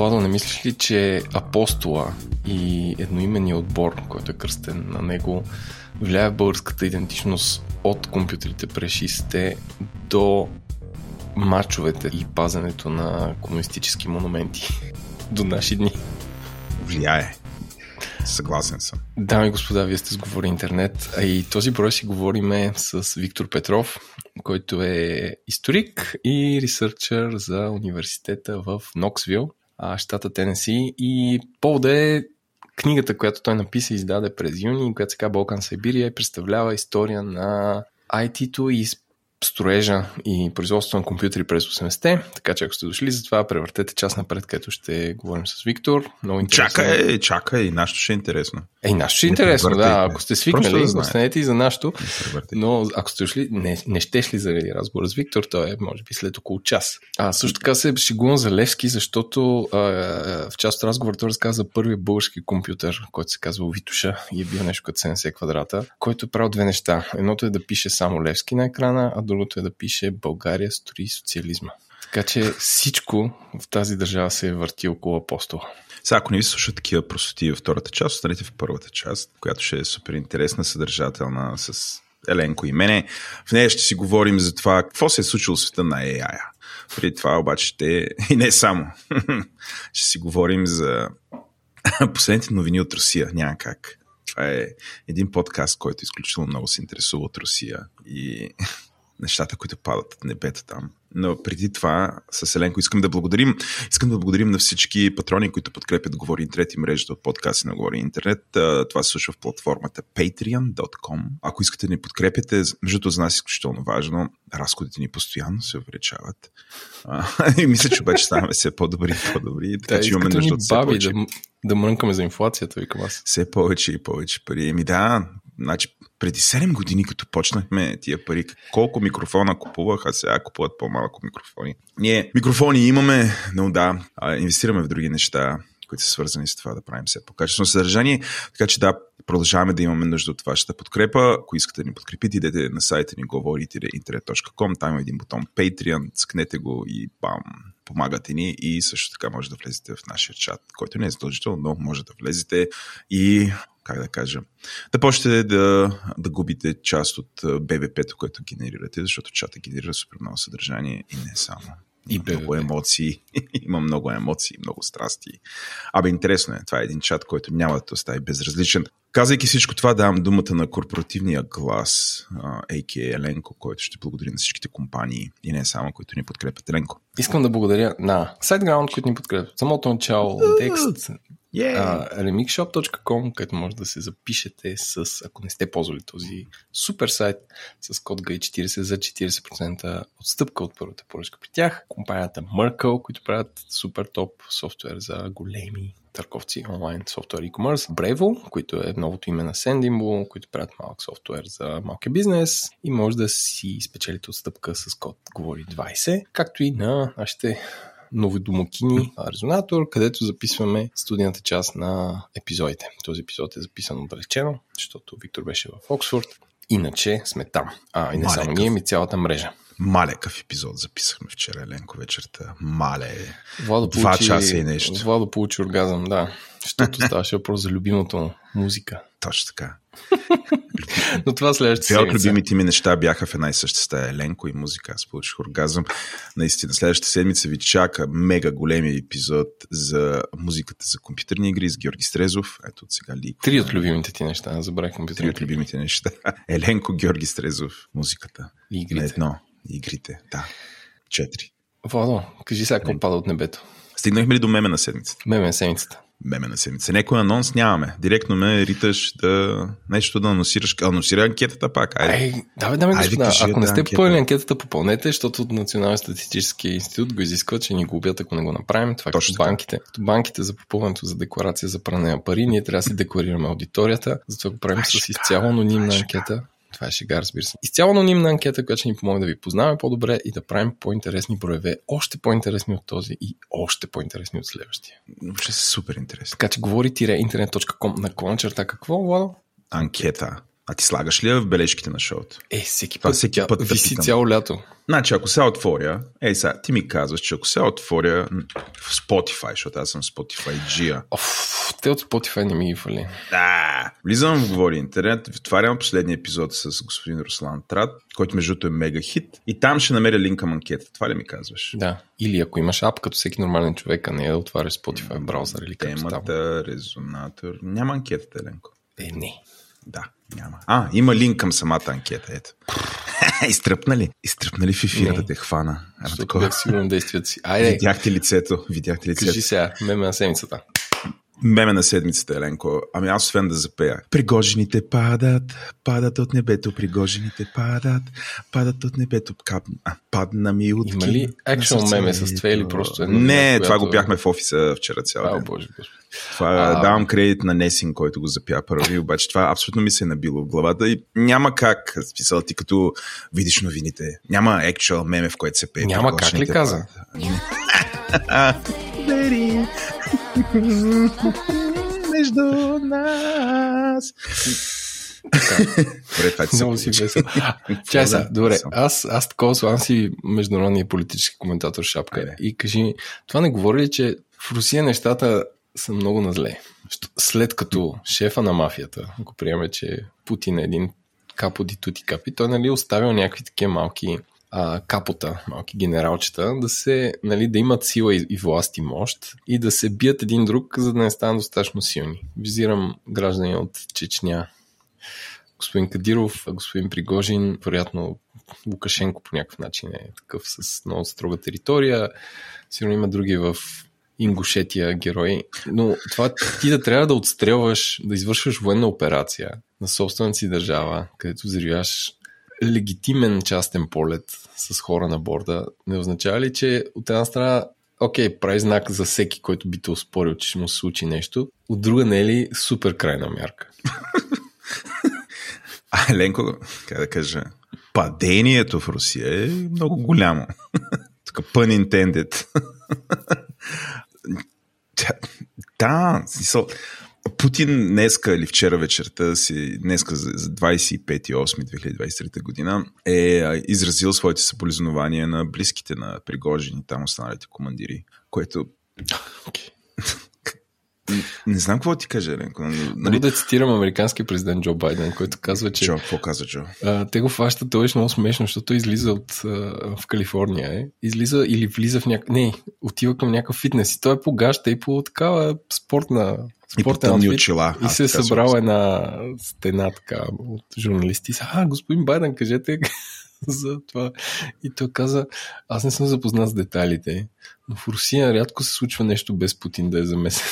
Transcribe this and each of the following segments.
Владо, не мислиш ли, че апостола и едноименния отбор, който е кръстен на него, влияе в българската идентичност от компютрите през 60-те до мачовете и пазенето на комунистически монументи до наши дни? Влияе. Съгласен съм. Дами и господа, вие сте сговори интернет, а и този брой си говориме с Виктор Петров, който е историк и ресърчър за университета в Ноксвил, щата Тенеси. И повода е книгата, която той написа и издаде през юни, която се казва Балкан Сайбирия и представлява история на IT-то и строежа и производство на компютри през 80-те, така че ако сте дошли за това, превъртете час напред, където ще говорим с Виктор. Много интересно. Чакай, чакай, нашето ще е интересно. Ей, нашето ще е интересно, да. Ако сте свикнали, да останете и за нашото. Но ако сте дошли, не, не ще ли заради разговор с Виктор, той е, може би, след около час. А също така се шегувам за Левски, защото а, в част от разговора той разказа за първия български компютър, който се казва Витуша и е бил нещо като 70 квадрата, който е правил две неща. Едното е да пише само Левски на екрана, а другото е да пише България строи социализма. Така че всичко в тази държава се е върти около апостола. Сега, ако не ви слушат такива простоти във втората част, останете в първата част, която ще е супер интересна, съдържателна с Еленко и мене. В нея ще си говорим за това какво се е случило в света на AI. Преди това обаче ще, и не само, ще си говорим за последните новини от Русия. Няма как. Това е един подкаст, който изключително много се интересува от Русия и нещата, които падат от небето там. Но преди това, с Еленко искам да благодарим. Искам да благодарим на всички патрони, които подкрепят Говори Интернет и мрежата от подкасти на Говори Интернет. Това се случва в платформата patreon.com. Ако искате да ни подкрепяте, между за нас е изключително важно. Разходите ни постоянно се увеличават. и мисля, че обаче ставаме все по-добри и по-добри. Така да, че имаме нужда от все повече. Да, да мрънкаме за инфлацията, викам аз. Все повече и повече пари. Еми да, значи преди 7 години, като почнахме тия пари, колко микрофона купувах, а сега купуват по-малко микрофони. Ние микрофони имаме, но да, инвестираме в други неща, които са свързани с това да правим все по-качествено съдържание. Така че да, продължаваме да имаме нужда от вашата подкрепа. Ако искате да ни подкрепите, идете на сайта ни говорите.internet.com, там има един бутон Patreon, скнете го и бам, помагате ни и също така може да влезете в нашия чат, който не е задължително, но може да влезете и как да кажа, да почнете да, да губите част от БВП-то, което генерирате, защото чата генерира супер много съдържание и не само. И има много емоции, има много емоции, много страсти. Абе, интересно е. Това е един чат, който няма да те остави безразличен. Казайки всичко това, давам думата на корпоративния глас, а.к.а. Еленко, който ще благодари на всичките компании и не само, които ни подкрепят. Еленко. Искам да благодаря на SiteGround, които ни подкрепят. Самото начало, текст, Yeah. Uh, remixshop.com, където може да се запишете с, ако не сте ползвали този супер сайт, с код GAI40 за 40% отстъпка от първата поръчка при тях. Компанията Merkle, които правят супер топ софтуер за големи търговци онлайн софтуер e-commerce, Brevo, които е новото име на Sendinbo, които правят малък софтуер за малкия бизнес и може да си спечелите отстъпка с код говори 20, както и на нашите новодомокини Резонатор, където записваме студийната част на епизодите. Този епизод е записан облегчено, защото Виктор беше в Оксфорд. Иначе сме там. А, и не само ние, ми цялата мрежа. Малекъв епизод записахме вчера, Ленко, вечерта. Мале. Владо Два получи, часа и нещо. Владо получи оргазъм, да. Защото ставаше въпрос за любимото музика. Точно така. Но това следващата Две от любимите ми неща бяха в една и съща стая. Еленко и музика. Аз получих оргазъм. Наистина, следващата седмица ви чака мега големия епизод за музиката за компютърни игри с Георги Стрезов. Ето от сега ли. Три от любимите ти неща. Забравих компютърни Три от любимите неща. Еленко, Георги Стрезов, музиката. И игрите. На едно. Игрите, да. Четири. Владо, кажи сега какво пада от небето. Стигнахме ли до меме на седмицата? Меме на седмицата меме на седмица. Некой анонс нямаме. Директно ме риташ да нещо да анонсираш. Анонсира анкетата пак. Айде. Ай, давай, давай, господа. Кажи, ако не сте попълнили анкетата, попълнете, защото от Националния статистически институт го изисква, че ни губят, ако не го направим. Това е като банките. Като банките за попълването за декларация за пране на пари, ние трябва да си декларираме аудиторията, затова го правим с изцяло анонимна анкета. Това е шега, разбира се. Изцяло анонимна анкета, която ще ни помогне да ви познаваме по-добре и да правим по-интересни броеве, още по-интересни от този и още по-интересни от следващия. Ще са супер интересни. Така че говори-интернет.com на черта какво, Владо? Анкета. А ти слагаш ли я в бележките на шоуто? Е, всеки път, всеки път виси цяло лято. Значи, ако се отворя, ей сега, ти ми казваш, че ако се отворя в Spotify, защото аз съм Spotify Gia. Оф, те от Spotify не ми ги фали. Да, влизам в Говори Интернет, отварям последния епизод с господин Руслан Трат, който между е мега хит, и там ще намеря линка към анкета. Това ли ми казваш? Да. Или ако имаш ап, като всеки нормален човек, а не да отваряш Spotify браузър или Темата, резонатор. Няма анкетата, Еленко. Е, не. Да, няма. А, има линк към самата анкета, ето. Изтръпна ли? Изтръпна ли в ефира да те хвана? Защото бях сигурен действията си. Айде. Видяхте лицето. Видяхте лицето. Кажи сега, меме на седмицата. Меме на седмицата, Еленко. Ами аз освен да запея. Пригожените падат, падат от небето, пригожените падат, падат от небето, кап... а, падна ми от Има ли екшън меме с това или просто едно? Не, това го бяхме в офиса вчера цял ден. О, боже, боже. Това а... давам кредит на Несин, който го запя първи, обаче това абсолютно ми се е набило в главата и няма как, смисъл ти като видиш новините, няма actual меме, в което се пее. Няма как ли каза? Между нас. добре, това Много си весел. Чай са, добре. Аз, аз такова славам си международния политически коментатор Шапка. Айде. И кажи, това не говори ли, че в Русия нещата са много на зле. След като шефа на мафията, ако приеме, че Путин е един капо ди тути капи, той нали оставил някакви такива малки а, капота, малки генералчета, да се, нали, да имат сила и, и власт и мощ и да се бият един друг, за да не станат достатъчно силни. Визирам граждани от Чечня. Господин Кадиров, господин Пригожин, вероятно Лукашенко по някакъв начин е такъв с много строга територия. Сигурно има други в Ингушетия герои. Но това ти да трябва да отстрелваш, да извършваш военна операция на собствената си държава, където взривяш легитимен частен полет с хора на борда, не означава ли, че от една страна окей, прави знак за всеки, който би те успорил, че ще му се случи нещо. От друга не е ли супер крайна мярка? А, Ленко, как да кажа, падението в Русия е много голямо. Тук pun intended. да, смисъл. Путин днеска или вчера вечерта си, днеска за 25.8.2023 година е изразил своите съболезнования на близките на Пригожин и там останалите командири, което okay. Не знам какво ти кажа, Еленко. Нали... Мога да цитирам американски президент Джо Байден, който казва, че... Джо, какво каза Джо? А, те го фащат, той е много смешно, защото излиза от, а, в Калифорния. Е. Излиза или влиза в някакъв... Не, отива към някакъв фитнес и той е по гаща и по такава спортна спортен и очила. И се е събрал една стена така от журналисти. А, господин Байден, кажете за това. И той каза, аз не съм запознат с детайлите, но в Русия рядко се случва нещо без Путин да е замесен.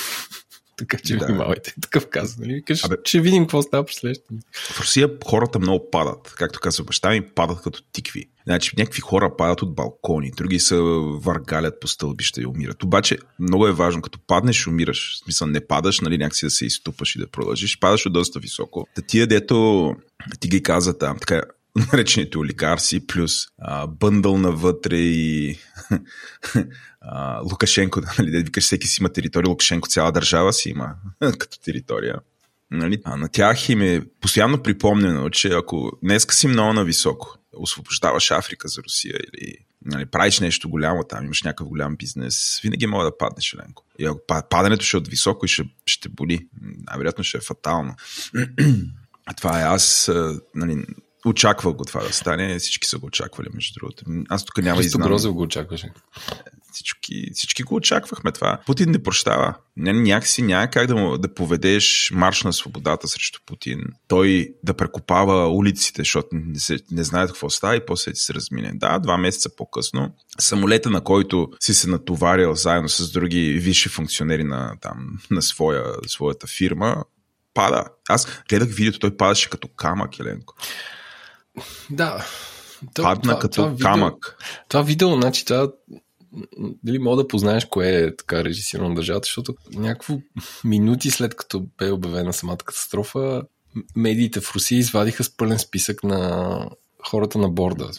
Така че да. внимавайте. Такъв каза. Нали? Викаш, Абе, ще видим какво става последствие. В Русия хората много падат. Както казва баща ми, падат като тикви. Значи някакви хора падат от балкони, други се въргалят по стълбища и умират. Обаче много е важно, като паднеш, умираш. В смисъл не падаш, нали, някакси да се изтупаш и да продължиш. Падаш от доста високо. Та тия, дето ти ги каза там, така, наречените олигарси, плюс а, бъндъл навътре и а, Лукашенко, нали, да викаш, всеки си има територия, Лукашенко цяла държава си има като територия. Нали? А на тях им е постоянно припомнено, че ако днеска си много нависоко, освобождаваш Африка за Русия или нали, правиш нещо голямо там, имаш някакъв голям бизнес, винаги мога да паднеш ленко. И ако падането ще е от високо и ще, ще боли, най-вероятно ще е фатално. Това е аз, нали, очаквах го това да стане, всички са го очаквали, между другото. Аз тук няма знам. Грозев го очакваше. Всички, всички го очаквахме това. Путин не прощава. Някакси няма как да, му, да поведеш марш на свободата срещу Путин. Той да прекопава улиците, защото не, се, не знаят какво става и после ти се размине. Да, два месеца по-късно. Самолета, на който си се натоварил заедно с други висши функционери на, там, на своя, своята фирма, пада. Аз гледах видеото, той падаше като камък, Еленко. Да. Падна това, като това камък. Видео, това видео, значи, това дали мога да познаеш кое е така режисирано държавата, защото някакво минути след като бе обявена самата катастрофа, медиите в Русия извадиха с пълен списък на хората на борда.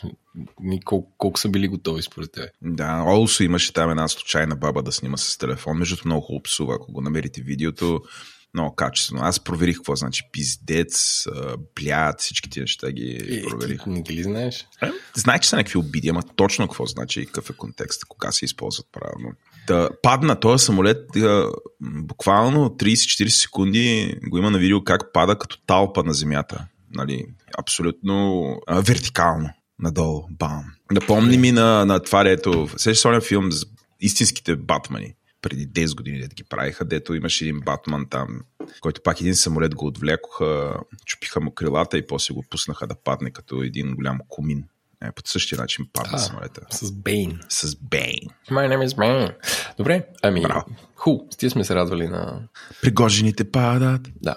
Колко, колко са били готови според те? Да, Олсо имаше там една случайна баба да снима с телефон. Между много хубаво псува, ако го намерите видеото. Много качествено. Аз проверих какво значи пиздец, блядь, всички тия неща ги и, проверих. Не ги ли знаеш? Е, знаеш, че са някакви обиди, ама точно какво значи и какъв е контекст, кога се използват правилно. Да, падна този самолет буквално 30-40 секунди го има на видео как пада като талпа на земята. Нали, абсолютно а, вертикално надолу. Бам. Напомни ми на, на това, дето... Сещаш филм за истинските батмани преди 10 години, да ги правиха, дето имаше един Батман там, който пак един самолет го отвлекоха, чупиха му крилата и после го пуснаха да падне като един голям комин. Е, по същия начин падна а, самолета. С Бейн. С Бейн. My name is Bane. Добре, ами, Браво. ху, с тия сме се радвали на... Пригожените падат. Да.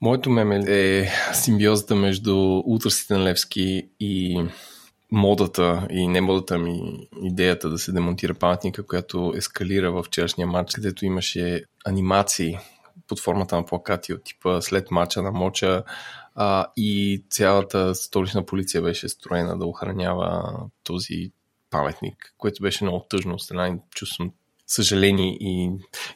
Моето меме е симбиозата между утрасите на Левски и модата и не модата ми идеята да се демонтира паметника, която ескалира в вчерашния матч, където имаше анимации под формата на плакати от типа след мача на Моча а, и цялата столична полиция беше строена да охранява този паметник, което беше много тъжно от страна чувствам съжаление и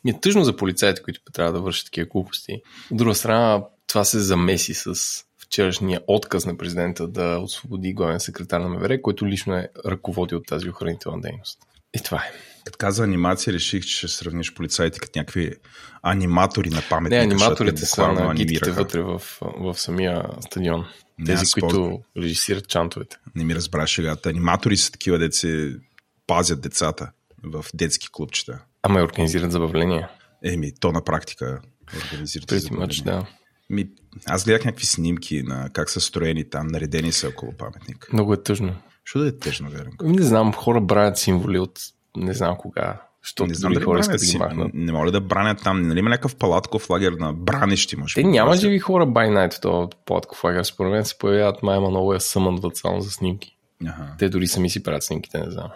ми е тъжно за полицаите, които трябва да вършат такива глупости. От друга страна, това се замеси с вчерашния отказ на президента да освободи главен секретар на МВР, който лично е ръководил тази охранителна дейност. И това е. Като каза анимация, реших, че ще сравниш полицаите като някакви аниматори на памет. Не, аниматорите са на гидките вътре в, в самия стадион. Тези, не, които режисират чантовете. Не ми разбра шегата. Аниматори са такива, деца пазят децата в детски клубчета. Ама и организират забавления. Еми, то на практика организират забавления. да. Ми, аз гледах някакви снимки на как са строени там, наредени са около паметник. Много е тъжно. Що да е тъжно, верно? Не знам, хора бранят символи от не знам кога. Що не знам дали хора искат да ги махнат. Не, не моля да бранят там. Нали има някакъв палатков лагер на бранещи може. Те няма живи хора by night в този палатков лагер. Според мен се появяват майма много я съмънват само за снимки. Ага. Те дори сами си правят снимките, не знам.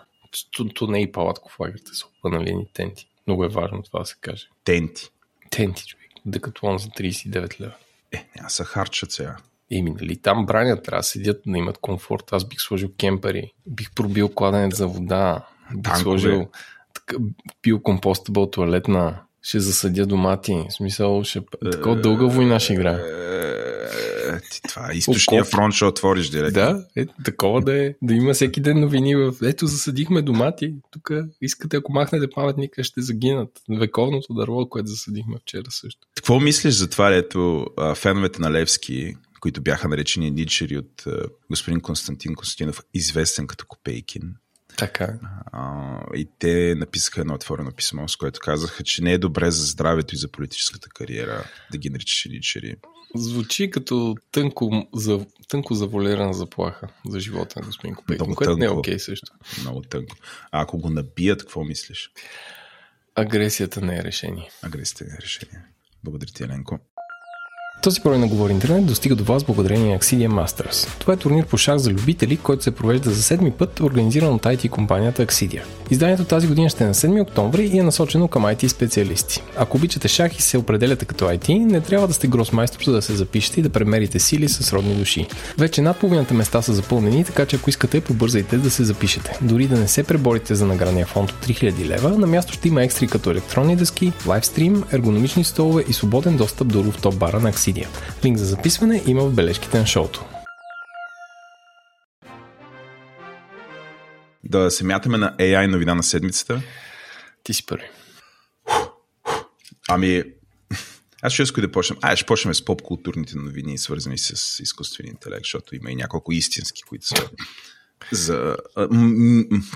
То, то не е и палатков лагер, те са опаналени тенти. Много е важно това да се каже. Тенти. Тенти, човек. Декатлон за 39 лева. Е, няма са харчат сега. Еми, нали, там бранят, трябва да седят, да имат комфорт. Аз бих сложил кемпери, бих пробил кладенец за вода, бих Танкове. сложил пил компостабъл туалетна, ще засъдя домати. В смисъл, ще... Такова дълга война ще играе. Ти това е източния фронт ще отвориш директно. Да, е, такова да е. Да има всеки ден новини в... Ето, засадихме домати. Тук искате, ако махнете паметника, ще загинат. Вековното дърво, което засадихме вчера също. Какво мислиш за това, ето феновете на Левски, които бяха наречени ничери от господин Константин Константинов, известен като Копейкин, така. А, и те написаха едно отворено писмо, с което казаха, че не е добре за здравето и за политическата кариера да ги наричаш личери. Звучи като тънко, за, тънко заволерана заплаха за живота на господин Копейкин, което тънко, не е окей okay също. Много тънко. А ако го набият, какво мислиш? Агресията не е решение. Агресията не е решение. Благодаря ти, Еленко. Този брой на Говори Интернет достига до вас благодарение на Axidia Masters. Това е турнир по шах за любители, който се провежда за седми път, организиран от IT компанията Axidia. Изданието тази година ще е на 7 октомври и е насочено към IT специалисти. Ако обичате шах и се определяте като IT, не трябва да сте гросмайстор, за да се запишете и да премерите сили с родни души. Вече над половината места са запълнени, така че ако искате, побързайте да се запишете. Дори да не се преборите за наградния фонд от 3000 лева, на място ще има екстри като електронни дъски, лайвстрим, ергономични столове и свободен достъп до руфтоп бара на Axidia. Wikipedia. Линк за записване има в бележките на шоуто. Да се мятаме на AI новина на седмицата. Ти си първи. Ами, аз ще искам да почнем. А, ще почнем с поп-културните новини, свързани с изкуствен интелект, защото има и няколко истински, които са за,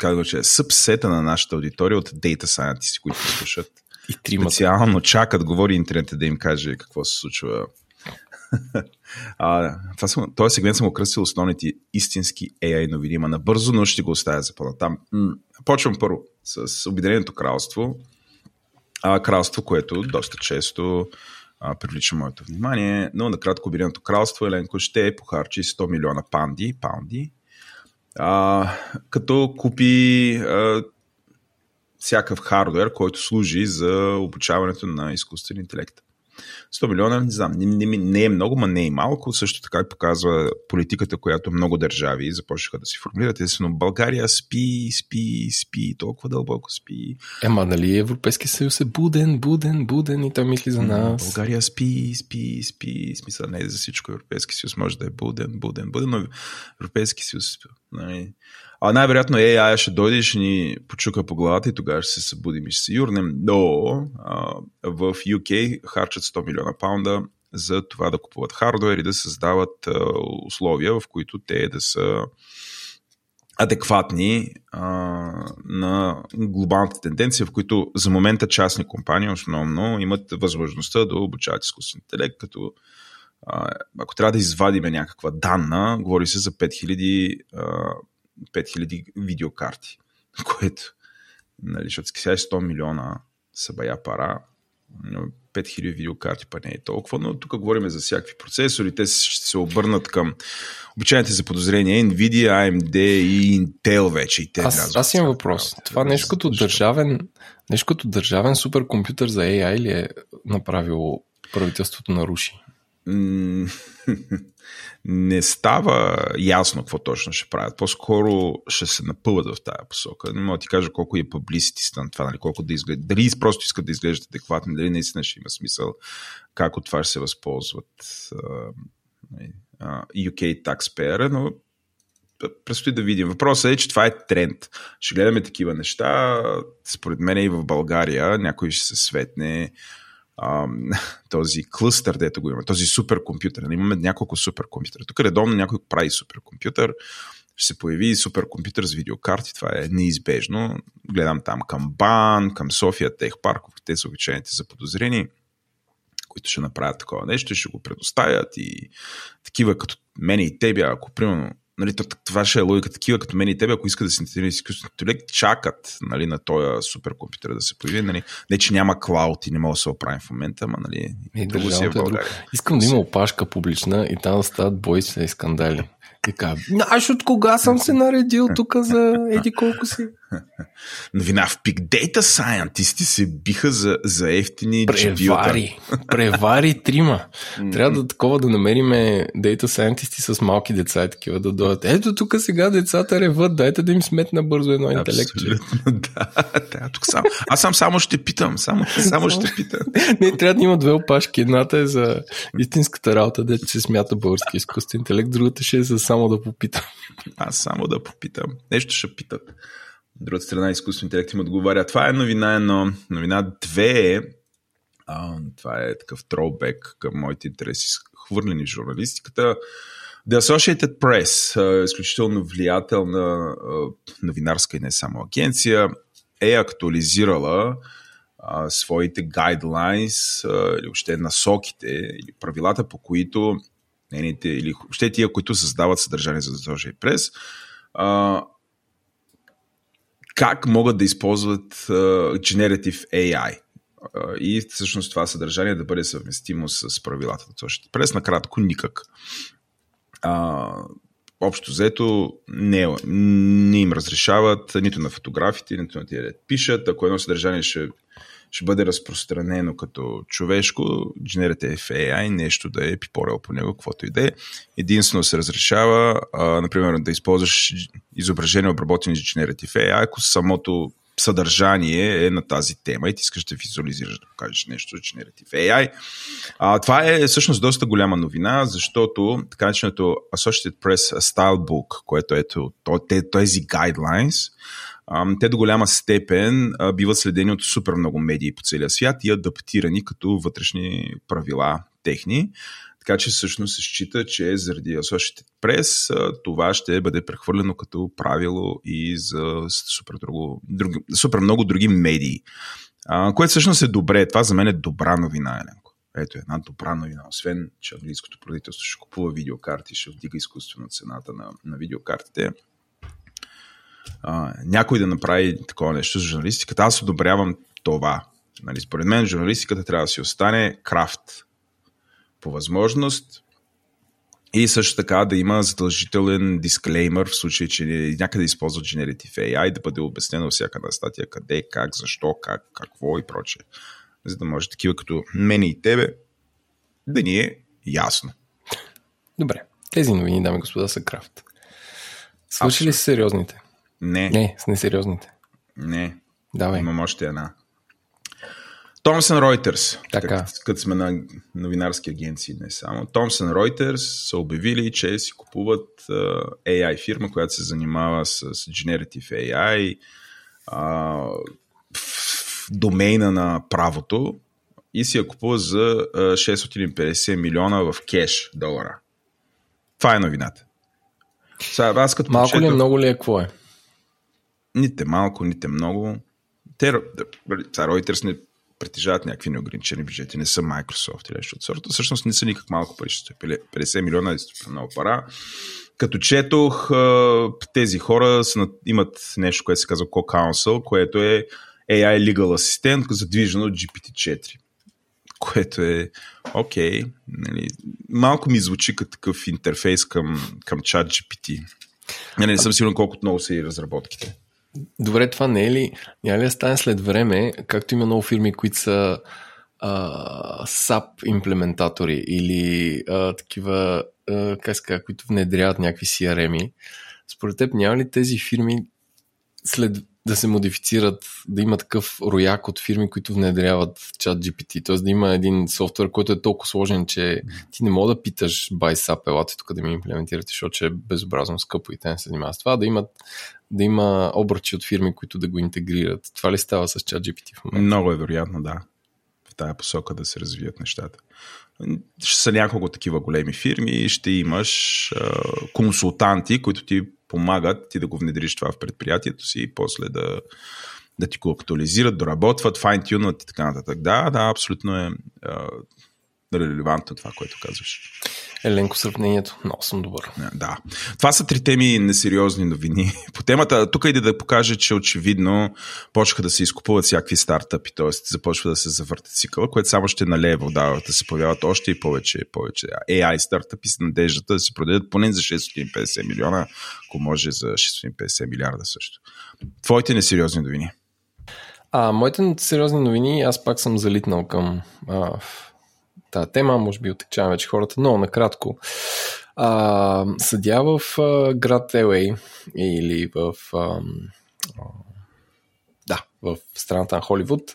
как да че, събсета на нашата аудитория от Data Scientist, които слушат. И тримата. Специално чакат, говори интернета да им каже какво се случва а, това съм, този сегмент съм окръстил основните истински AI новини, има набързо, но ще го оставя за по-натам. Почвам първо с Обединеното кралство. А, кралство, което доста често а, привлича моето внимание, но накратко Обединеното кралство Еленко ще похарчи 100 милиона панди, паунди, а, като купи а, всякакъв хардвер, който служи за обучаването на изкуствен интелект. 100 милиона, не знам, не, не, не е много, но не е малко. Също така показва политиката, която много държави започнаха да си формулират. Естествено, България спи, спи, спи, толкова дълбоко спи. Ема, нали Европейски съюз е буден, буден, буден и той мисли за нас. България спи, спи, спи. Смисъл не е за всичко. Европейски съюз може да е буден, буден, буден, но Европейски съюз нали, а най-вероятно AI ще дойде и ще ни почука по главата и тогава ще се събудим и ще се юрнем. Но а, в UK харчат 100 милиона паунда за това да купуват хардвер и да създават а, условия, в които те да са адекватни а, на глобалната тенденция, в които за момента частни компании основно имат възможността да обучават изкуствен интелект, като а, ако трябва да извадиме някаква данна, говори се за 5000 а, 5000 видеокарти, което, нали, защото сега е 100 милиона са бая пара, 5000 видеокарти па не е толкова, но тук говорим за всякакви процесори, те ще се обърнат към обичайните за подозрения Nvidia, AMD и Intel вече. И те аз, аз имам въпрос. Това нещо като, държавен, нещо като държавен суперкомпютър за AI ли е направило правителството на Руши? не става ясно какво точно ще правят. По-скоро ще се напъват в тази посока. Не мога да ти кажа колко е публисити на това, нали, колко да изглежда. Дали просто искат да изглеждат адекватно, дали наистина ще има смисъл, как от това ще се възползват uh, UK Taxpayer, но предстои да видим. Въпросът е, че това е тренд. Ще гледаме такива неща. Според мен и в България някой ще се светне този клъстър, дето го има, този суперкомпютър. Нали, имаме няколко суперкомпютъра. Тук редовно някой прави суперкомпютър, ще се появи суперкомпютър с видеокарти, това е неизбежно. Гледам там към БАН, към София Тех Парк, те са обичайните за подозрени, които ще направят такова нещо и ще го предоставят и такива като мене и тебе, ако примерно нали, това ще е логика. Такива като мен и тебе, ако искат да се интегрират с изкуствен интелект, чакат нали, на този суперкомпютър да се появи. Нали. Не, че няма клауд и не мога да се оправим в момента, ама нали, е, друго си е в България. Искам да има опашка публична и там стават бойци и скандали. Казва, знаеш от кога съм се наредил тук за еди колко си? Новина в Big Data Scientist се биха за, за ефтини Превари. Превари трима. Трябва да такова да намериме Data Scientist с малки деца и такива да дойдат. Ето тук сега децата реват, дайте да им сметна бързо едно интелект. да, да, тук сам. Аз сам само ще питам. Само, само ще питам. Не, трябва да има две опашки. Едната е за истинската работа, дето се смята български изкуствен интелект, другата ще е за само да попитам. Аз само да попитам. Нещо ще питат другата страна изкуствен интелект им отговаря. Това е новина едно. Новина две е, а, това е такъв троубек към моите интереси, хвърлени в журналистиката. The Associated Press, изключително влиятелна новинарска и не само агенция, е актуализирала а, своите гайдлайнс или въобще насоките или правилата, по които нените, или въобще тия, които създават съдържание за Associated Press, а, как могат да използват uh, Generative AI. Uh, и всъщност това съдържание да бъде съвместимо с правилата на точно. През накратко никак. Uh, общо взето не, не им разрешават нито на фотографите, нито на тия пишат. Ако едно съдържание ще ще бъде разпространено като човешко, Generative AI, нещо да е пипорел по него, каквото и да е. Единствено се разрешава, а, например, да използваш изображение обработени с Generative AI, ако самото съдържание е на тази тема и ти искаш да визуализираш, да покажеш нещо за Generative AI. А, това е всъщност доста голяма новина, защото така начинато Associated Press Stylebook, което е тези guidelines, те до голяма степен биват следени от супер много медии по целия свят и адаптирани като вътрешни правила техни. Така че всъщност се счита, че заради Associated Press това ще бъде прехвърлено като правило и за супер, друго, други, супер много други медии. А, което всъщност е добре. Това за мен е добра новина, Еленко. Ето една добра новина. Освен, че английското правителство ще купува видеокарти, ще вдига изкуствено цената на, на видеокартите а, някой да направи такова нещо с журналистиката. Аз одобрявам това. Нали, според мен журналистиката трябва да си остане крафт по възможност и също така да има задължителен дисклеймер в случай, че някъде използват Generative AI, да бъде обяснено всяка една статия къде, как, защо, как, какво и прочее. За да може такива като мене и тебе да ни е ясно. Добре. Тези новини, дами и господа, са крафт. Свърши ли са сериозните? Не. Не, с несериозните. Не. Давай. Имам още една. Thomson Reuters, така. като сме на новинарски агенции, не само. Thomson Reuters са обявили, че си купуват uh, AI фирма, която се занимава с Generative AI, uh, в домейна на правото и си я купува за uh, 650 милиона в кеш долара. Това е новината. Сега, аз като малко почетох... ли е, много ли е, какво е? Нито малко, нито много. Те, Reuters не притежават някакви неограничени бюджети, не са Microsoft или нещо от сорта. Всъщност не са никак малко пари, 50 милиона е много пара. Като четох, тези хора имат нещо, което се казва Co-Counsel, което е AI Legal Assistant, задвижено от GPT-4 което е окей. Okay, нали, малко ми звучи като такъв интерфейс към, към чат GPT. Нали, не съм сигурен колкото много са и разработките. Добре, това не е ли, няма ли да стане след време, както има много фирми, които са а, SAP имплементатори или а, такива, а, как ска, които внедряват някакви CRM-и, според теб няма ли тези фирми след да се модифицират, да има такъв рояк от фирми, които внедряват чат GPT, т.е. да има един софтуер, който е толкова сложен, че ти не мога да питаш BySap, елате тук да ми имплементирате, защото е безобразно скъпо и те не се занимават с това, да имат да има обръчи от фирми, които да го интегрират. Това ли става с чат GPT в момента? Много е вероятно, да. В тая посока да се развият нещата. Ще са няколко такива големи фирми и ще имаш а, консултанти, които ти помагат ти да го внедриш това в предприятието си и после да, да ти го актуализират, доработват, файн-тюнат и така нататък. Да, да, абсолютно е а, релевантно това, което казваш. Еленко сравнението. Много съм добър. Да. Това са три теми несериозни новини. По темата, тук иде да покаже, че очевидно почнаха да се изкупуват всякакви стартъпи, т.е. започва да се завъртат цикъла, което само ще налее вода, да се появяват още и повече, повече AI стартъпи с надеждата да се продадат поне за 650 милиона, ако може за 650 милиарда също. Твоите несериозни новини? А, моите сериозни новини, аз пак съм залитнал към а, тази тема, може би отечавам вече хората, но накратко. А, съдя в а, град Елей или в а, да, в страната на Холивуд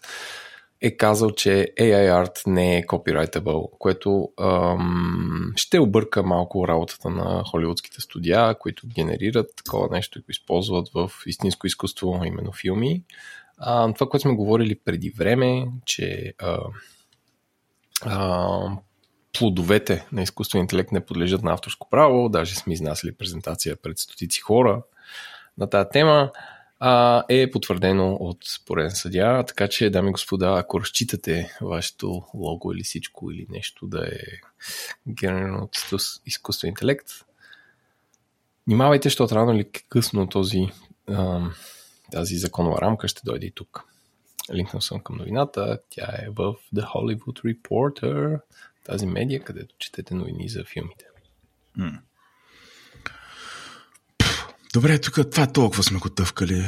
е казал, че AI Art не е copyrightable, което ам, ще обърка малко работата на холивудските студия, които генерират такова нещо и го използват в истинско изкуство, именно филми. А, това, което сме говорили преди време, че а, а, плодовете на изкуствен интелект не подлежат на авторско право, даже сме изнасяли презентация пред стотици хора на тази тема, а, е потвърдено от пореден съдя, така че, дами и господа, ако разчитате вашето лого или всичко или нещо да е генерирано от изкуствен интелект, внимавайте, защото рано или късно този, тази законова рамка ще дойде и тук. Линкнал съм към новината. Тя е в The Hollywood Reporter, тази медия, където четете новини за филмите. М. Добре, тук това толкова сме го тъвкали.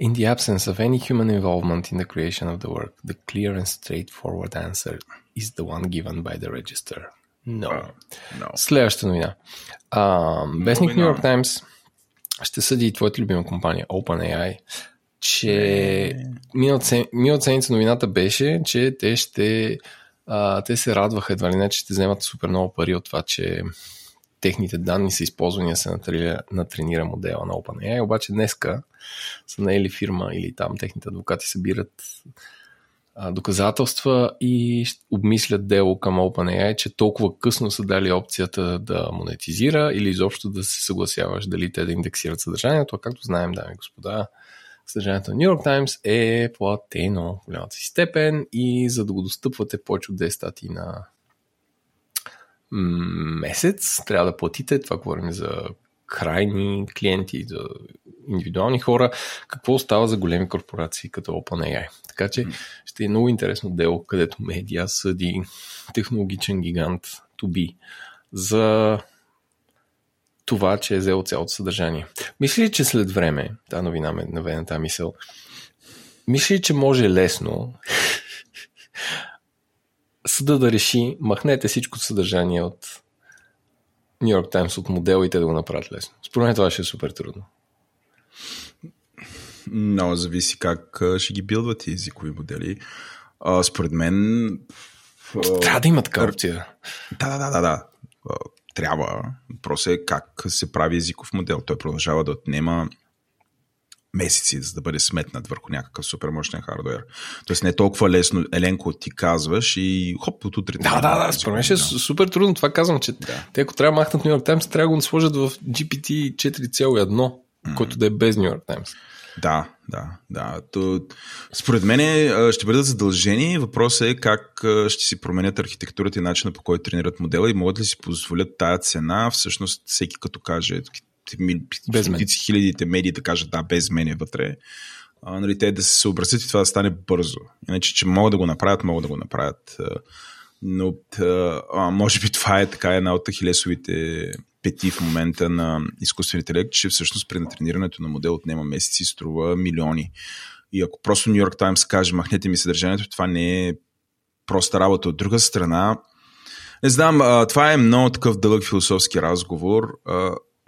In the absence of any human involvement in the creation of the work, the clear and straightforward answer is the one given by the register. No. Uh, no. Следващата новина. Uh, Вестник New York Times ще съди и твоята любима компания OpenAI че миналата седмица новината беше, че те ще а, те се радваха едва ли не, че ще вземат супер много пари от това, че техните данни са използвани да се натренира, натренира модела на OpenAI, обаче днеска са наели фирма или там техните адвокати събират а, доказателства и обмислят дело към OpenAI, че толкова късно са дали опцията да монетизира или изобщо да се съгласяваш дали те да индексират съдържанието, а както знаем, дами и господа, съдържанието на New York Times е платено в голямата си степен и за да го достъпвате повече от 10 статии на месец, трябва да платите. Това говорим за крайни клиенти, за индивидуални хора. Какво остава за големи корпорации като OpenAI? Така че ще е много интересно дело, където медиа съди технологичен гигант to be за това, че е взел цялото съдържание. Мисли ли, че след време, тази новина ме наведе тази мисъл, мисли ли, че може лесно съда да реши, махнете всичко съдържание от Нью Йорк Таймс от модел и те да го направят лесно. Според мен това ще е супер трудно. Много зависи как ще ги билдват тези езикови модели. А, според мен... Трябва да има така опция. Да, да, да, да. Да. Трябва. Просто е как се прави езиков модел. Той продължава да отнема месеци, за да бъде сметнат върху някакъв супер мощен хардвер. Тоест не е толкова лесно, Еленко, ти казваш и хоп, от утре. Да, да, да, според мен ще е супер трудно. Това казвам, че да. те ако трябва да махнат Нью Йорк Таймс, трябва да го сложат в GPT 4.1, mm. който да е без Нью Йорк Таймс. Да, да, да. То, според мен ще бъдат задължени. Въпросът е как ще си променят архитектурата и начина по който тренират модела и могат ли си позволят тая цена. Всъщност всеки като каже без хилядите медии да кажат да, без мен е вътре. А, нали, те да се съобразят и това да стане бързо. Иначе, че могат да го направят, могат да го направят. Но а, може би това е така една от хилесовите пети в момента на изкуствените интелект, че всъщност при натренирането на модел отнема месеци струва милиони. И ако просто Нью Йорк Таймс каже, махнете ми съдържанието, това не е проста работа. От друга страна, не знам, това е много такъв дълъг философски разговор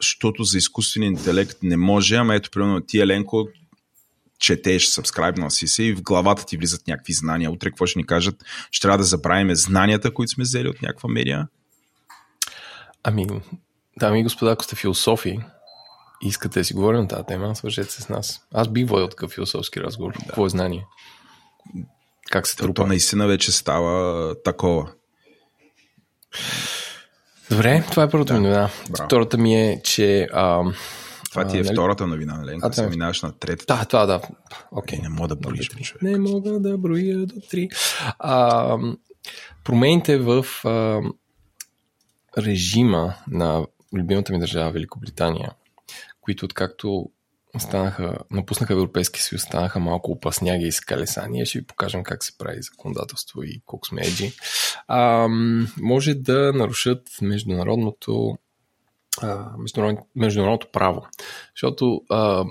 защото за изкуствения интелект не може, ама ето, примерно, ти, Еленко, четеш, сабскрайбнал си се и в главата ти влизат някакви знания. Утре какво ще ни кажат? Ще трябва да забравим знанията, които сме взели от някаква медия? Ами, дами и господа, ако сте философи, искате да си говорим на тази тема, свържете се с нас. Аз бих водил такъв философски разговор. Да. Какво е знание? Как се трупа? То наистина вече става такова. Добре, това е първото да. ми новина. Втората ми е, че... А, това ти е нали? втората новина, нали? А, се минаваш на третата. Да, това да. Okay. Не мога да броиш, човек. Не мога да броя до три. А, промените в а, режима на любимата ми държава Великобритания, които откакто станаха, напуснаха Европейския съюз, станаха малко опасняги и скалесания. Ще ви покажем как се прави законодателство и колко сме еджи. А, може да нарушат международното, международно, международното право. Защото а,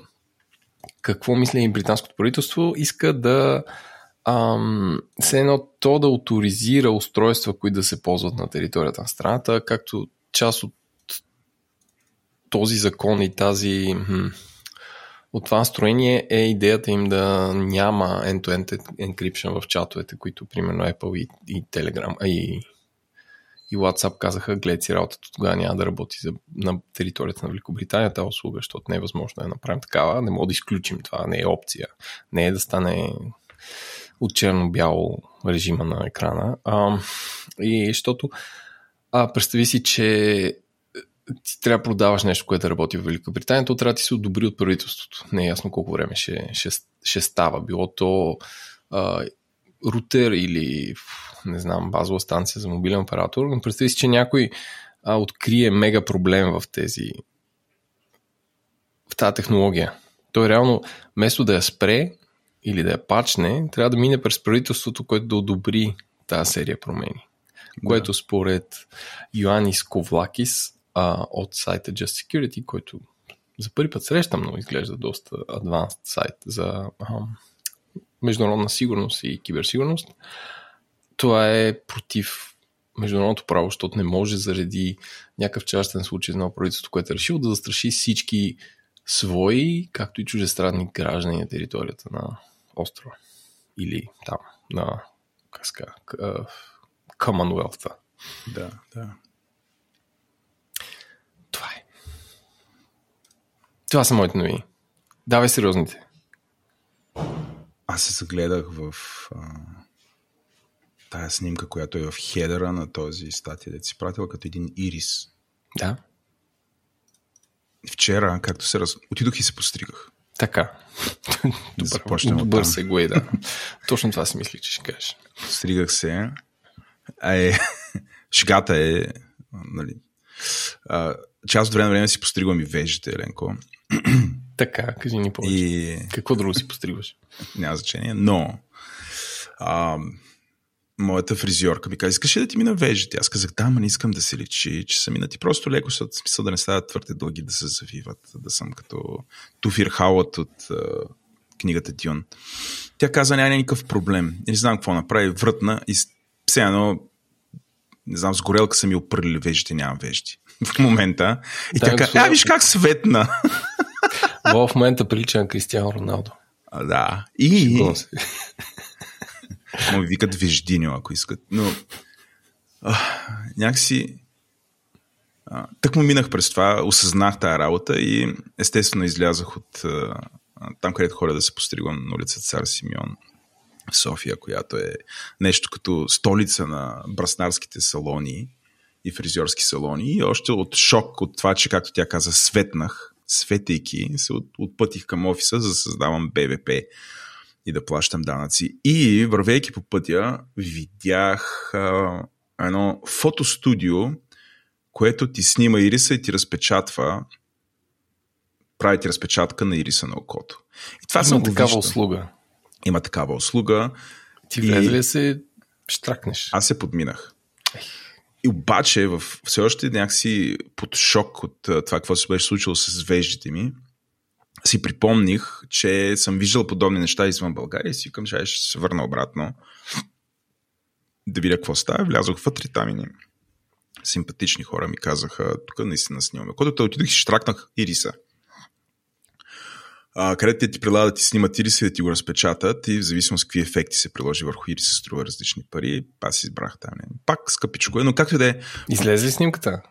какво мисля и британското правителство? Иска да все едно то да авторизира устройства, които да се ползват на територията на страната, както част от този закон и тази от това настроение е идеята им да няма end-to-end encryption в чатовете, които примерно Apple и, и Telegram, и, и WhatsApp казаха, гледай си работата, тогава няма да работи за, на територията на Великобритания тази услуга, защото не е възможно да направим такава, не мога да изключим това, не е опция, не е да стане от черно-бяло режима на екрана. А, и защото а, представи си, че ти трябва да продаваш нещо, което работи в Великобритания, то трябва да ти се одобри от правителството. Не е ясно колко време ще, ще, ще става. Било то а, рутер или не знам, базова станция за мобилен оператор, но представи си, че някой а, открие мега проблем в тези в тази технология. Той реално, вместо да я спре или да я пачне, трябва да мине през правителството, което да одобри тази серия промени. Да. Което според Йоанис Ковлакис а, от сайта Just Security, който за първи път срещам, но изглежда доста advanced сайт за а, международна сигурност и киберсигурност. Това е против международното право, защото не може заради някакъв частен случай на правителството, което е решило да застраши всички свои, както и чужестранни граждани на територията на острова. Или там, на Commonwealth. Да, да. Това са моите новини. Давай сериозните. Аз се загледах в а, тая снимка, която е в хедера на този статия, да си пратила като един ирис. Да. Вчера, както се раз... Отидох и се постригах. Така. Добър, добър сегуей, да. Точно това си мислих, че ще кажеш. Стригах се. А е, шегата е, нали, а, част от време време си постригвам и вежите, Еленко. Така, кажи ни повече. И... Какво друго си постригваш? Няма значение, но а, моята фризьорка ми каза, искаш ли да ти мина вежите? Аз казах, да, но не искам да се личи, че са минати просто леко, с смисъл да не стават твърде дълги, да се завиват, да съм като Туфир Хауът от а, книгата Дюн. Тя каза, няма никакъв проблем. Не знам какво направи, вратна и Сега, но не знам, с горелка са ми опърлили вежите, нямам вежди в момента. И да, така, а, виж как светна. в момента прилича на Кристиано Роналдо. А, да. И... Му викат веждиньо, ако искат. Но а, някакси а, тък му минах през това, осъзнах тази работа и естествено излязах от а, там, където хора да се постригвам на улица Цар Симеон в София, която е нещо като столица на браснарските салони и фризьорски салони. И още от шок от това, че, както тя каза, светнах, светейки, се от, отпътих към офиса, за да създавам БВП и да плащам данъци. И вървейки по пътя, видях а, едно фотостудио, което ти снима ириса и ти разпечатва прави ти разпечатка на ириса на окото. И това Има съм такава вижда. услуга. Има такава услуга. Ти влезе ли се штракнеш? Аз се подминах. И обаче в, все още някакси под шок от това, какво се беше случило с веждите ми, си припомних, че съм виждал подобни неща извън България и си че ще се върна обратно да видя какво става. Влязох вътре там и симпатични хора ми казаха, тук наистина снимаме. Когато отидох и штракнах ириса а, където те ти предлагат да ти снимат ириса и да ти го разпечатат и в зависимост какви ефекти се приложи върху ириса струва различни пари. Аз избрах там. Пак скъпичко е, но както да е. Излезе ли снимката?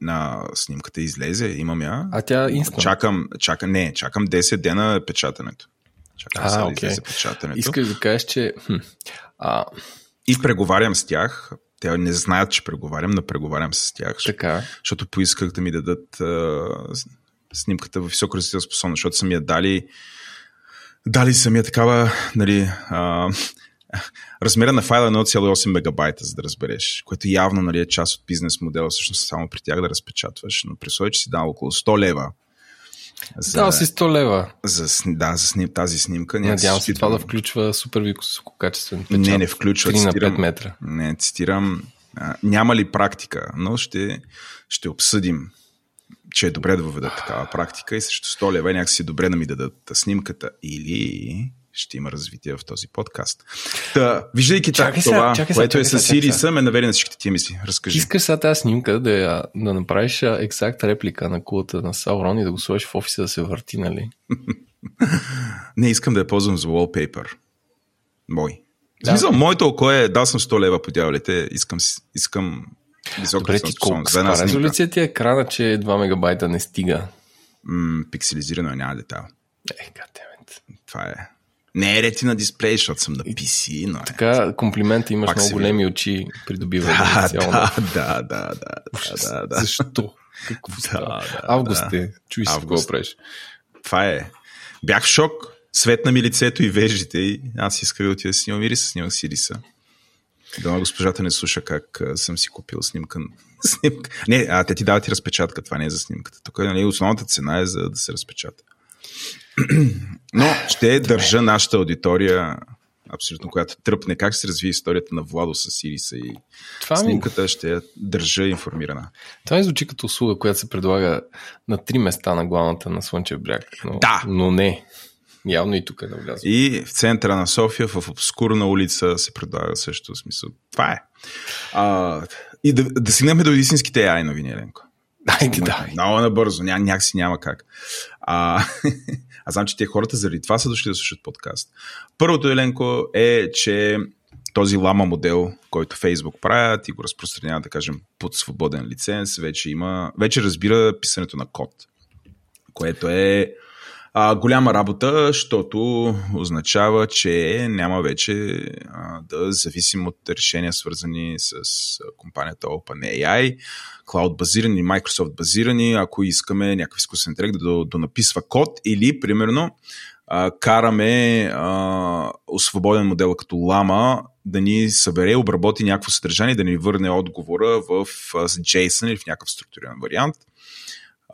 На снимката излезе, имам я. А тя инстант? Чакам, чакам, не, чакам 10 дена печатането. Чакам а, сега okay. да излезе печатането. Искаш да кажеш, че... Хм, а... И преговарям с тях. Те не знаят, че преговарям, но преговарям с тях. Така. Защото поисках да ми дадат а, снимката в високо различна способност, защото са ми я дали дали са ми я такава, нали, а, размера на файла е 1,8 мегабайта, за да разбереш, което явно нали, е част от бизнес модела, всъщност само при тях да разпечатваш, но при че си дал около 100 лева. За, да, си 100 лева. За, да, за сним, тази снимка. Надявам се това да включва супер висококачествен печат. Не, не включва. 3 на 5 метра. Не, цитирам. А, няма ли практика, но ще, ще обсъдим че е добре да въведат такава практика и срещу 100 лева някакси е добре да ми дадат снимката или ще има развитие в този подкаст. Та, виждайки чакай това, чакай което е с Сириса, ме навери на всичките тия мисли. Разкажи. Искаш сега тази снимка да, да направиш ексакт реплика на кулата на Саурон и да го сложиш в офиса да се върти, нали? Не, искам да я ползвам за wallpaper. Мой. Да. Смисъл, моето око е, дал съм 100 лева по дяволите, искам, искам Висока Добре, ти колко за резолюция ти е екрана, че 2 мегабайта не стига? М, пикселизирано е, няма детайл. Е, goddammit. Това е. Не е ретина дисплей, защото съм на PC, но е. Така, комплимент, имаш Пак много големи очи, придобива да, да, да, да, да, да, да. Защо? Какво да, да, Август е. Чуй си какво правиш. Това е. Бях в шок. Светна ми лицето и вежите и аз исках да отида да снимам Ириса, снимах Сириса. Да, госпожата не слуша как съм си купил снимка. снимка. Не, а те ти дават и разпечатка, това не е за снимката. Тук нали, основната цена е за да се разпечата. Но ще държа нашата аудитория абсолютно, която тръпне как се разви историята на Владо с Ириса и това снимката ми... ще я държа информирана. Това ми звучи като услуга, която се предлага на три места на главната на Слънчев бряг. Но, да! Но не. Явно и тук е навлязъл. И в центъра на София, в обскурна улица, се предлага също смисъл. Това е. А, и да, да стигнем до истинските AI новини, Еленко. Дайте, да. Много набързо, ня, някакси няма как. А, аз знам, че те хората заради това са дошли да слушат подкаст. Първото, Еленко, е, че този лама модел, който Фейсбук правят и го разпространяват, да кажем, под свободен лиценз, вече има, вече разбира писането на код, което е а, голяма работа, защото означава, че няма вече а, да зависим от решения свързани с компанията OpenAI, клауд базирани, Microsoft базирани, ако искаме някакъв изкусен интелект да, да написва код или, примерно, а, караме а, свободен модел като лама да ни събере, обработи някакво съдържание, да ни върне отговора в JSON или в някакъв структуриран вариант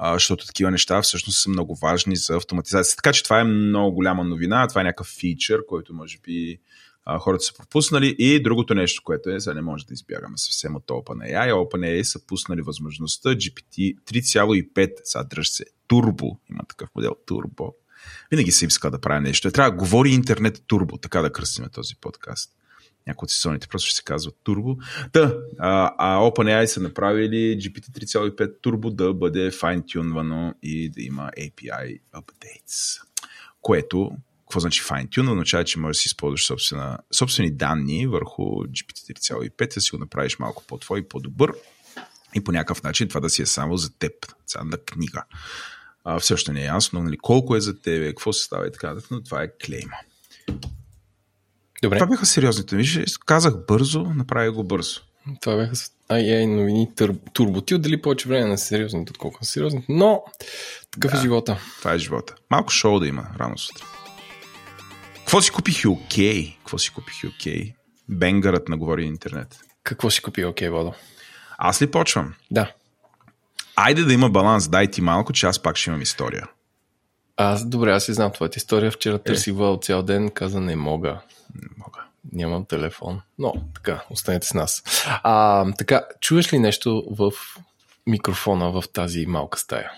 защото такива неща всъщност са много важни за автоматизация. Така че това е много голяма новина, това е някакъв фичър, който може би хората са пропуснали. И другото нещо, което е, за не може да избягаме съвсем от OpenAI. OpenAI са пуснали възможността GPT 3.5, сега се, турбо, има такъв модел, турбо. Винаги се иска да прави нещо. Трябва да говори интернет турбо, така да кръстиме този подкаст. Някои от сезоните просто ще се казва Turbo. Та, а, а OpenAI са направили GPT 3.5 Turbo да бъде fine-tunвано и да има API updates. Което, какво значи fine-tune? Означава, че можеш да си използваш собствена, собствени данни върху GPT 3.5 да си го направиш малко по-твой по-добър и по някакъв начин това да си е само за теб, цялна книга. А, все още не е ясно нали, колко е за тебе, какво се става и така, но това е клейма. Добре. Това бяха сериозните. Виж, казах бързо, направя го бързо. Това бяха AI новини турбо. Ти отдели повече време на сериозните, отколко на сериозните, но такъв е да, е живота. Това е живота. Малко шоу да има рано сутрин. Какво си купих окей? Какво си купих окей? Бенгърът на говори интернет. Какво си купи окей, Водо? Аз ли почвам? Да. Айде да има баланс, дай ти малко, че аз пак ще имам история. Аз, добре, аз си знам твоята история. Вчера е. търсих Вал цял ден, каза не мога. Не мога. Нямам телефон. Но, така, останете с нас. А, така, чуеш ли нещо в микрофона в тази малка стая?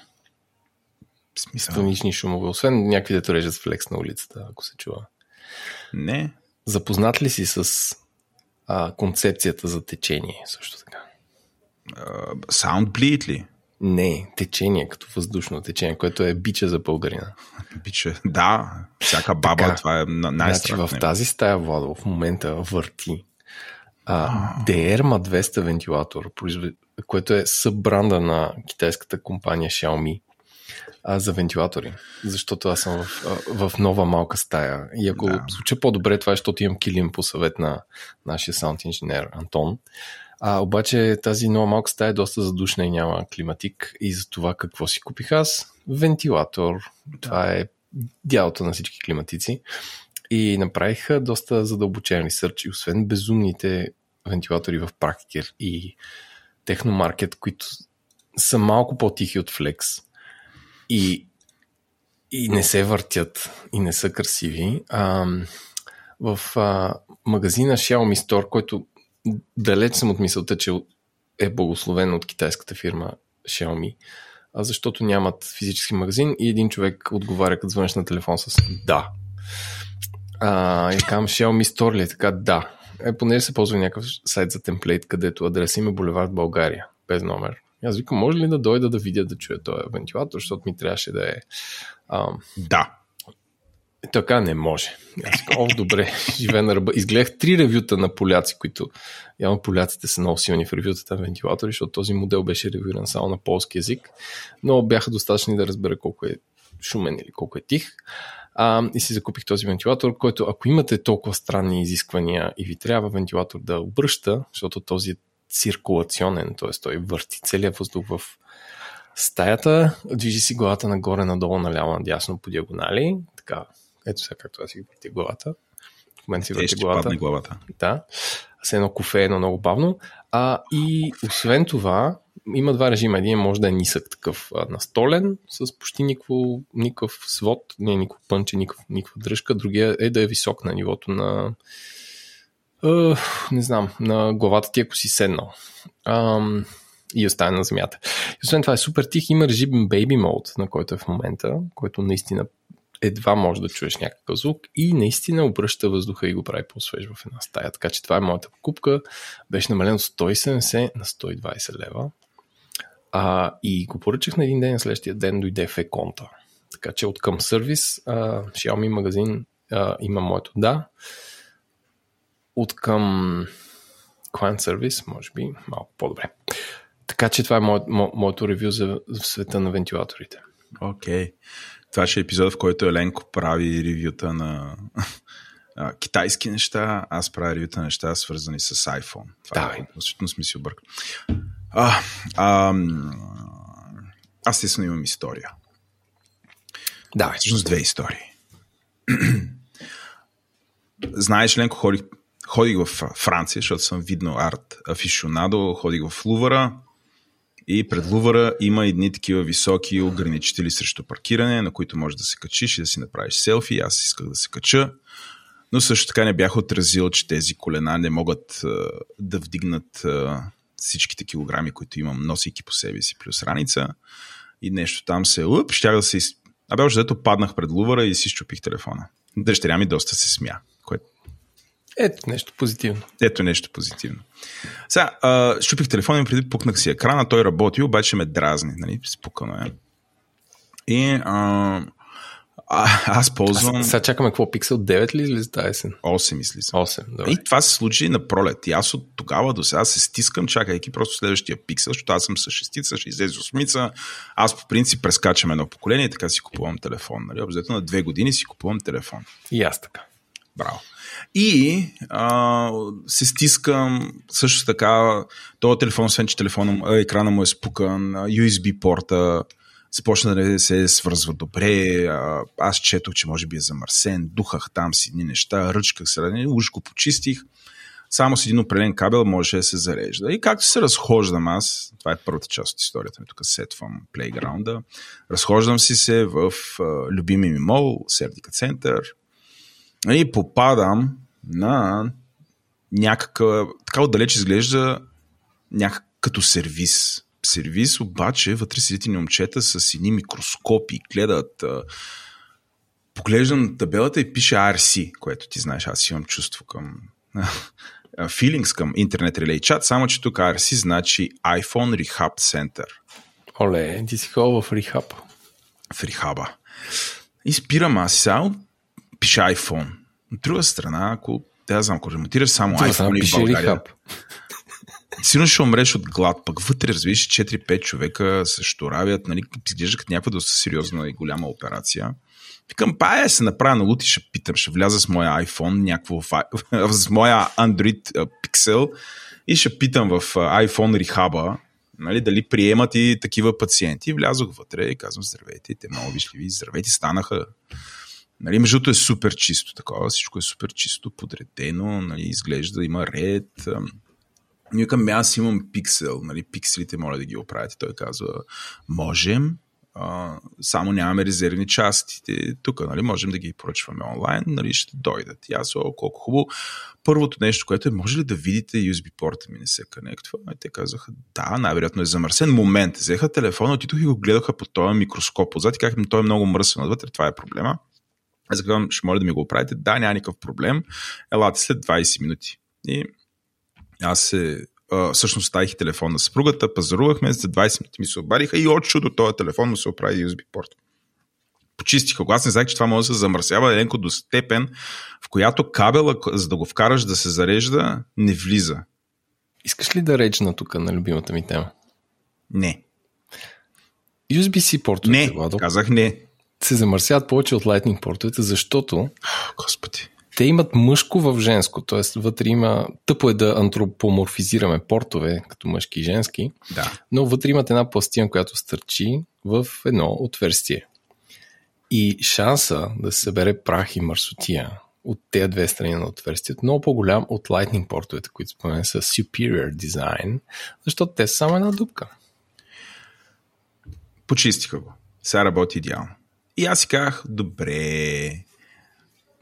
В смисъл? Странични шумове, освен някакви дето режат флекс на улицата, ако се чува. Не. Запознат ли си с а, концепцията за течение също така? Саунд bleed ли? Не, течение, като въздушно течение, което е бича за българина. Бича, да. Всяка баба, така, това е най Значи в тази стая, Владо, в момента върти а, Derma 200 вентилатор, което е събранда на китайската компания Xiaomi а, за вентилатори. Защото аз съм в, в нова малка стая. И ако да. звуча по-добре, това е, защото имам килим по съвет на нашия саунд инженер Антон. А, обаче тази нова малка стая е доста задушна и няма климатик. И за това какво си купих аз? Вентилатор. Да. Това е дялото на всички климатици. И направиха доста задълбочен ресърч и освен безумните вентилатори в Практикер и Техномаркет, които са малко по-тихи от Flex и, и не се въртят и не са красиви. А, в а, магазина Xiaomi Store, който далеч съм от мисълта, че е благословен от китайската фирма Xiaomi, а защото нямат физически магазин и един човек отговаря като звънеш на телефон с да. А, и казвам Xiaomi Store ли? Е така, да. Е, понеже се ползва някакъв сайт за темплейт, където адрес им е Булевард България, без номер. Аз викам, може ли да дойда да видя да чуя този вентилатор, защото ми трябваше да е... Ам... Да. Така не може. Аз о, добре, живе на ръба. Изгледах три ревюта на поляци, които явно поляците са много силни в ревютата на вентилатори, защото този модел беше ревюран само на полски язик, но бяха достатъчни да разбера колко е шумен или колко е тих. А, и си закупих този вентилатор, който ако имате толкова странни изисквания и ви трябва вентилатор да обръща, защото този е циркулационен, т.е. той върти целият въздух в стаята, движи си главата нагоре, надолу, наляво, надясно по диагонали, така ето сега както аз си върти главата. В момента си върти главата. главата. Да. С едно кофе, едно много бавно. А, и освен това, има два режима. Един може да е нисък такъв настолен, с почти никакво, никакъв свод, не никакво пънче, никаква, никаква дръжка. Другия е да е висок на нивото на Uh, не знам, на главата ти, ако си седнал. Um, и остане на земята. И освен това е супер тих. Има режим Baby Mode, на който е в момента, който наистина едва може да чуеш някакъв звук и наистина обръща въздуха и го прави по-свеж в една стая. Така че това е моята покупка. Беше намалено от 170 на 120 лева. А, и го поръчах на един ден, следващия ден дойде в еконта. Така че от към сервис, а, Xiaomi магазин а, има моето да. От към client сервис, може би, малко по-добре. Така че това е мо, мо, моето ревю за, за света на вентилаторите. Окей. Okay. Това ще е епизод, в който Еленко прави ревюта на китайски неща, аз правя ревюта на неща, свързани с iPhone. Това да. е, абсолютно сме си объркали. А, а, аз естествено имам история. Да. Всъщност две истории. Знаеш, Ленко, ходих, ходих в Франция, защото съм видно арт афишонадо, ходих в Лувара, и пред Лувара има едни такива високи ограничители срещу паркиране, на които можеш да се качиш и да си направиш селфи. Аз исках да се кача. Но също така не бях отразил, че тези колена не могат а, да вдигнат а, всичките килограми, които имам, носейки по себе си, плюс раница. И нещо там се... Уп, щях да се... Абе, още паднах пред Лувара и си щупих телефона. Дъщеря ми доста се смя, Ето нещо позитивно. Ето нещо позитивно. Сега, а, щупих телефона и преди пукнах си екрана, той работи, обаче ме дразни, нали, спукано е. И а, а, аз ползвам... А, сега чакаме какво, Pixel 9 ли излиза тази есен? 8 излиза. 8, добре. И това се случи на пролет. И аз от тогава до сега се стискам, чакайки просто следващия пиксел, защото аз съм с шестица, ще излезе осмица. Аз по принцип прескачам едно поколение и така си купувам телефон. Нали? Обзето на две години си купувам телефон. И аз така. Браво. И а, се стискам също така, този телефон, освен че телефона, екрана му е спукан, USB порта, започна да се свързва добре, аз четох, че може би е замърсен, духах там си едни неща, ръчках се, нали, уж го почистих, само с един определен кабел можеше да се зарежда. И както се разхождам аз, това е първата част от историята ми, тук сетвам плейграунда, разхождам си се в любими ми мол, Сердика център, и попадам на някакъв, така отдалеч изглежда някак като сервис сервис, обаче вътре седите ни момчета с едни микроскопи, гледат. Поглеждам табелата и пише RC, което ти знаеш, аз имам чувство към feelings към интернет релей чат, само че тук RC значи iPhone Rehab Center. Оле, ти си ходил в Rehab. В Rehab. И спирам аз сега, пише iPhone. От друга страна, ако да знам, ако ремонтираш само iPhone в България. Сигурно ще умреш от глад, пък вътре, разбираш, 4-5 човека се шторавят, нали, изглежда като някаква доста сериозна и голяма операция. Викам, пая се направя на лут и ще питам, ще вляза с моя iPhone, някакво, с моя Android Pixel и ще питам в iPhone Rehab, нали, дали приемат и такива пациенти. Влязох вътре и казвам, здравейте, те много вижливи, здравейте, станаха. Нали, между е супер чисто такова, всичко е супер чисто, подредено, нали, изглежда, има ред. И викам, аз имам пиксел, нали, пикселите моля да ги оправите. Той казва, можем, а, само нямаме резервни части. Тук, нали, можем да ги поръчваме онлайн, нали, ще дойдат. И аз, о, колко хубаво. Първото нещо, което е, може ли да видите USB порта ми не се конектва? И те казаха, да, най-вероятно е замърсен. Момент, взеха телефона, отидох и го гледаха под този микроскоп. Отзад и казах, той е много мръсен отвътре, това е проблема. Аз казвам, ще моля да ми го оправите. Да, няма никакъв проблем. Елате след 20 минути. И аз се а, всъщност ставих телефон на съпругата, пазарувахме, за 20 минути ми се обадиха и от чудо този телефон му се оправи USB порт. Почистиха го. Аз не знаех, че това може да се замърсява еденко до степен, в която кабела, за да го вкараш да се зарежда, не влиза. Искаш ли да речна тук на любимата ми тема? Не. USB-C портовете, Не, Владо, казах не. Се замърсяват повече от Lightning портовете, защото... Господи те имат мъжко в женско, т.е. вътре има, тъпо е да антропоморфизираме портове, като мъжки и женски, да. но вътре имат една пластина, която стърчи в едно отверстие. И шанса да се събере прах и мърсотия от тези две страни на отверстието много по-голям от Lightning портовете, които спомене са Superior Design, защото те са само една дупка. Почистиха го. Сега работи идеално. И аз си казах, добре,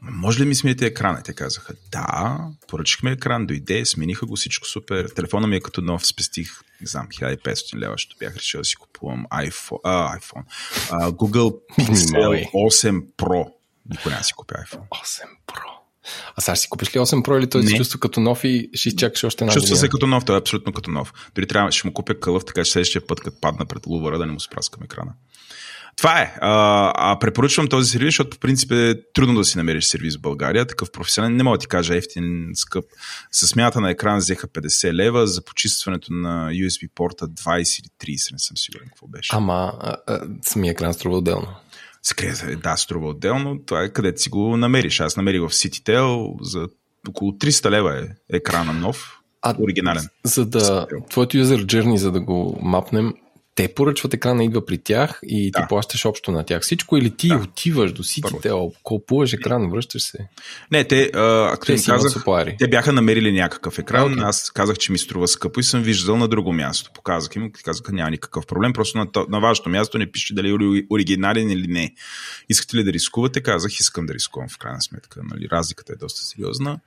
може ли ми смените екрана? Те казаха, да, поръчахме екран, дойде, смениха го всичко супер. Телефона ми е като нов, спестих, не знам, 1500 лева, защото бях решил да си купувам iPhone, а, iPhone а, Google Pixel 8 Pro. Никой не си купя iPhone. 8 Pro. А сега си купиш ли 8 Pro или той се чувства като нов и ще изчакаш още една Чувства се като нов, той е абсолютно като нов. Дори трябва, ще му купя кълъв, така че следващия път, като падна пред лувара, да не му спраскам екрана. Това е. А, а препоръчвам този сервис, защото по принцип е трудно да си намериш сервис в България. Такъв професионален, не мога да ти кажа ефтин, скъп. С смята на екран взеха 50 лева, за почистването на USB порта 20 или 30, не съм сигурен какво беше. Ама а, а, самия екран струва отделно. Скрие, да, струва отделно. Това е където си го намериш. Аз намерих в CityTel за около 300 лева е екрана нов. А, оригинален. За да, твоето user journey, за да го мапнем, те поръчват екрана, идва при тях и да. ти плащаш общо на тях всичко или ти да. отиваш до ситите, купуваш екран, връщаш се? Не, те, а, като те, казах, те бяха намерили някакъв екран, okay. аз казах, че ми струва скъпо и съм виждал на друго място. Показах им, казаха, няма никакъв проблем, просто на, на вашето място не пише дали е оригинален или не. Искате ли да рискувате? Казах, искам да рискувам в крайна сметка. Нали, разликата е доста сериозна.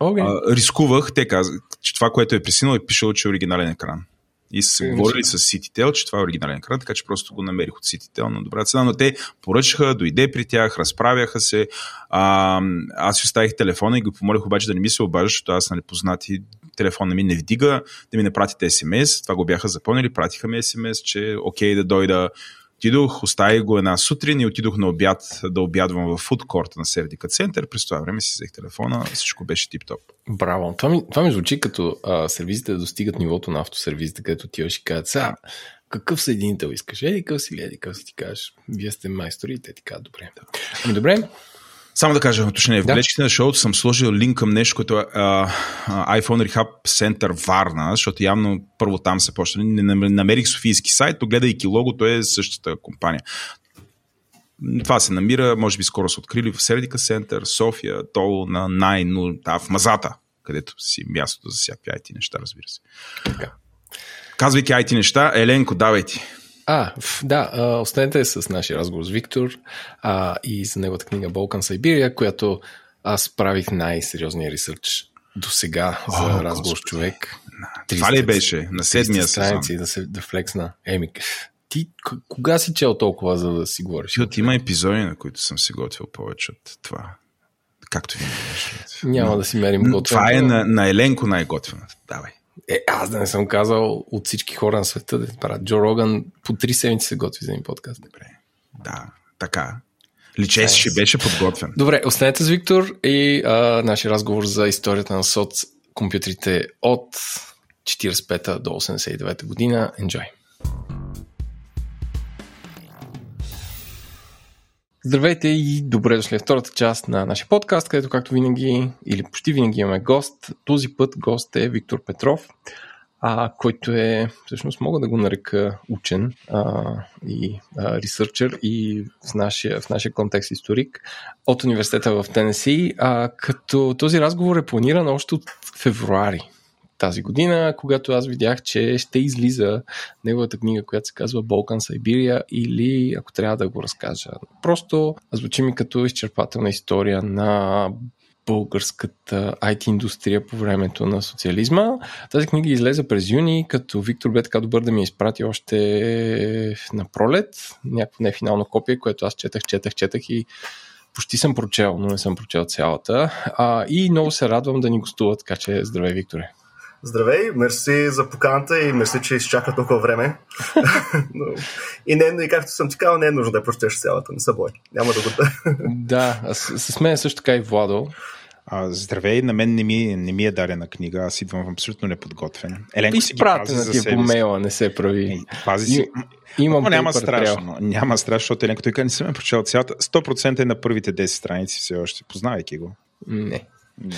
Okay. А, рискувах, те казах, че това, което е присинало, е пишело, че е оригинален екран. И са се говорили с Citytel, че това е оригинален екран, така че просто го намерих от Citytel на добра цена. Но те поръчаха, дойде при тях, разправяха се. А, аз си оставих телефона и го помолих обаче да не ми се обажа, защото аз нали, познати телефона ми не вдига, да ми не пратите смс. Това го бяха запълнили, пратиха ми смс, че окей да дойда Отидох, оставих го една сутрин и отидох на обяд да обядвам в фудкорта на Сердика център. През това време си взех телефона, всичко беше тип-топ. Браво! Това ми, това ми звучи като а, сервизите да достигат нивото на автосервизите, където ти и казват, сега, какъв съединител искаш? Еди къв си, еди къв си ти кажеш. Вие сте майстори и те ти казват, добре. Ами добре, само да кажа уточнение. В да. бележките на шоуто съм сложил линк към нещо, което е uh, iPhone Rehab Center Варна, защото явно първо там се почна. Не намерих софийски сайт, то гледайки логото е същата компания. Това се намира, може би скоро са открили в Сердика Център, София, то на най да, в Мазата, където си мястото за всякакви IT неща, разбира се. Така. Казвайки IT неща, Еленко, давайте. А, да, останете с нашия разговор с Виктор а, и за неговата книга Балкан Сайбирия, която аз правих най-сериозния ресърч до сега за О, разговор Господи. с човек. Това ли беше? На седмия страници да, се, да флексна. Еми, ти кога си чел толкова, за да си говориш? Защото има епизоди, на които съм се готвил повече от това. Както ви Няма Но, да си мерим готвеното. Това е на, на Еленко най-готвената. Давай. Е, аз да не съм казал от всички хора на света да правят. Джо Роган по три седмици се готви за един подкаст. Добре. Да, така. Личе си, ще беше подготвен. Добре, останете с Виктор и а, нашия разговор за историята на соц компютрите от 45-та до 89-та година. Enjoy! Здравейте и добре дошли в втората част на нашия подкаст, където както винаги или почти винаги имаме гост. Този път гост е Виктор Петров, а, който е, всъщност мога да го нарека учен а, и ресърчер и в нашия, в нашия контекст историк от университета в Тенеси, а, като този разговор е планиран още от февруари тази година, когато аз видях, че ще излиза неговата книга, която се казва Балкан Сайбирия или, ако трябва да го разкажа, просто звучи ми като изчерпателна история на българската IT индустрия по времето на социализма. Тази книга излезе през юни, като Виктор бе така добър да ми изпрати още на пролет, някакво не финално копие, което аз четах, четах, четах и почти съм прочел, но не съм прочел цялата. А, и много се радвам да ни гостува, така че здравей, Викторе. Здравей, мерси за поканата и мерси, че изчака толкова време. и, не, и както съм ти казал, не е нужно да прочетеш цялата, не се бой. Няма да го Да, с, с мен също така и Владо. А, здравей, на мен не ми, не ми е дадена книга, аз идвам абсолютно неподготвен. Еленко си ги пази на ти по мейла, не се прави. Е, пази си. И, имам Но няма страшно. Няма страшно, защото Еленко той не съм прочел цялата. 100% е на първите 10 страници все още, познавайки го. Не. не.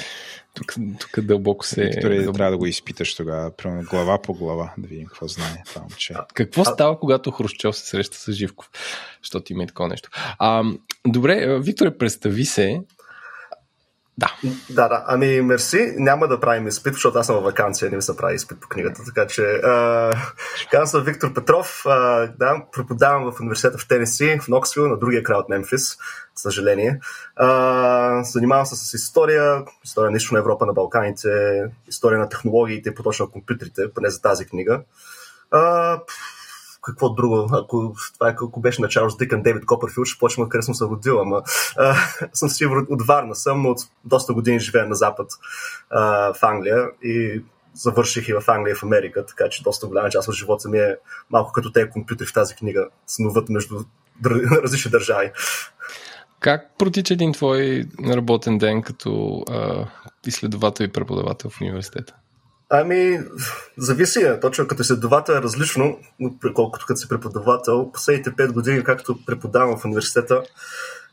Тук, тук дълбоко се... Виктор, дълбоко... трябва да го изпиташ тогава, примерно глава по глава, да видим какво знае това момче. Какво става, когато Хрущов се среща с Живков? Защото има и такова нещо. А, добре, Викторе, представи се да. Да, да. Ами, мерси. Няма да правим изпит, защото аз съм във вакансия, не ми се прави изпит по книгата. Така че, казвам се Виктор Петров. А, да, преподавам в университета в Тенеси, в Ноксвил, на другия край от Мемфис, съжаление. А, занимавам се с история, история на Източна Европа, на Балканите, история на технологиите, поточно на компютрите, поне за тази книга. А, какво друго, ако това е, ако беше начало с Дикън Дейвид Копърфилд, ще почвам къде съм се родил, ама а, съм си от Варна съм, от доста години живея на запад а, в Англия и завърших и в Англия и в Америка, така че доста голяма част от живота ми е малко като те компютри в тази книга, снуват между различни държави. Как протича един твой работен ден като а, изследовател и преподавател в университета? Ами, зависи. Точно като изследовател е различно, колкото като си преподавател. Последните 5 години, както преподавам в университета,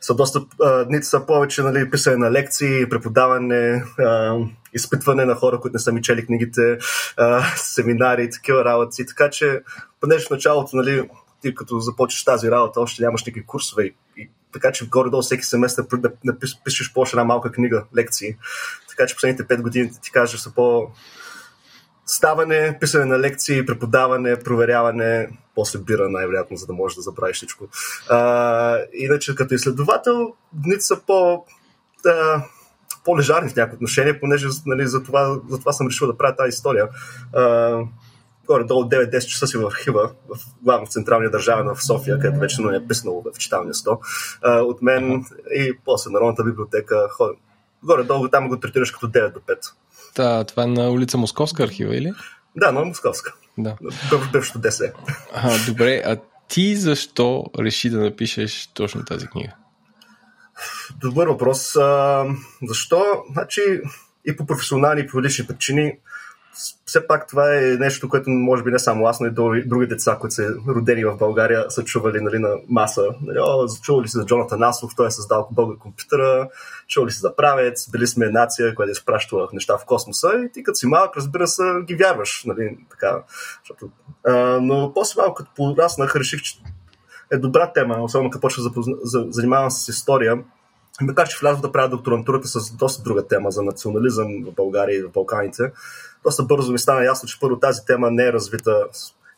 са доста, дните са повече нали, писане на лекции, преподаване, а, изпитване на хора, които не са ми чели книгите, а, семинари такива работи. Така че, понеже в началото, нали, ти като започнеш тази работа, още нямаш никакви курсове и, и така че горе-долу всеки семестър да, да пишеш по една малка книга, лекции. Така че последните 5 години ти кажа са по ставане, писане на лекции, преподаване, проверяване, после бира най-вероятно, за да можеш да забравиш всичко. А, иначе като изследовател, дните са по, да, по-лежарни в някакво отношение, понеже нали, за, това, за това съм решил да правя тази история. А, горе-долу 9-10 часа си в архива, в, главно в Централния държава в София, където вече не е писнало в читалния 100. А, от мен и после Народната библиотека. Горе-долу там го третираш като 9 до 5. Та, това е на улица Московска архива, или? Да, на Московска. Да. Бившото ДС. А, добре, а ти защо реши да напишеш точно тази книга? Добър въпрос. А, защо? Значи и по професионални и по лични причини все пак това е нещо, което може би не само аз, но и други деца, които са родени в България, са чували нали, на маса. Нали, О, чували си за Джонатан Насов, той е създал българ компютъра, чували си за правец, били сме нация, която е изпращала неща в космоса и ти като си малък, разбира се, ги вярваш. Нали, така, защото, а, но после малко като пораснах, реших, че е добра тема, особено като почва да за, занимавам с история. Макар, че влязох да правя докторантурата с доста друга тема за национализъм в България и в Балканите, доста бързо ми стана ясно, че първо тази тема не е развита.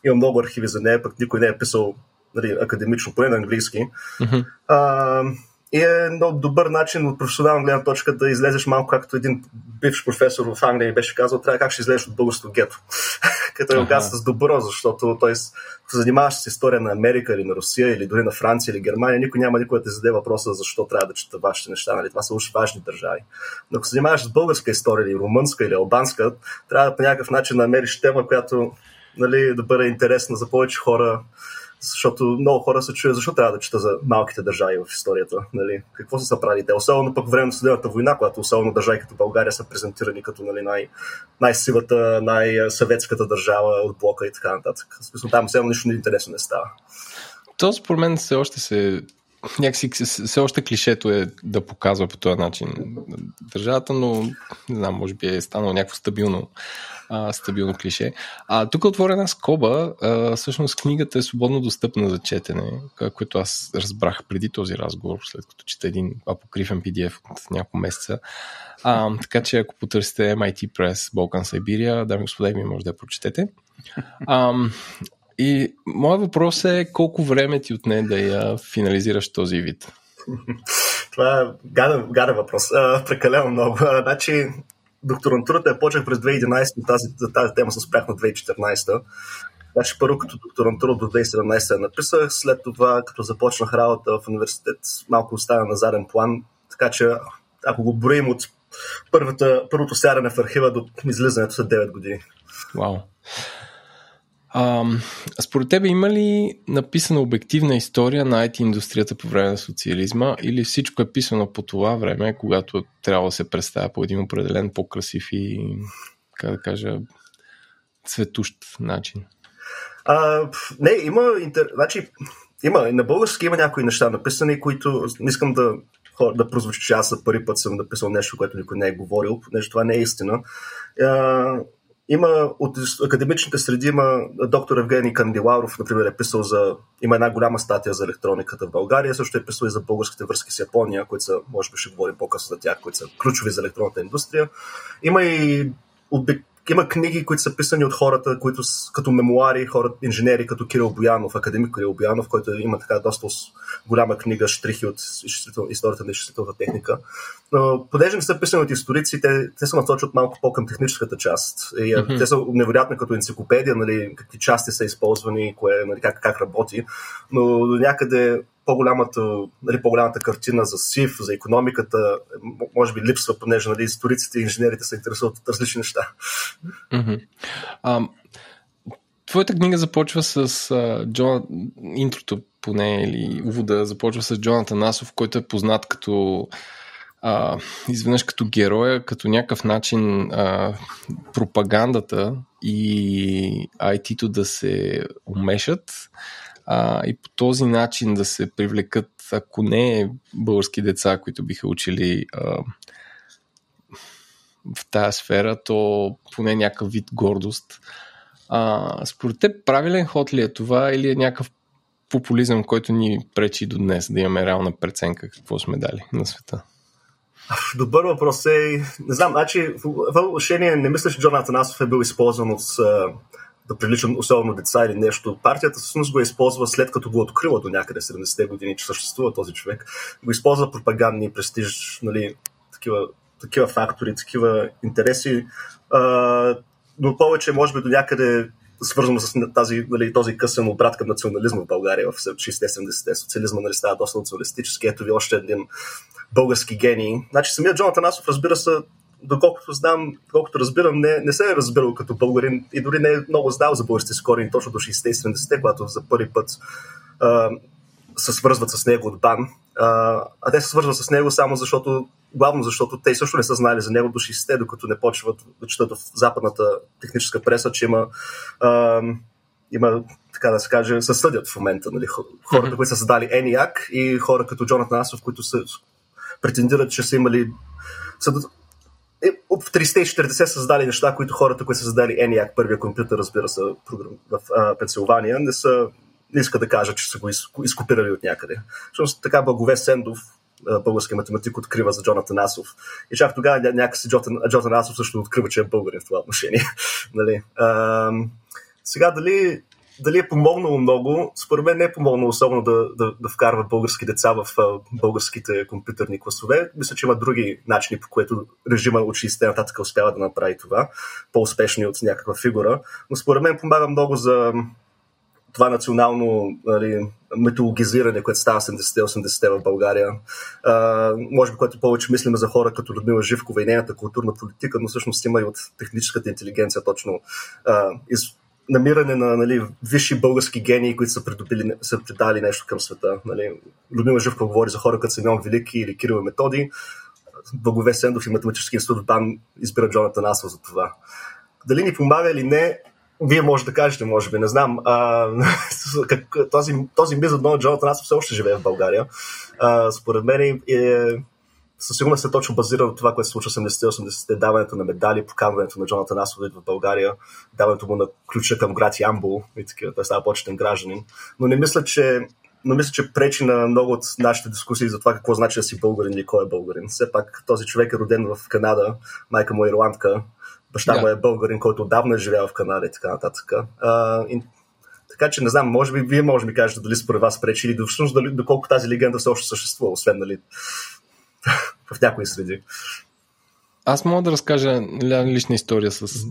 Има много архиви за нея, пък никой не е писал нали, академично, поне на английски. Mm-hmm. А, и е много добър начин от професионална гледна точка да излезеш малко както един бивш професор в Англия беше казал, трябва как ще излезеш от българското гето. Като е uh-huh. с добро, защото той, занимаваш с история на Америка или на Русия или дори на Франция или Германия, никой няма никой да те зададе въпроса защо трябва да чета вашите неща. Нали? Това са уж важни държави. Но ако се занимаваш с българска история или румънска или албанска, трябва да по някакъв начин да намериш тема, която нали, да бъде интересна за повече хора защото много хора се чуят защо трябва да чета за малките държави в историята. Нали? Какво са са правили те? Особено пък време на студената война, когато особено държави като България са презентирани като нали, най- най-силата, най-съветската държава от блока и така нататък. Смисъл, там все нищо интересно не става. То според мен все още се някакси все още клишето е да показва по този начин държавата, но не знам, може би е станало някакво стабилно а, стабилно клише. А тук е отворена скоба. А, всъщност книгата е свободно достъпна за четене, което аз разбрах преди този разговор, след като чета един апокрифен PDF от няколко месеца. А, така че ако потърсите MIT Press Балкан Сайбирия, дами господа, ми може да я прочетете. А, и моят въпрос е колко време ти отне да я финализираш този вид? Това е гаден, гаден въпрос. А, прекалено много. Значи, докторантурата я почнах през 2011, но тази, тази тема се спрях на 2014. Значи първо като докторантура до 2017 я написах, след това като започнах работа в университет, малко остана на заден план, така че ако го броим от първата, първото сядане в архива до излизането са 9 години. Вау. А, според тебе има ли написана обективна история на IT индустрията по време на социализма или всичко е писано по това време, когато трябва да се представя по един определен по-красив и, как да кажа, цветущ начин? А, не, има, интер... значи, има, на български има някои неща написани, които не искам да, да прозвучи, че аз за първи път съм написал нещо, което никой не е говорил, понеже това не е истина. Има от академичните среди има доктор Евгений Кандиларов, например, е писал за... Има една голяма статия за електрониката в България, също е писал и за българските връзки с Япония, които са, може би ще говорим по-късно за тях, които са ключови за електронната индустрия. Има и има книги, които са писани от хората, които като мемуари, хора, инженери, като Кирил Боянов, академик Кирил Боянов, който има така доста голяма книга, штрихи от историята на изчислителната техника. Но понеже не са писани от историци, те, те се насочват малко по-към техническата част. И, mm-hmm. Те са невероятни като енциклопедия, нали, какви части са използвани, кое, нали, как, как работи, но някъде по-голямата, нали, по-голямата картина за СИФ, за економиката, може би липсва, понеже нали, историците и инженерите се интересуват от различни неща. Mm-hmm. Твоята книга започва с uh, Джон, интрото поне или увода започва с Джоната Насов, който е познат като а, изведнъж като героя, като някакъв начин а, пропагандата и IT-то да се умешат а, и по този начин да се привлекат, ако не български деца, които биха учили а, в тази сфера, то поне някакъв вид гордост. А, според теб правилен ход ли е това или е някакъв популизъм, който ни пречи до днес да имаме реална преценка какво сме дали на света? Добър въпрос е. Не знам, значи в отношение не мисля, че Джон Атанасов е бил използван от да прилича особено деца или нещо. Партията всъщност го използва след като го открила до някъде 70-те години, че съществува този човек. Го използва пропагандни, престиж, нали, такива, такива фактори, такива интереси. А, но повече, може би, до някъде свързано с тази, нали, този късен обрат към национализма в България в 60-70-те. Социализма нали, става доста националистически. Ето ви още един български гений. Значи самият Джонатан Асов, разбира се, доколкото знам, доколкото разбирам, не, не се е разбирал като българин и дори не е много знал за българските скорини точно до 60-70-те, когато за първи път а, се свързват с него от БАН. А, а те се свързват с него само защото, главно защото те също не са знали за него до 60-те, докато не почват да четат в западната техническа преса, че има, а, има така да се каже, се съдят в момента. Нали, хората, които са създали ENIAC и хора като Джонатан Асов, които са, претендират, че са имали са, е, в 340 създали неща, които хората, които са създали ENIAC, първия компютър, разбира се, в а, Пенсилвания, не са не иска да кажа, че са го изкопирали от някъде. Защото така Благове Сендов, български математик, открива за Джонатан Асов. И чак тогава някакси Джонатан, Джонатан Асов също открива, че е българин в това отношение. нали? а, сега дали, дали е помогнало много, според мен не е помогнало особено да, да, да вкарват български деца в българските компютърни класове. Мисля, че има други начини, по които режима 60 нататък успява да направи това, по-успешни от някаква фигура. Но според мен помага много за това национално нали, метологизиране, което става 70-80 в България. А, може би, което повече мислиме за хора като Людмила Живкова и нейната културна политика, но всъщност има и от техническата интелигенция точно а, из, намиране на нали, висши български гении, които са, придобили, са придали нещо към света. Нали. Людмила Живкова говори за хора като Симеон Велики или Кирил Методи. Благове Сендов и Математически институт там избира Джонатан Асъл за това. Дали ни помага или не, вие може да кажете, може би, не знам. А, как, този, този мит за Доналд Джонатан аз все още живее в България. А, според мен е, със сигурност е точно базирано това, което се случва 70-80-те, даването на медали, поканването на Джонатан Асов в България, даването му на ключа към град Ямбул и такива, той става почетен гражданин. Но не мисля, че но мисля, че пречи на много от нашите дискусии за това какво значи да си българин и кой е българин. Все пак този човек е роден в Канада, майка му е ирландка, Баща да. му е българин, който отдавна е живял в Канада и така нататък. А, и, така че не знам, може би вие може ми кажете дали според вас пречи или всъщност дали, доколко тази легенда все още съществува, освен нали, в някои среди. Аз мога да разкажа лична история с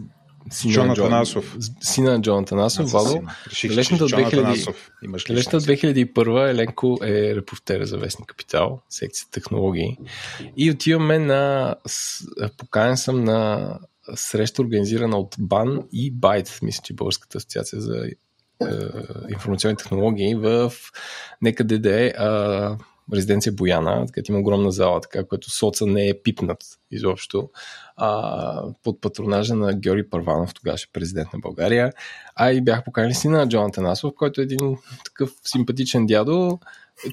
сина Джон Атанасов. Сина на Джон Атанасов, Вало. Лечната от 2001 Еленко е репортер за Вестник Капитал, секция технологии. И отиваме на... Поканен съм на среща, организирана от БАН и Байт, мисля, че Българската асоциация за е, информационни технологии в некъде да е резиденция Бояна, където има огромна зала, така, което соца не е пипнат изобщо, а, под патронажа на Георги Първанов, тогава президент на България. А и бях поканили сина на Джон Танасов, който е един такъв симпатичен дядо,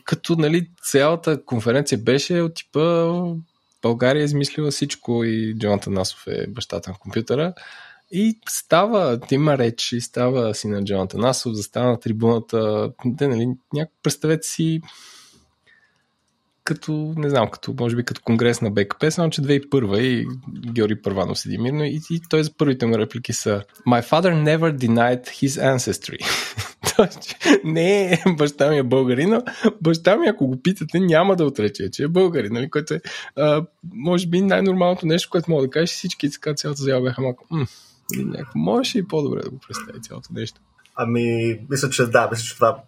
като нали, цялата конференция беше от типа България е измислила всичко и Джонатан Насов е бащата на компютъра. И става, има реч, и става си на Джонатан Насов, застава на трибуната. Де, нали, няко, представете си като, не знам, като, може би като конгрес на БКП, само че 2001 и Георги Първанов седи мирно и, и той за първите му реплики са My father never denied his ancestry. не е баща ми е българин, но баща ми, ако го питате, няма да отрече, че е българин, нали, което е, а, може би най-нормалното нещо, което мога да кажа, всички така цялата зала бяха малко, можеше и по-добре да го представи цялото нещо. Ами, мисля, че да, мисля, че това.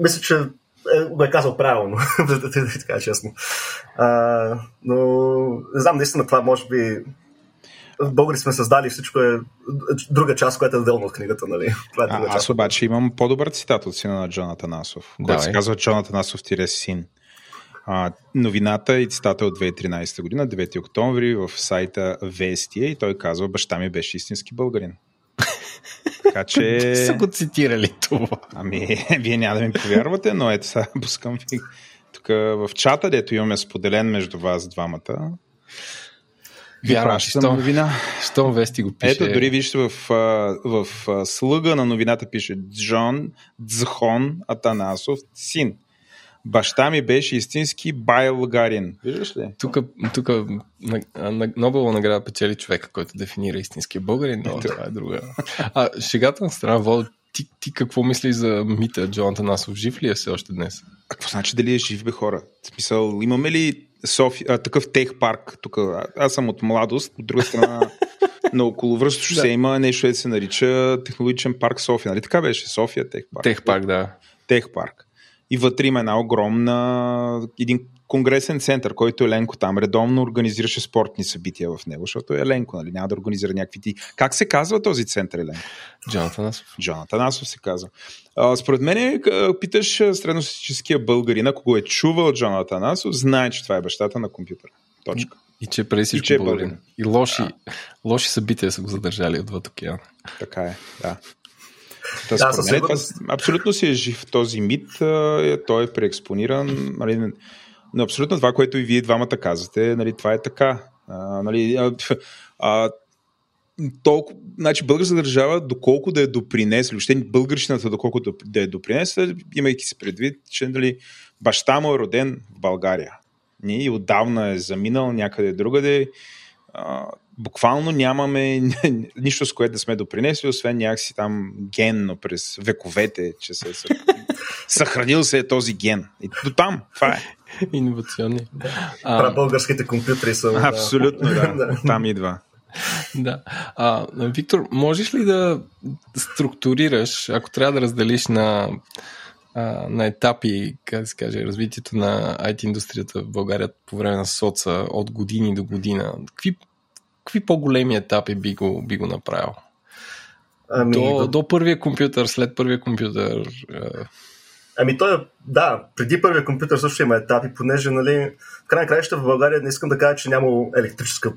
Мисля, че го е казал правилно, така честно. А, но не знам, наистина това може би в българи сме създали всичко е друга част, която е отделно от книгата, нали? Това е а, аз обаче имам по-добър цитат от сина на Джоната Насов, който се казва Джоната Насов син. А, новината и цитата от 2013 година, 9 октомври, в сайта Вестия и той казва, баща ми беше истински българин. Така че... са го цитирали това? Ами, вие няма да ми повярвате, но ето сега пускам ви тук в чата, дето имаме споделен между вас двамата. Вярвам, що, новина. Щом Вести го пише. Ето, дори вижте в, в, в слъга на новината пише Джон Дзхон Атанасов, син. Баща ми беше истински байлгарин. Виждаш ли? Тук, тук на, на Нобелова награда печели човека, който дефинира истинския българин, но това е друга. А шегата на страна, Вол, ти, ти какво мислиш за мита Джон Танасов? Жив ли е все още днес? А какво значи дали е жив, бе хора? В смисъл, имаме ли Софи, а, такъв тех парк тук? Аз съм от младост, от друга страна Но около връзто шосе да. има нещо, което се нарича технологичен парк София. Нали така беше? София Тех парк. Тех парк, да. Тех парк. И вътре има една огромна, един конгресен център, който Еленко там редовно организираше спортни събития в него, защото е Еленко, нали? Няма да организира някакви ти. Как се казва този център, Еленко? Джонатан Насов. Джонатан Насов се казва. А, според мен, питаш средностатическия българин, ако го е чувал Джонатан Насов, знае, че това е бащата на компютъра. Точка. И че преди всичко и, че е българин. И лоши, да. лоши събития са го задържали отвъд океана. Така е, да. Та, да, мен, това, абсолютно си е жив този мит. Е, той е преекспониран. Нали, но абсолютно това, което и вие двамата казвате, нали, това е така. А, нали, а, а, толкова, значи българската държава, доколко да е допринесла, въобще българщината, доколко да е допринесла, имайки се предвид, че нали, баща му е роден в България. Не, и отдавна е заминал някъде другаде. А, буквално нямаме нищо, с което да сме допринесли, освен някакси там генно през вековете, че се е съхранил се е този ген. И до там, това е. Иновационни. А, българските компютри са. Абсолютно, да. да. Там идва. Да. А, Виктор, можеш ли да структурираш, ако трябва да разделиш на, а, на етапи, как да се каже, развитието на IT индустрията в България по време на соца от години до година, какви, какви по-големи етапи би го, би го направил? Ами, до, до първия компютър, след първия компютър. Ами той, да, преди първия компютър също има етапи, понеже, нали, в край на краища в България не искам да кажа, че няма електрическа,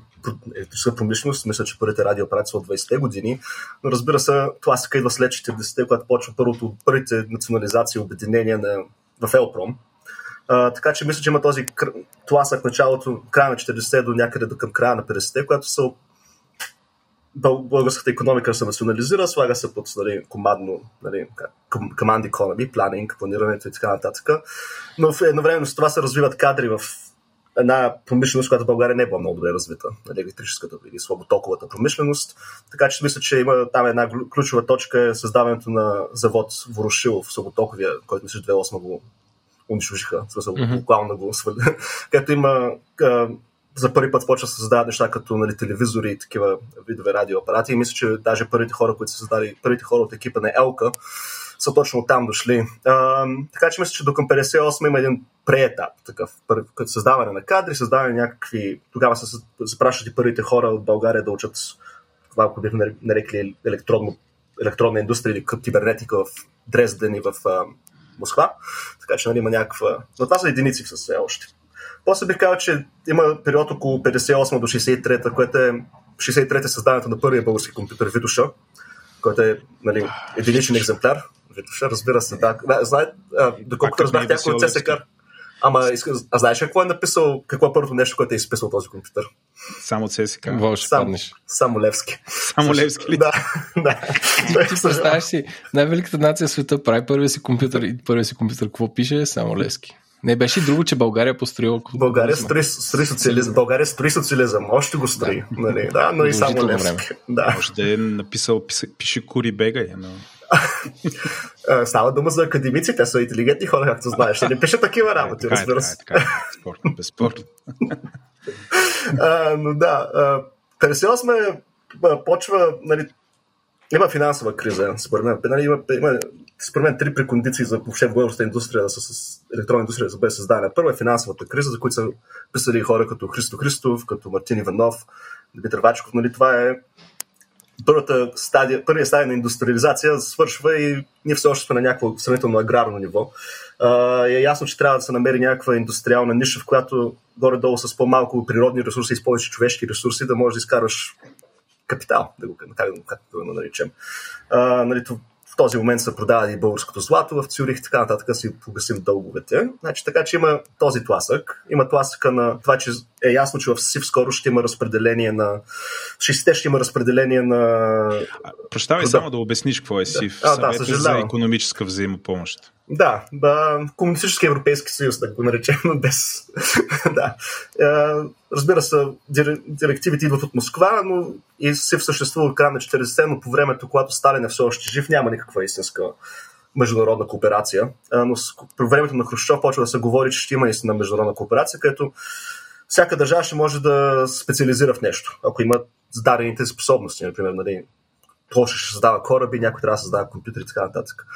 електрическа промишленост. Мисля, че първите радиоапарати са от 20-те години, но разбира се, се идва след 40-те, когато почва първото, първите национализации и обединения на, в Елпром. Така че мисля, че има този тласък началото, края на 40-те до някъде до към края на 50-те, когато са българската економика се национализира, слага се под нали, командно, нали, command economy, планинг, планирането и така нататък. Но в едновременно с това се развиват кадри в една промишленост, която в България не е била много добре развита, нали, електрическата или слаботоковата промишленост. Така че мисля, че има там една ключова точка е създаването на завод Ворошилов, слаботоковия, който мисля, 2008 го унищожиха, смисъл, mm-hmm. буквално го свали. Където има за първи път почва да се създават неща като нали, телевизори и такива видове радиоапарати. И мисля, че даже първите хора, които са създали, първите хора от екипа на Елка, са точно там дошли. А, така че мисля, че до към 58 има един преетап, такъв, като създаване на кадри, създаване на някакви... Тогава се запращат и първите хора от България да учат това, ако бихме нарекли електронно, електронна индустрия или кибернетика в Дрезден и в а, Москва. Така че нали, има някаква... Но това са единици все още. После бих казал, че има период около 58 до 63, което е 63 създаването на първия български компютър Витуша, който е нали, единичен екземпляр. Витуша, разбира се, да. Знае, доколкото разбрах, някой от ЦСК. Ама, а знаеш какво е написал, какво е първото нещо, което е изписал този компютър? Само ЦСК. Сам, само Левски. Само Левски ли? Да, да. Ти представяш си, най-великата нация в света прави първия си компютър и първия си компютър, какво пише? Само Левски. Не беше друго, че България построила България строи, строи социализъм. България строи социализъм. Още го строи. Да, нали? да но и само Левски. Да. Може да е написал, пише Кури Бегай. Но... Става дума за академици, те са интелигентни хора, както знаеш. Ще не пише такива работи, е, разбира се. Така, е, така, е. Безспорно, но да, 58 почва, нали, има финансова криза, според мен. Нали, има, има, според мен, три прекондиции за въобще в българската индустрия, да са с електронна индустрия да бъде създадена. Първа е финансовата криза, за които са писали хора като Христо Христов, като Мартин Иванов, Дмитър Вачков. Нали, това е първата стадия, първия стадия на индустриализация свършва и ние все още сме на някакво сравнително аграрно ниво. Uh, е ясно, че трябва да се намери някаква индустриална ниша, в която горе-долу с по-малко природни ресурси и с повече човешки ресурси да можеш да изкараш капитал, да го, как, как да го наричам. А, нали, този момент се продава и българското злато в Цюрих и така нататък си погасим дълговете. Значи, така че има този тласък. Има тласъка на това, че е ясно, че в СИВ скоро ще има разпределение на... 60 ще има разпределение на... Прощавай да. само да обясниш какво е СИВ. Да. А, да, за економическа взаимопомощ. Да, да, комунистически Европейски съюз, да го наречем, без. да. Разбира се, директивите идват от Москва, но и се съществува от края на 40-те, но по времето, когато Сталин е все още жив, няма никаква истинска международна кооперация. Но по времето на Хрущов почва да се говори, че ще има истина международна кооперация, където всяка държава ще може да специализира в нещо, ако има зададените способности, например, нали, Польша ще създава кораби, някой трябва да създава компютри и така нататък.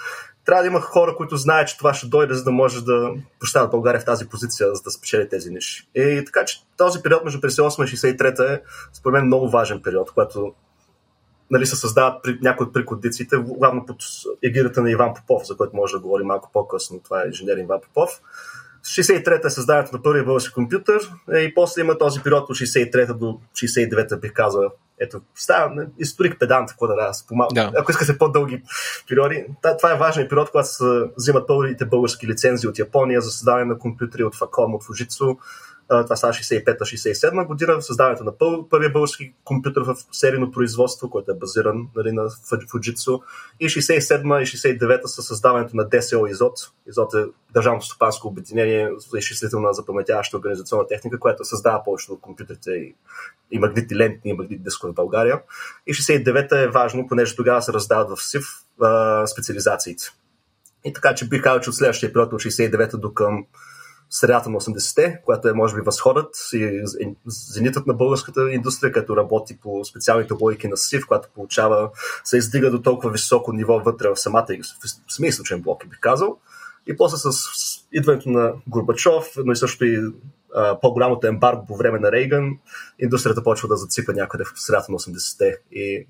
Трябва да има хора, които знаят, че това ще дойде, за да може да поставят България в тази позиция, за да спечели тези ниши. И така че този период между 58 и 63 е, според мен, много важен период, когато нали, се създават при, някои от прикодиците, главно под егидата на Иван Попов, за който може да говорим малко по-късно. Това е инженер Иван Попов. 63-та е създаването на първия български компютър е, и после има този период от 63-та до 69-та, бих казал. Ето, става историк педант, какво да да, спомал... да. ако искате по-дълги периоди. Това е важен период, когато се взимат първите български лицензии от Япония за създаване на компютри от Факом, от Fujitsu, това става 65-67 година, създаването на първия български компютър в серийно производство, който е базиран нали, на Fujitsu. И 67 и 69 са създаването на DSO Изот. Изот е Държавното стопанско обединение за изчислителна запаметяваща организационна техника, която създава повечето от компютрите и, и магнитни лентни и магнитни дискове в България. И 69 е важно, понеже тогава се раздават в СИВ специализациите. И така, че бих казал, че от следващия период от 69 до към средата на 80-те, която е може би възходът и зенитът на българската индустрия, като работи по специалните логики на СИВ, която получава, се издига до толкова високо ниво вътре в самата в самия източен блок, бих казал. И после с идването на Горбачов, но и също и по-голямото ембарго по време на Рейган, индустрията почва да зациква някъде в средата на 80-те и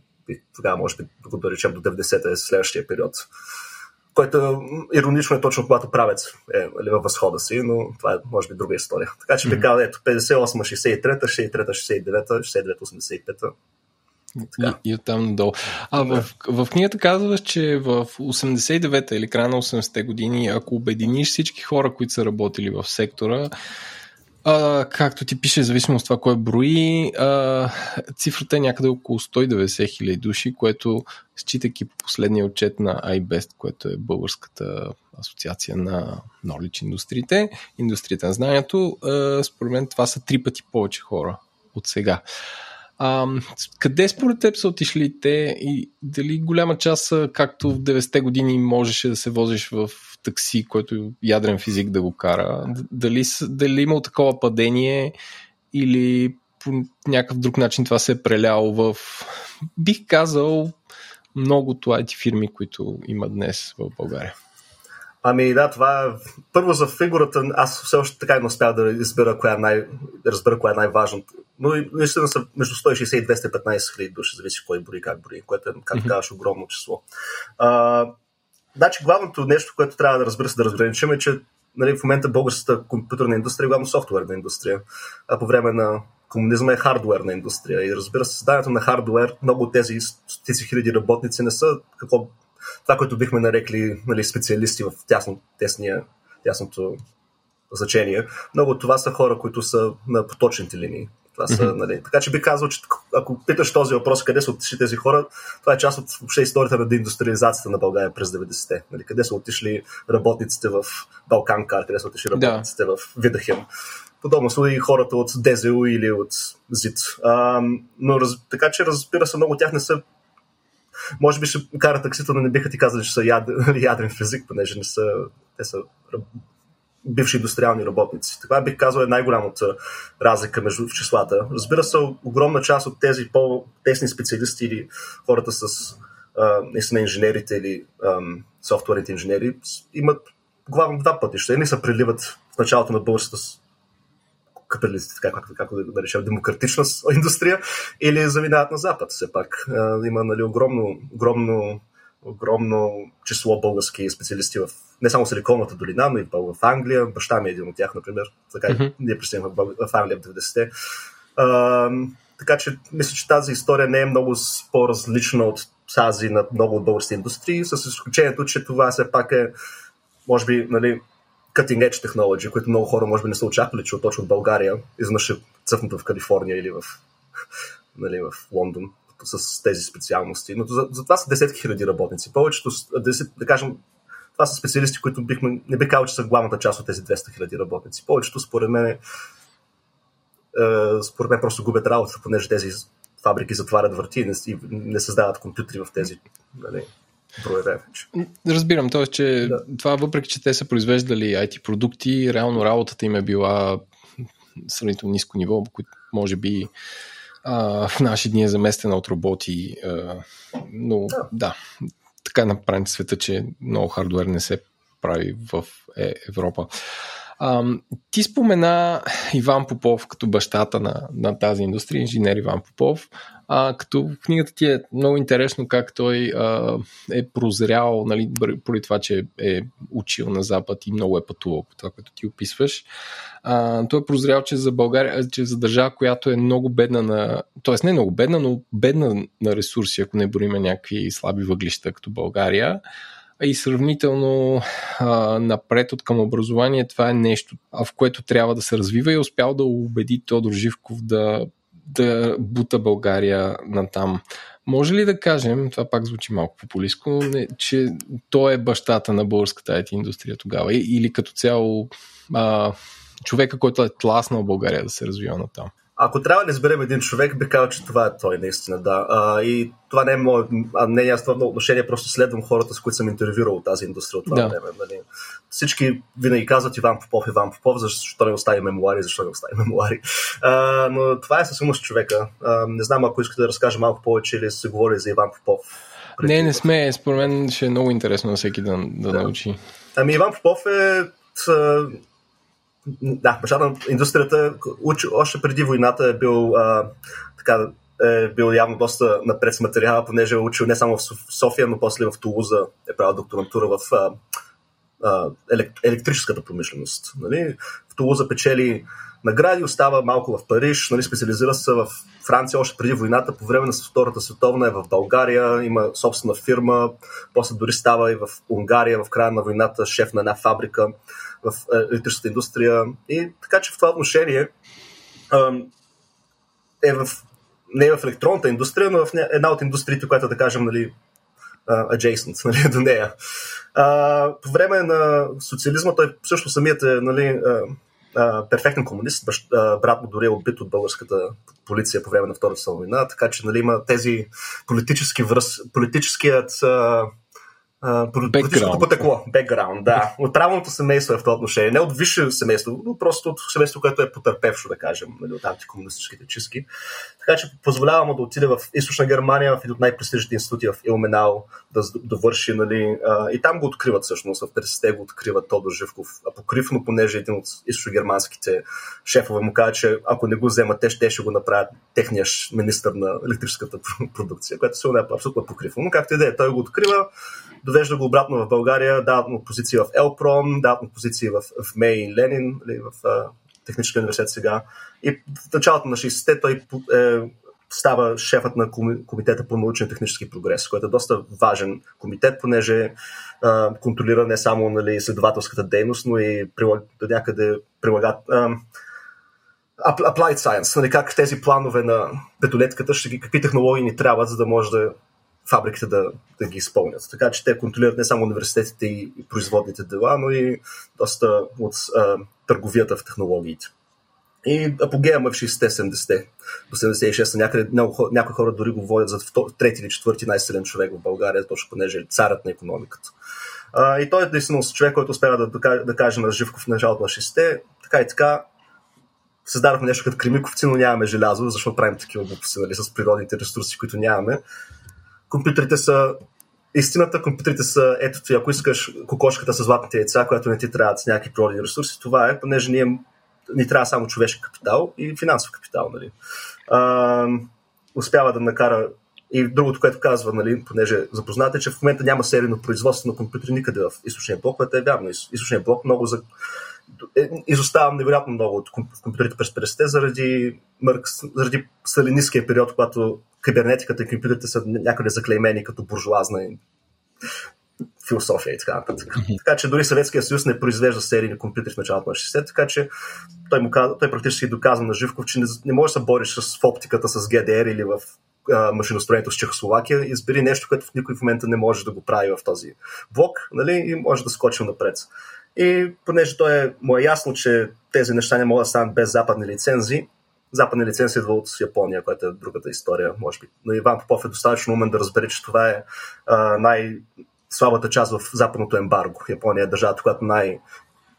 тогава може би да речем до 90-те е следващия период което иронично е точно когато правец е нали, във възхода си, но това е може би друга история. Така че mm-hmm. казал, ето 58, 63, 63, 69, 69, 85. Така. И, и оттам надолу. А в, в книгата казваш, че в 89-та или края на 80-те години, ако обединиш всички хора, които са работили в сектора, а, както ти пише, зависимо от това кой брои, а, цифрата е някъде около 190 хиляди души, което считайки по последния отчет на iBest, което е българската асоциация на knowledge индустриите, индустрията на знанието, а, според мен това са три пъти повече хора от сега. А, къде според теб са отишли те и дали голяма част, както в 90-те години можеше да се возиш в такси, който ядрен физик да го кара, дали, дали имал такова падение или по някакъв друг начин това се е преляло в, бих казал, многото IT фирми, които има днес в България. Ами да, това е... Първо за фигурата, аз все още така не успях да избера коя е най... разбера коя е най-важната. Но и наистина са между 160 и 215 хиляди души, зависи кой брои, как брои, което е, mm-hmm. казваш, огромно число. А, значи, главното нещо, което трябва да разбира се да разграничим е, че нали, в момента българската компютърна индустрия е главно софтуерна индустрия, а по време на комунизма е хардуерна индустрия. И разбира се, създаването на хардуер, много от тези стотици хиляди работници не са какво това, което бихме нарекли нали, специалисти в тясно, тесния, тясното значение. Много от това са хора, които са на поточните линии. Това са, mm-hmm. нали, така че би казал, че ако питаш този въпрос, къде са отишли тези хора, това е част от въобще историята на деиндустриализацията на България през 90-те. Нали, къде са отишли работниците в Балканка, къде са отишли работниците да. в Видахем. Подобно са и хората от ДЗУ или от ЗИТ. А, но раз, така че разбира се, много от тях не са може би ще кара таксито, но не биха ти казали, че са яд... ядрен физик, понеже не са, те са бивши индустриални работници. Това бих казал е най-голямата разлика между числата. Разбира се, огромна част от тези по-тесни специалисти или хората с наистина инженерите или софтуерните инженери имат главно два пътища. Едни се преливат в началото на българската капиталистите, как, как, как да решим, демократична индустрия, или заминават на Запад. Все пак има нали, огромно, огромно, огромно число български специалисти в не само Силиконовата долина, но и в Англия. Баща ми е един от тях, например. Така mm-hmm. ние пристигнахме в Англия в 90-те. А, така че мисля, че тази история не е много по-различна от тази на много от български индустрии, с изключението, че това все пак е, може би, нали, cutting edge технологии, които много хора може би не са очаквали, че точно от България изведнъж е в Калифорния или в, нали, в Лондон с тези специалности. Но за, за това са десетки хиляди работници. Повечето, да кажем, това са специалисти, които бихме, не би казал, че са главната част от тези 200 хиляди работници. Повечето, според мен, е, според мен просто губят работа, понеже тези фабрики затварят врати и не, и не създават компютри в тези нали, броеве вече. Разбирам, т.е. че да. това въпреки, че те са произвеждали IT продукти, реално работата им е била сравнително ниско ниво, които може би а, в наши дни е заместена от роботи. А, но да, така е направен света, че много хардвер не се прави в е, Европа. Ти спомена Иван Попов като бащата на, на тази индустрия, инженер Иван Попов. А, като в книгата ти е много интересно как той а, е прозрял, нали, поради това, че е учил на Запад и много е пътувал по това, което ти описваш. А, той е прозрял, че за България, че за държава, която е много бедна на. т.е. не много бедна, но бедна на ресурси, ако не броиме някакви слаби въглища, като България, и сравнително а, напред от към образование, това е нещо, в което трябва да се развива и е успял да убеди Тодор Живков да, да бута България на там. Може ли да кажем, това пак звучи малко популистко, че той е бащата на българската IT индустрия тогава или като цяло а, човека, който е тласнал България да се развива на там? Ако трябва да изберем един човек, би казал, че това е той, наистина, да. А, и това не е мое мнение, аз това отношение, просто следвам хората, с които съм интервюрал от тази индустрия от това да. време. Нали. Всички винаги казват Иван Попов, Иван Попов, защо не остави мемуари, защо не остави мемуари. А, но това е със човека. А, не знам, ако искате да разкажа малко повече или се говори за Иван Попов. Не, не сме. Според мен ще е много интересно на всеки да, да, да. научи. Ами Иван Попов е да, бащата на индустрията още преди войната е бил а, така, е бил явно доста напред с материала, понеже е учил не само в София, но после в Тулуза е правил докторантура в а, а, електрическата промишленост. Нали? В Тулуза печели награди, остава малко в Париж, нали, специализира се в Франция още преди войната, по време на Втората световна е в България, има собствена фирма, после дори става и в Унгария в края на войната шеф на една фабрика в е, електрическата индустрия. И така че в това отношение е в, не е в електронната индустрия, но в една от индустриите, която да кажем, нали, adjacent нали, до нея. А, по време на социализма той също самият е нали, перфектен комунист. А, брат му дори е убит от българската полиция по време на Втората война, така че нали, има тези политически връз, политическият а, политическото потекло, бекграунд, да. От правилното семейство е в това отношение. Не от висше семейство, но просто от семейство, което е потърпевшо, да кажем, нали, от антикомунистическите чистки. Така че позволява му да отиде в източна Германия, в един от най-престижните институти в Илменал, да довърши, нали, а, и там го откриват всъщност, в 30-те го откриват Тодор Живков. Апокривно, понеже един от източно-германските шефове му каза, че ако не го вземат, те ще, ще го направят техния министър на електрическата продукция, което се е абсолютно покривно. Но както и да е, той го открива, довежда го обратно в България, дават му позиции в Елпром, дават му позиции в, в Мей и Ленин, или в uh, Техническия университет сега. И в началото на 60-те той е, става шефът на Комитета по научен технически прогрес, който е доста важен комитет, понеже а, контролира не само нали, изследователската дейност, но и прилаг, до някъде прилагат а, applied science, нали, как тези планове на петолетката, ще ги, какви технологии ни трябват, за да може да фабриките да, да ги изпълнят. Така че те контролират не само университетите и, производните дела, но и доста от а, търговията в технологиите. И апогея е в 60-те, 70-те до 76-та. Някъде, някои хора дори го водят за трети или четвърти най-силен човек в България, точно понеже е царът на економиката. А, и той е наистина човек, който успява да, да каже на Живков в началото на 60-те, така и така, създадохме нещо като кремиковци, но нямаме желязо, защото правим такива глупости нали, с природните ресурси, които нямаме компютрите са истината, компютрите са, ето ти, ако искаш кокошката с златните яйца, която не ти трябва с някакви природни ресурси, това е, понеже ние ни трябва само човешки капитал и финансов капитал. Нали. А, успява да накара и другото, което казва, нали, понеже запознате, че в момента няма серийно производство на компютри никъде в източния блок, което е вярно. Източния блок много за... Е, изоставам невероятно много от компютрите през 50-те заради, заради сталинистския период, когато кибернетиката и компютрите са някъде заклеймени като буржуазна философия и така нататък. Така че дори Съветския съюз не произвежда серийни компютри в началото на 60 така че той, му каза, той практически доказва на Живков, че не, не може да се бориш с, в оптиката с ГДР или в а, машиностроението с Чехословакия. Избери нещо, което в никой в момента не може да го прави в този блок нали, и може да скочи напред. И понеже той е, му е ясно, че тези неща не могат да станат без западни лицензии, западни лицензи идва от Япония, която е другата история, може би. Но Иван Попов е достатъчно умен да разбере, че това е а, най- слабата част в западното ембарго. Япония е държавата, която най-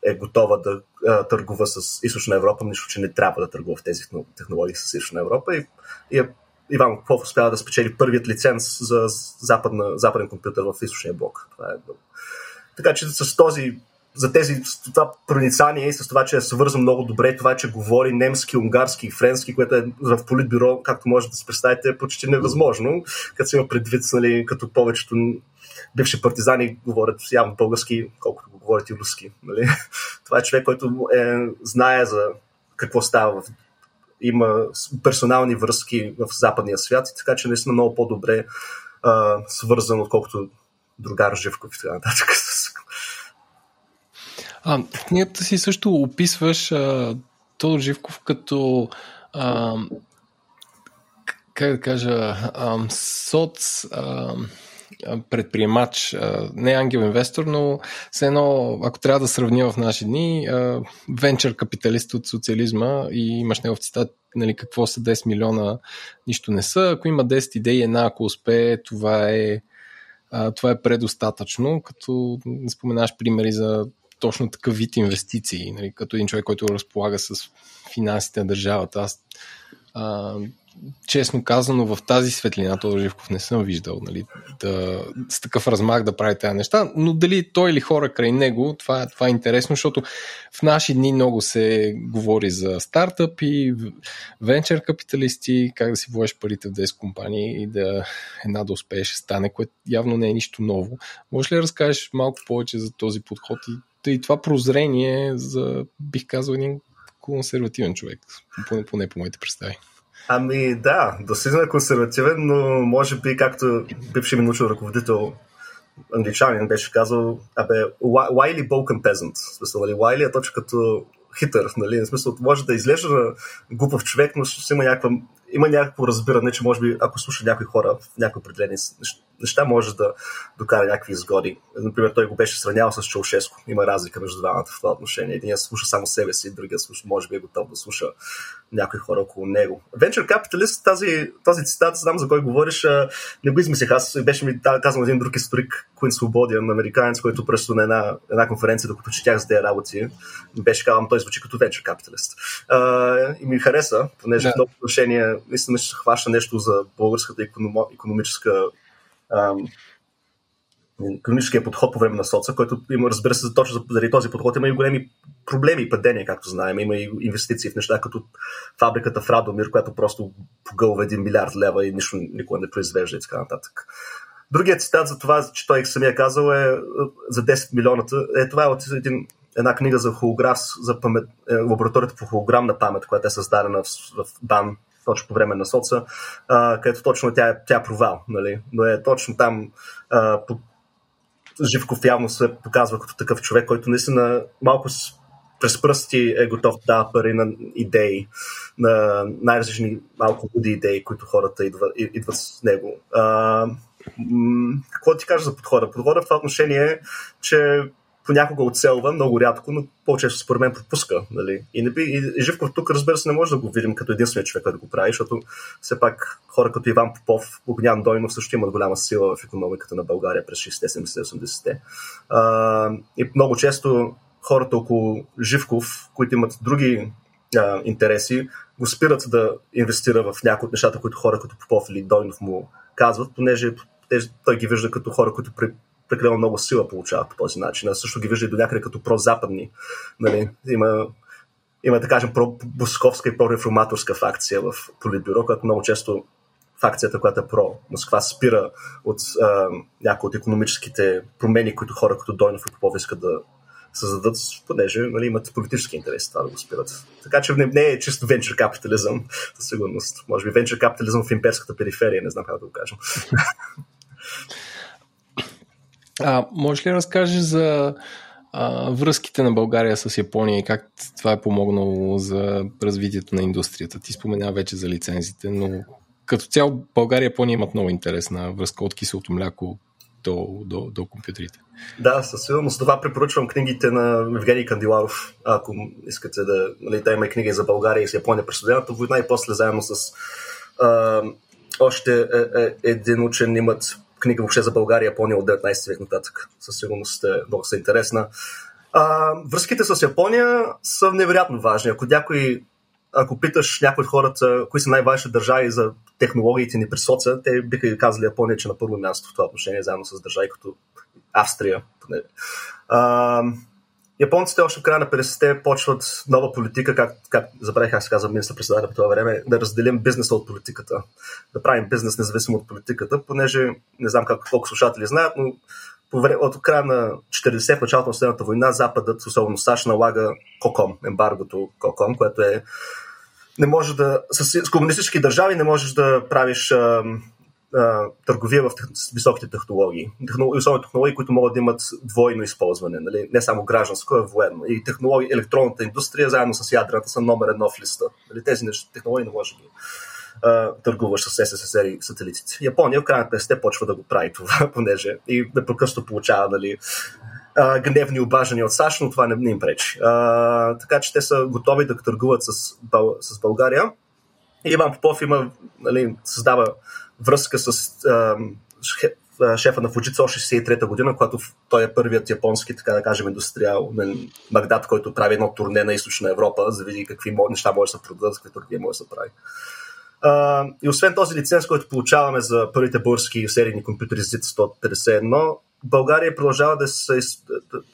е готова да а, търгува с Източна Европа, нищо, че не трябва да търгува в тези технологии с Източна Европа. И, и Иван Попов успява да спечели първият лиценз за западна, западен компютър в източния блок. Това е така че с този за тези, с това проницание и с това, че е свързан много добре, това, че говори немски, унгарски и френски, което е в политбюро, както може да се представите, е почти невъзможно, като се има предвид, нали, като повечето бивши партизани говорят явно български, колкото го говорят и руски. Нали. Това е човек, който е, знае за какво става в има персонални връзки в западния свят, така че наистина много по-добре а, свързан, отколкото другар Живков и така нататък. А, в книгата си също описваш а, Тодор Живков като а, как да кажа а, соц а, предприемач, не ангел инвестор, но все едно, ако трябва да сравня в наши дни, венчър капиталист от социализма и имаш негов цитат, нали, какво са 10 милиона, нищо не са. Ако има 10 идеи, една ако успее, това е, това е предостатъчно, като споменаш примери за точно такъв вид инвестиции, нали, като един човек, който разполага с финансите на държавата. Аз а, честно казано, в тази светлина Тодор Живков не съм виждал нали, да, с такъв размах да прави тези неща, но дали той или хора край него, това, това е интересно, защото в наши дни много се говори за стартъпи, венчър капиталисти, как да си вложиш парите в 10 компании и да една да успееш стане, което явно не е нищо ново. Може ли да разкажеш малко повече за този подход и, и това прозрение за, бих казал, един консервативен човек, поне, поне по моите представи? Ами да, достигна е консервативен, но може би както бивши ми научен ръководител англичанин беше казал, абе, Уайли Balkan Peasant. Смисъл, нали, е точно като хитър, нали? В смисъл, може да изглежда глупав човек, но ще има, някаква, има някакво разбиране, че може би, ако слуша някои хора в някои определени неща, може да докара някакви изгоди. Например, той го беше сравнявал с Чаушеско. Има разлика между двамата в това отношение. Единият слуша само себе си, другия слуша, може би е готов да слуша някои хора около него. Venture Capitalist, тази, този цитат, знам за кой говориш, не го измислих. Аз беше ми казал един друг историк, Куин Свободиан, американец, който пръсто на една, една конференция, докато четях за тези работи, беше казал, той звучи като Venture Capitalist. Uh, и ми хареса, понеже да. в много отношение наистина ще хваща нещо за българската економическа економическия подход по време на соца, който има, разбира се, точно заради този подход има и големи проблеми и падения, както знаем. Има и инвестиции в неща, като фабриката в Радомир, която просто погълва 1 милиард лева и нищо никога не произвежда и така нататък. Другият цитат за това, че той самия казал е за 10 милионата. Е, това е от един, една книга за холограф, за памет, е, лабораторията по холограмна памет, която е създадена в, в БАН точно по време на соца, а, където точно тя тя е провал. Нали? Но е точно там а, по, Живков явно се показва като такъв човек, който наистина малко с, през пръсти е готов да дава пари на идеи, на най-различни малко луди идеи, които хората идват, идват с него. А, какво ти кажа за подхода? Подхода в това отношение е, че понякога оцелва, много рядко, но по-често според мен пропуска. Нали? И, не би, и Живков тук, разбира се, не може да го видим като единствения човек, който го прави, защото все пак хора като Иван Попов, Огнян Дойнов също имат голяма сила в економиката на България през 60 70 80-те. И много често хората около Живков, които имат други а, интереси, го спират да инвестира в някои от нещата, които хора като Попов или Дойнов му казват, понеже той ги вижда като хора, които прекалено много сила получават по този начин. Аз също ги вижда и до някъде като прозападни. Нали? Има, има, да кажем, про-босковска и про-реформаторска факция в Политбюро, която много често факцията, която е про Москва, спира от а, някои от економическите промени, които хора като Дойнов и Попов искат да създадат, понеже нали, имат политически интерес това да го спират. Така че не, не е чисто венчур капитализъм, със сигурност. Може би венчур капитализъм в имперската периферия, не знам как да го кажем. А, може ли да разкажеш за а, връзките на България с Япония и как това е помогнало за развитието на индустрията? Ти спомена вече за лицензите, но като цяло България и Япония имат много интересна връзка от киселото мляко до, до, до компютрите. Да, със сигурност. Това препоръчвам книгите на Евгений Кандиларов, ако искате да... Нали, той има книги за България и с Япония през студената война и после заедно с а, още е, е, един учен имат книга въобще за България, Япония от 19 век нататък. Със сигурност е доста интересна. А, връзките с Япония са невероятно важни. Ако някой ако питаш някои от хората, кои са най-важни държави за технологиите ни при соца, те биха казали Япония, че на първо място в това отношение, заедно с държави като Австрия. А, японците още в края на 50-те почват нова политика, как, как забравих как се казва министър председател по това време, да разделим бизнеса от политиката. Да правим бизнес независимо от политиката, понеже не знам как, колко слушатели знаят, но по време, от края на 40 началото на Следната война, Западът, особено САЩ, налага КОКОМ, ембаргото КОКОМ, което е не може да, с, комунистически държави не можеш да правиш а, търговия в тех, с високите технологии. Технологии, особено технологии, които могат да имат двойно използване, нали? не само гражданско, а военно. И технологии, електронната индустрия, заедно с ядрената, са номер едно в листа. Нали? Тези неща, технологии не може да ги търгуваш с СССР и сателитите. Япония в крайна на 50 почва да го прави това, понеже и непрекъснато получава нали, гневни обаждания от САЩ, но това не, не им пречи. А, така че те са готови да търгуват с, с България. Иван Попов има, нали, създава връзка с а, шефа на Fujitsu 63-та година, когато той е първият японски, така да кажем, индустриал Магдат, който прави едно турне на източна Европа, за да види какви неща може да се продадат, какви търговия може да се прави. Uh, и освен този лиценз, който получаваме за първите български серийни компютри ZIT 151, България продължава да се.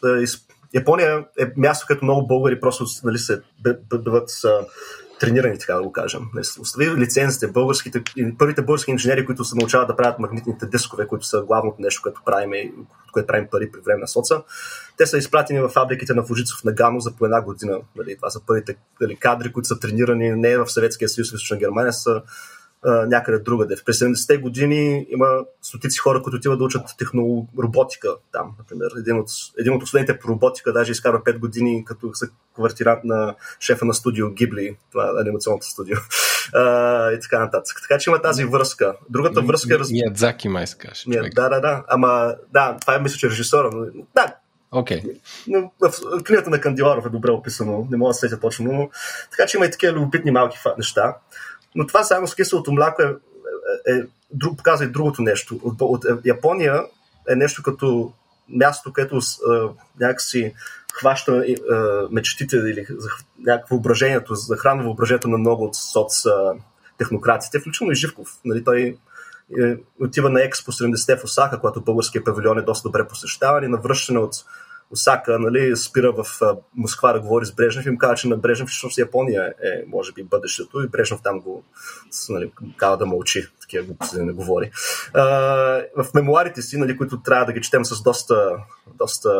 Да, да, Япония е място, където много българи просто нали, се бъдат тренирани, така да го кажем. Остави лицензите, българските, първите български инженери, които се научават да правят магнитните дискове, които са главното нещо, което правим, което правим пари при време на соца. Те са изпратени в фабриките на Фужицов на Гано за по една година. Нали, това са първите нали, кадри, които са тренирани не в Съветския съюз, в Източна Германия, са някъде другаде. През 70-те години има стотици хора, които отиват да учат технороботика там, например. Един от, един от последните по роботика даже изкарва 5 години като квартирант на шефа на студио Гибли, това е анимационното студио. Uh, и така нататък. Така че има тази връзка. Другата връзка е... Раз... Миядзаки май се каже. Да, да, да. Ама да, това е мисля, че режисора. Но... Да, Окей. Okay. В книгата на Кандиларов е добре описано, не мога да сетя точно, но така че има и такива любопитни малки неща. Но това само с киселото мляко е, е, е показва и другото нещо. От, от Япония е нещо като място, където е, някакси хваща е, мечтите или някакво въображението, захранва въображението на много от соц технократите, включително и Живков. Нали, той е, отива на Експо 70 в Осака, когато българския павилион е доста добре посещаван и на връщане от Осака нали, спира в Москва да говори с Брежнев и им казва, че на Брежнев всъщност Япония е, може би, бъдещето и Брежнев там го нали, казва да мълчи, такива глупости да не говори. А, в мемуарите си, нали, които трябва да ги четем с доста, доста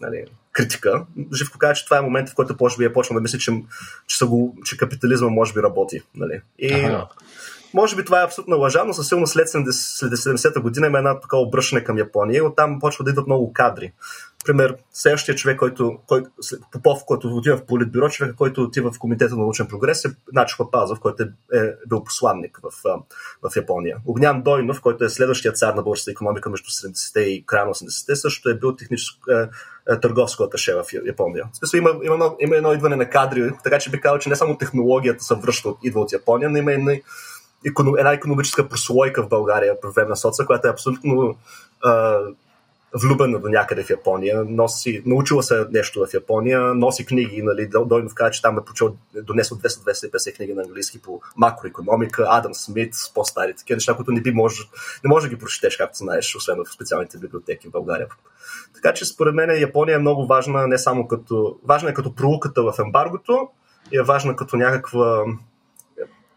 нали, критика, Живко казва, че това е момент, в който може би е почнал да мисли, че, че, са го, че капитализма може би работи. Нали. И, ага. Може би това е абсолютна лъжа, но със силно след 70, след 70-та година има една такова обръщане към Япония и оттам почва да идват много кадри пример, следващия човек, който, който Попов, който отива в Политбюро, човек, който отива в Комитета на научен прогрес е Начо Пазов, който е, е бил посланник в, в Япония. Огнян Дойнов, който е следващия цар на българската економика между 70-те и края на 80-те, също е бил техническо е, е, търговско аташе в Япония. В смисъл, има, има, има едно идване на кадри, така че би казал, че не само технологията се връща идва от Япония, но има една, една економическа прослойка в България по време на соца, която е абсолютно влюбена до някъде в Япония, носи, научила се нещо в Япония, носи книги, нали, Дойнов каза, че там е прочел, донесъл 200-250 книги на английски по макроекономика, Адам Смит, по-стари, такива неща, които не би може, не може да ги прочетеш, както знаеш, освен в специалните библиотеки в България. Така че според мен Япония е много важна, не само като, важна е като пролуката в ембаргото, и е важна като някаква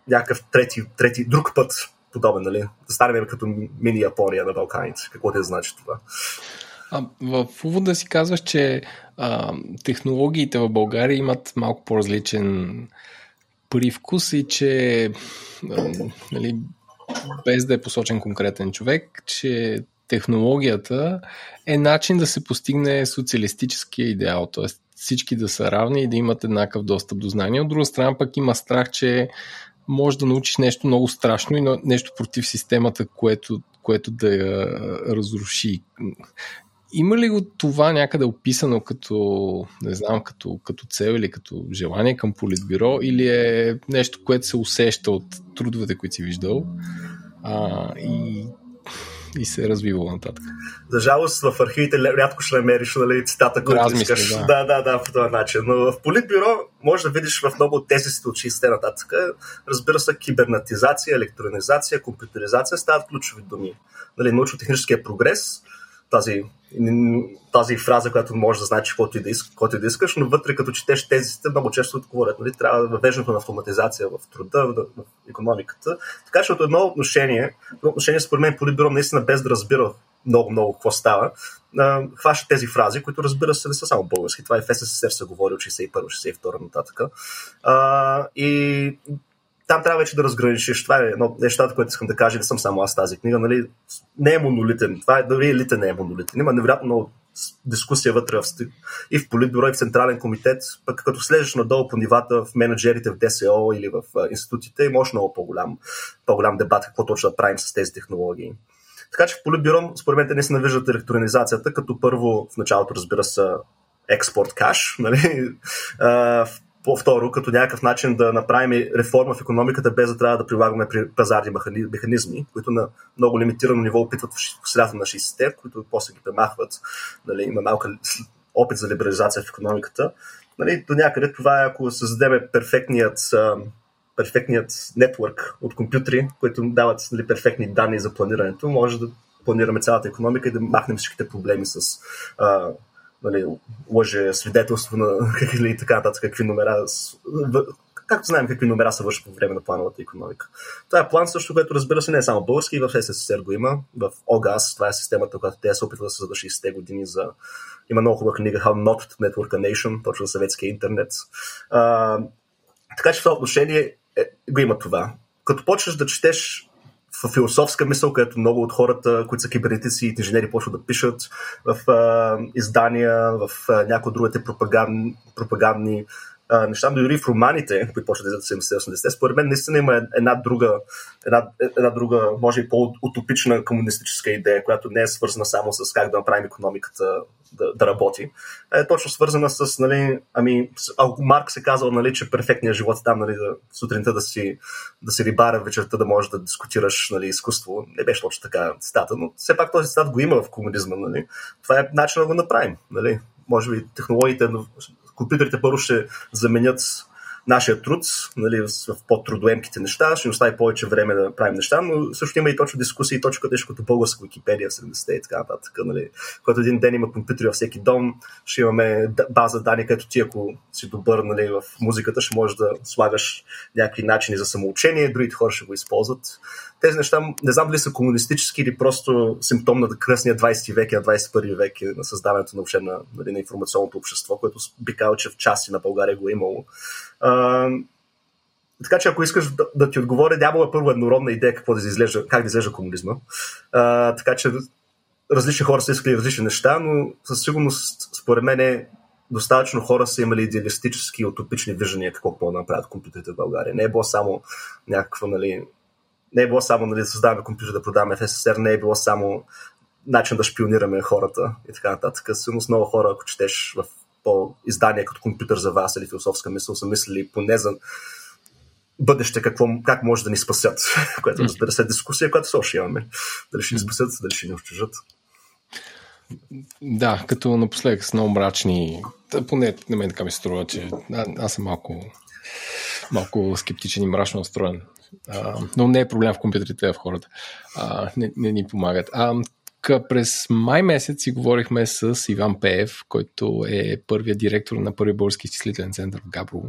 някакъв трети, трети, друг път подобен, нали? Да станем като мини Япония на Балканите. Какво те значи това? А, в увода си казваш, че а, технологиите в България имат малко по-различен привкус и че а, нали, без да е посочен конкретен човек, че технологията е начин да се постигне социалистическия идеал, т.е. всички да са равни и да имат еднакъв достъп до знания. От друга страна пък има страх, че може да научиш нещо много страшно и нещо против системата, което, което да я разруши. Има ли го това някъде описано като, не знам, като, като цел или като желание към политбюро или е нещо, което се усеща от трудовете, които си виждал? А, и и се е развивало нататък. За жалост в архивите рядко ще намериш нали, цитата, който искаш. Да. да, да, да, по този начин. Но в Политбюро може да видиш в много от тези от 60 нататък. Разбира се, кибернетизация, електронизация, компютеризация стават ключови думи. Нали, научно-техническия прогрес, тази, тази фраза, която може да значи каквото и да, иск, каквото и да искаш, но вътре като четеш тезите, много често отговорят. Нали? Трябва да въвеждането на автоматизация в труда, в, в економиката. Така че от едно отношение, едно отношение според мен Политбюро наистина без да разбира много, много какво става, хваща тези фрази, които разбира се не са само български. Това и в СССР се говори от 61-62 нататък. А, и там трябва вече да разграничиш. Това е едно нещата, което искам да кажа, не съм само аз тази книга. Нали, не е монолитен. Това е, дори елите не е монолитен. Има невероятно много дискусия вътре в, и в Политбюро, и в Централен комитет, пък като слежеш надолу по нивата в менеджерите в ДСО или в институтите, има още много по-голям, по-голям дебат какво точно да правим с тези технологии. Така че в Политбюро, според мен, те не се навиждат електронизацията, като първо в началото, разбира се, експорт каш, нали? По-второ, като някакъв начин да направим реформа в економиката, без да трябва да прилагаме при пазарни механизми, които на много лимитирано ниво опитват в средата на 60-те, които после ги премахват. Нали, има малка опит за либерализация в економиката. Нали, до някъде това е ако създадем перфектният, перфектният нетворк от компютри, които дават нали, перфектни данни за планирането, може да планираме цялата економика и да махнем всичките проблеми с а, нали, лъже свидетелство на или така нататък, какви номера както знаем какви номера са вършат по време на плановата економика. Това е план също, което разбира се не е само български, и в СССР го има. В ОГАС, това е системата, която те се опитват да се за 60-те години за... Има много хубава книга How Not to Network a Nation, точно за съветския интернет. А, така че в това отношение е, го има това. Като почнеш да четеш в философска мисъл, където много от хората, които са кибернетици и инженери, почват да пишат в а, издания, в а, някои от другите пропагандни, пропагандни а, неща, дори в романите, които почват да излизат 70-80, според мен наистина има една друга, една, една друга, може и по-утопична комунистическа идея, която не е свързана само с как да направим економиката да, да работи. Е точно свързана с, нали, ами, ако Марк се казал, нали, че перфектният живот е там, нали, да, сутринта да си, да си рибара, вечерта да можеш да дискутираш нали, изкуство. Не беше точно така цитата, но все пак този цитат го има в комунизма. Нали. Това е начин да го направим. Нали. Може би технологиите, компютрите първо ще заменят нашия труд нали, в по-трудоемките неща, ще ни остави повече време да правим неща, но също има и точно дискусии, точно нещо като българска Википедия в 70-те и така нататък. Нали, който един ден има компютри във всеки дом, ще имаме база данни, където ти, ако си добър нали, в музиката, ще можеш да слагаш някакви начини за самоучение, другите хора ще го използват тези неща не знам дали са комунистически или просто симптом на кръсния 20 век и на 21 век на създаването на, на, нали, на информационното общество, което би казал, че в части на България го е имало. А, така че ако искаш да, да ти отговоря, няма първо еднородна идея какво да изглежда, как да изглежда комунизма. А, така че различни хора са искали различни неща, но със сигурност, според мен, е достатъчно хора са имали идеалистически и утопични виждания какво да направят компютрите в България. Не е било само някаква нали, не е било само нали, да създаваме компютър да продаваме в СССР, не е било само начин да шпионираме хората и така нататък. Сигурно много хора, ако четеш в по издание като компютър за вас или философска мисъл, са мислили поне за бъдеще какво, как може да ни спасят, което разбира се е дискусия, която все още имаме. Дали ще ни спасят, дали ще ни унищожат. Да, като напоследък с много мрачни, поне на мен така ми се струва, че а, аз съм малко, малко скептичен и мрачно настроен а, но не е проблем в компютрите, а в хората. А, не, не ни помагат. А, през май месец си говорихме с Иван Пеев, който е първият директор на първи български изчислителен център в Габрово.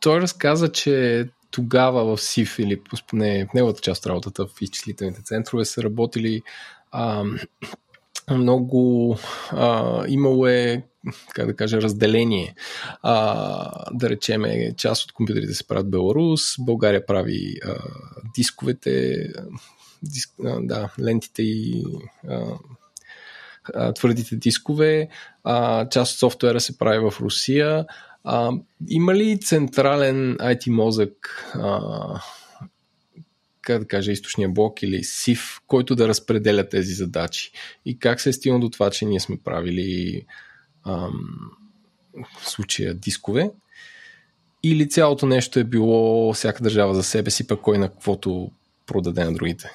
Той разказа, че тогава в СИФ или поне в неговата част от работата в изчислителните центрове са работили а, много а, имало е как да кажа, разделение. А, да речеме, част от компютрите се правят Беларус, България прави а, дисковете, диск, а, да, лентите и а, твърдите дискове, а, част от софтуера се прави в Русия. А, има ли централен IT мозък а, как да кажа, източния блок или SIF, който да разпределя тези задачи. И как се е стигнало до това, че ние сме правили ам, в случая дискове, или цялото нещо е било всяка държава за себе си, пък кой на каквото продаде на другите?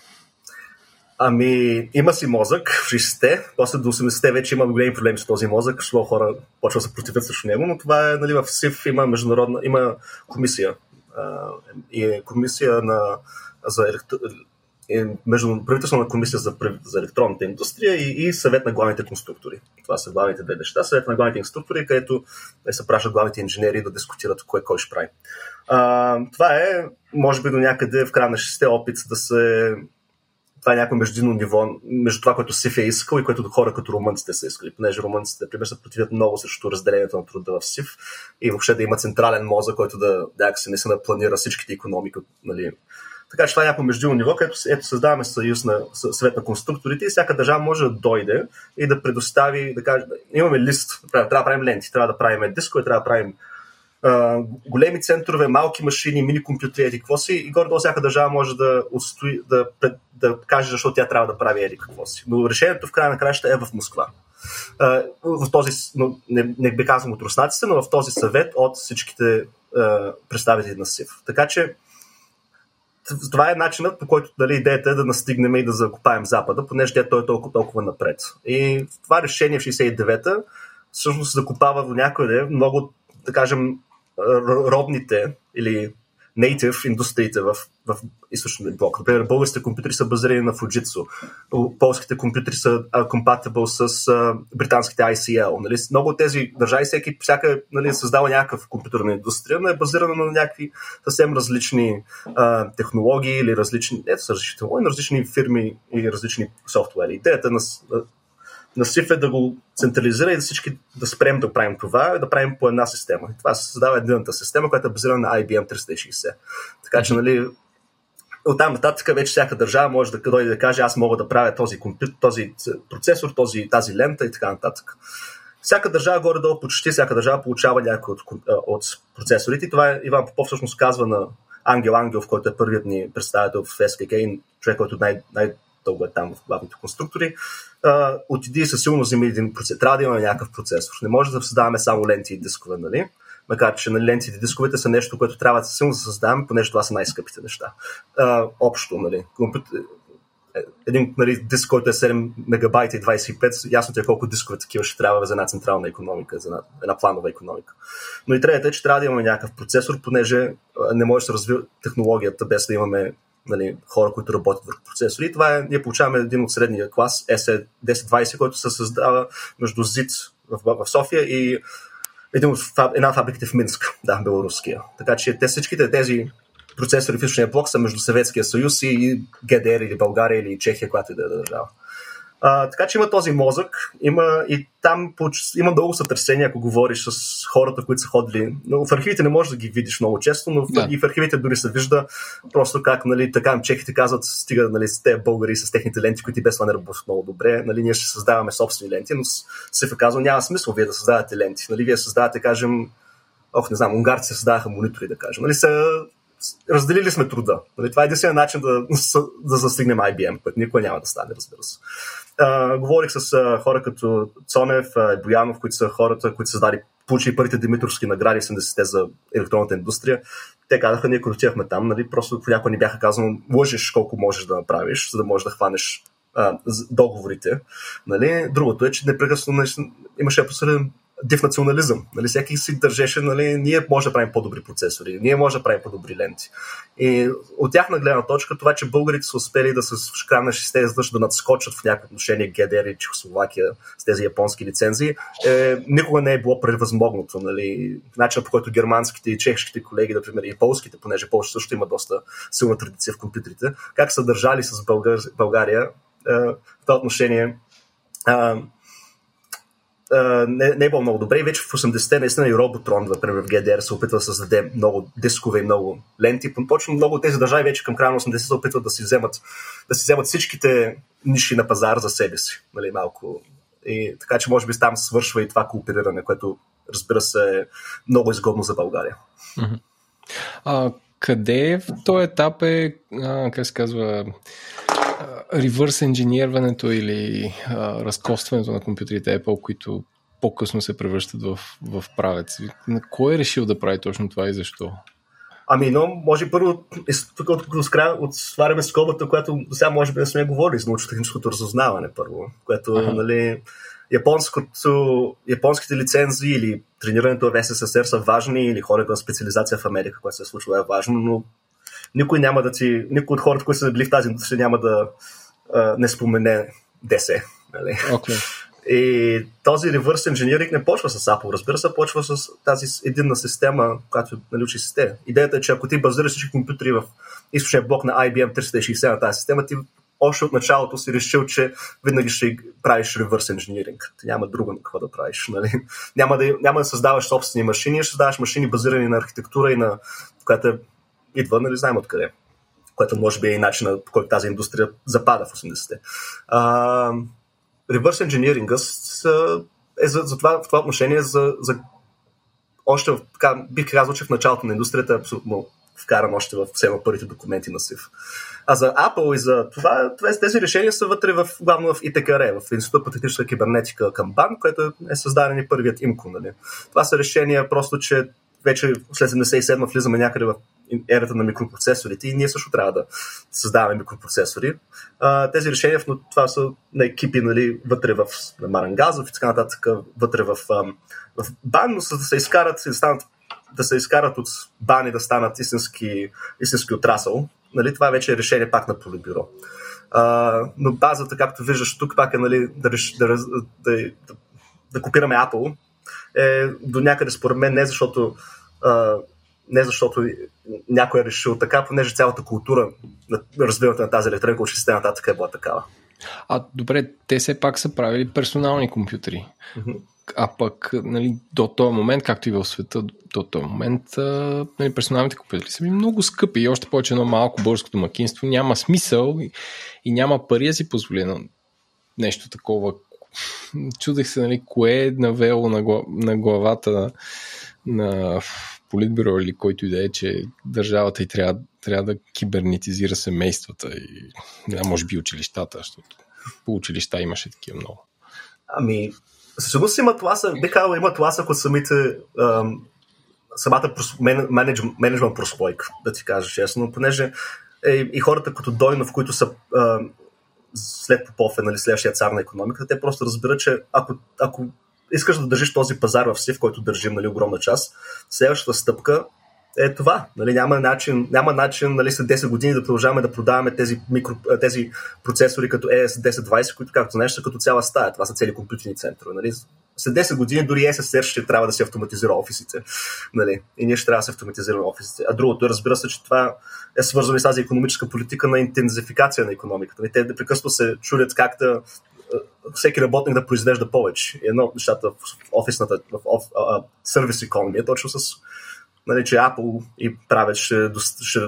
Ами, има си мозък в 60-те, после до 80-те вече има големи проблеми с този мозък, защото хора почва да се противят срещу него, но това е, нали, в СИФ има международна, има комисия. А, и е комисия на, за електро, е между правителствена комисия за, за електронната индустрия и, и съвет на главните конструктори. Това са главните две неща. Съвет на главните конструктори, където се пращат главните инженери да дискутират кое кой ще прави. А, това е, може би до някъде в края на 6 опит да се това е някакво междинно ниво между това, което СИФ е искал и което хора като румънците са искали, понеже румънците, например, се противят много срещу разделението на труда в СИФ и въобще да има централен мозък, който да, да се не се да планира всичките економики. Нали. Така че това е някакво междинно ниво, където ето създаваме съюз на съвет на конструкторите и всяка държава може да дойде и да предостави, да каже, имаме лист, трябва да правим ленти, трябва да правим дискове, трябва да правим големи центрове, малки машини, мини компютри, еди какво си, и горе-долу всяка държава може да, отстои, да, да, каже защо тя трябва да прави еди какво си. Но решението в края на краща е в Москва. В този, но, не, не би казвам от руснаците, но в този съвет от всичките представители на СИВ. Така че това е начинът, по който дали, идеята е да настигнем и да закопаем Запада, понеже той е толкова, толкова напред. И това решение в 69-та всъщност закопава до някъде много, да кажем, родните или native индустриите в, в източния блок. Например, българските компютри са базирани на Fujitsu, полските компютри са compatible с а, британските ICL. Нали? Много от тези държави, всеки, всяка нали, създава някакъв компютърна индустрия, но е базирана на някакви съвсем различни а, технологии или различни, ето са различни различни фирми и различни софтуери. Идеята на, на SIF е да го централизира и да всички да спрем да правим това и да правим по една система. И това се създава едината система, която е базирана на IBM 360. Така че, нали, от там нататък вече всяка държава може да дойде да каже аз мога да правя този, компютър, този процесор, този, тази лента и така нататък. Всяка държава горе-долу, почти всяка държава получава някой от, от процесорите. И това е, Иван Попов всъщност казва на Ангел Ангел, който е първият ни представител в SKK, човек, който най- най- дълго е там в главните конструктори, отиди със силно вземи един процесор. Трябва да имаме някакъв процесор. Не може да създаваме само ленти и дискове, нали? Макар, че нали, лентите и дисковете са нещо, което трябва да силно да създаваме, понеже това са най-скъпите неща. А, общо, нали? Е, един нали, диск, който е 7 мегабайта и 25, ясно е колко дискове такива ще трябва за една централна економика, за една, една планова економика. Но и третата е, че трябва да имаме някакъв процесор, понеже не може да се развива технологията без да имаме нали, хора, които работят върху процесори. Това е, ние получаваме един от средния клас, SE 1020, който се създава между ЗИЦ в, в София и един от, една от фабриките в Минск, да, белоруския. Така че те всичките тези процесори в източния блок са между Съветския съюз и ГДР или България или Чехия, която и да е държава. А, така че има този мозък, има и там има много сътресения, ако говориш с хората, които са ходили. Но в архивите не можеш да ги видиш много често, но да. и в архивите дори се вижда просто как, нали, така чехите казват, стига нали, с тези българи с техните ленти, които и без това не работят много добре. Нали, ние ще създаваме собствени ленти, но се казва, няма смисъл вие да създавате ленти. Нали, вие създавате, кажем, ох, не знам, унгарци създаваха монитори, да кажем. Нали, са, разделили сме труда. Нали, това е единствения начин да, да застигнем IBM, което никога няма да стане, разбира се говорих с а, хора като Цонев, а, Боянов, които са хората, които са дали, получили първите Димитровски награди 70-те за електронната индустрия. Те казаха, ние като отивахме там, нали, просто понякога ни бяха казано, лъжеш колко можеш да направиш, за да можеш да хванеш а, договорите. Нали. Другото е, че непрекъснато имаше абсолютен див национализъм. Нали, всеки си държеше, нали, ние може да правим по-добри процесори, ние може да правим по-добри ленти. И от тяхна гледна точка, това, че българите са успели да се на 60 да надскочат в някакво отношение ГДР и Чехословакия с тези японски лицензии, е, никога не е било превъзмогнато. Нали. Начинът по който германските и чешките колеги, например, и полските, понеже Польша също има доста силна традиция в компютрите, как са държали с България е, в това отношение не, не е било много добре и вече в 80-те наистина и Роботрон, например в GDR се опитва да създаде много дискове и много ленти. Почвам много от тези държави вече към края на 80 се опитват да си вземат, да си вземат всичките ниши на пазар за себе си. Нали, малко. И така че може би там свършва и това коопериране, което разбира се е много изгодно за България. А, къде в този етап е, а, как се казва, ревърс инженерването или а, разкостването на компютрите Apple, които по-късно се превръщат в, в правец. На кой е решил да прави точно това и защо? Ами, но може първо, тук от, от, отваряме скобата, която сега може би не сме говорили за научно-техническото разузнаване първо, което, ага. нали, японското, японските лицензии или тренирането в СССР са важни или хората на специализация в Америка, което се е случва е важно, но никой няма да ти, никой от хората, които са били в тази индустрия няма да а, не спомене ДС. Нали? Okay. И този реверс инженеринг не почва с Apple, разбира се, почва с тази единна система, която нали, учи система. Идеята е, че ако ти базираш всички компютри в източния блок на IBM 360 на тази система, ти още от началото си решил, че винаги ще правиш реверс инженеринг. Ти няма друго какво да правиш. Нали? Няма, да, няма да създаваш собствени машини, ще създаваш машини базирани на архитектура и на която е, идва, нали знаем откъде. Което може би е и начинът, по който тази индустрия запада в 80-те. А, реверс инженеринга е за, за това, в това отношение за, за още, така, бих казал, че в началото на индустрията е абсолютно вкаран още в все първите документи на СИВ. А за Apple и за това, това тези решения са вътре в, главно в ИТКР, в Института по техническа кибернетика към БАН, което е създаден и първият имко. Нали. Това са решения просто, че вече след 77 влизаме някъде в ерата на микропроцесорите и ние също трябва да създаваме микропроцесори. А, тези решения, но това са на екипи нали, вътре в Марангазов и така нататък, вътре в, в бан, но за да се изкарат и да станат да се изкарат от бани да станат истински, истински отрасъл. Нали, това вече е решение пак на полибюро. А, но базата, както виждаш тук, пак е нали, да, да, да, да, да копираме Apple, е до някъде според мен не защото не защото някой е решил така, понеже цялата култура на развиването на тази електроника от 60 нататък е била такава. А добре, те все пак са правили персонални компютри. Mm-hmm. А пък нали, до този момент, както и в света, до този момент нали, персоналните компютри са били много скъпи и още повече едно малко българското макинство няма смисъл и, и няма пари да си позволи на нещо такова. Чудех се, нали, кое е навело на главата на, на политбюро или който и да е, че държавата и трябва, трябва да кибернетизира семействата и не, може би училищата, защото по училища имаше такива много. Ами, със сигурност има тласък, бих казал, има тласък от самите ам, самата менеджмент прослойка, да ти кажа честно, понеже е, и хората като Дойнов, които са ам, след Попов е нали, следващия цар на економиката, те просто разбират, че ако, ако искаш да държиш този пазар в си, в който държим нали, огромна част, следващата стъпка е това. Нали, няма начин, няма начин нали, след 10 години да продължаваме да продаваме тези, микро, тези процесори като ES1020, които, както знаеш, са като цяла стая. Това са цели компютърни центрове. Нали. След 10 години дори SSR ще трябва да се автоматизира офисите. Нали. И ние ще трябва да се автоматизираме офисите. А другото, разбира се, че това е свързано и с тази економическа политика на интензификация на економиката. Нали. Те непрекъснато се чудят как да всеки работник да произвежда повече. Едно от нещата в офисната, в оф, а, сервис економия точно с нали, че Apple и правят ще, ще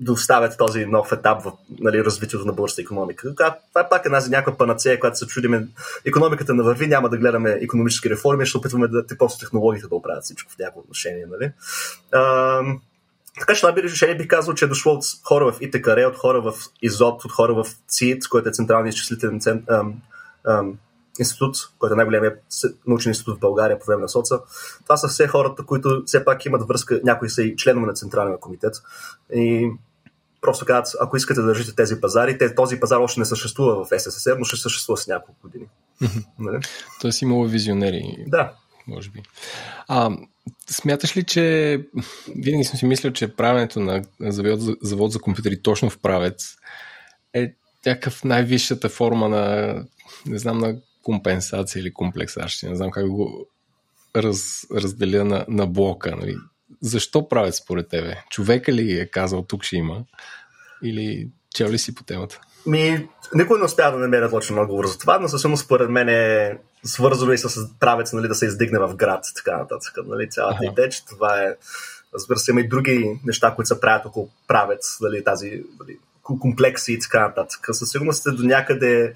доставят този нов етап в нали, развитието на българската економика. Това е пак една за някаква панацея, която се чудиме. Економиката на върви, няма да гледаме економически реформи, ще опитваме да те просто технологиите да оправят всичко в някакво отношение. Нали? А, така че това би решение бих казал, че е дошло от хора в ИТКР, от хора в ИЗОП, от хора в ЦИТ, който е Централният изчислителен център, институт, който е най-големият научен институт в България по време на соца. Това са все хората, които все пак имат връзка, някои са и членове на Централния комитет. И просто казват, ако искате да държите тези пазари, те, този пазар още не съществува в СССР, но ще съществува с няколко години. Нали? Тоест имало визионери. Да. Може би. А, смяташ ли, че винаги съм си мислил, че правенето на завод за, завод за компютри точно в правец е някакъв най-висшата форма на, не знам, на компенсация или комплексация. Не знам как го раз, разделя на, на блока. Нали? Защо правят според тебе? Човека ли е казал тук ще има? Или чел ли си по темата? Ми, никой не успя да намеря точен отговор за това, но със според мен е свързано и с правец нали, да се издигне в град, така нататък. Нали, цялата ага. идея, че това е Разбира се, има и други неща, които се правят около правец, нали, тази нали, комплекси и така нататък. Със сигурност е до някъде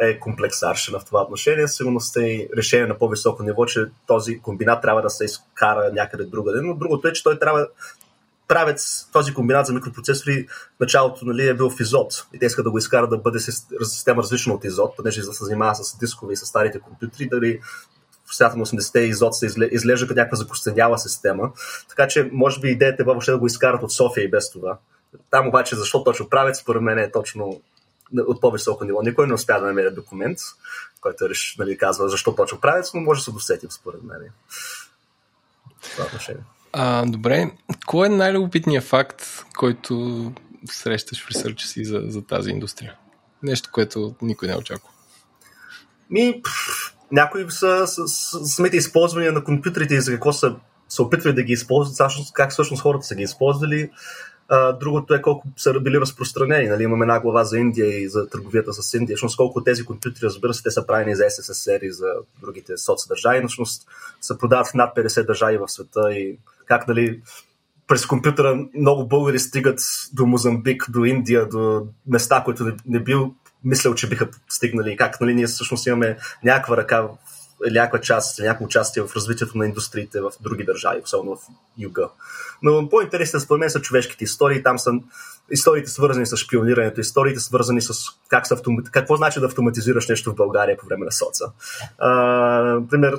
е комплексарщина в това отношение. Сигурно сте решение на по-високо ниво, че този комбинат трябва да се изкара някъде другаде. Но другото е, че той трябва правец този комбинат за микропроцесори началото нали, е бил в изот. И те искат да го изкарат да бъде система различна от изот, понеже да се занимава с дискове и с старите компютри, дали в средата на 80-те изот се изглежда като някаква закостеняла система. Така че, може би идеята е въобще да го изкарат от София и без това. Там обаче, защо точно правят, според мен е точно от по-високо ниво. Никой не успя да намери документ, който реш, нали, казва защо точно правят, но може да се досетим, според мен. Това отношение. А, добре, кой е най-любопитният факт, който срещаш в ресърча си за, за тази индустрия? Нещо, което никой не е очаква. Ми, някои са, са, са самите използвания на компютрите и за какво са се опитвали да ги използват, как всъщност хората са ги използвали. А, другото е колко са били разпространени. Нали? Имаме една глава за Индия и за търговията с Индия. Всъщност колко тези компютри, разбира се, те са правени за СССР и за другите соцдържави, но всъщност се продават в над 50 държави в света и как нали, през компютъра много българи стигат до Мозамбик, до Индия, до места, които не, не бил мислял, че биха стигнали. Как нали, ние всъщност имаме някаква ръка или някаква част, някакво участие в развитието на индустриите в други държави, особено в юга. Но по-интересни според мен са човешките истории. Там са историите свързани с шпионирането, историите свързани с как са автомат... какво значи да автоматизираш нещо в България по време на соца. А, например,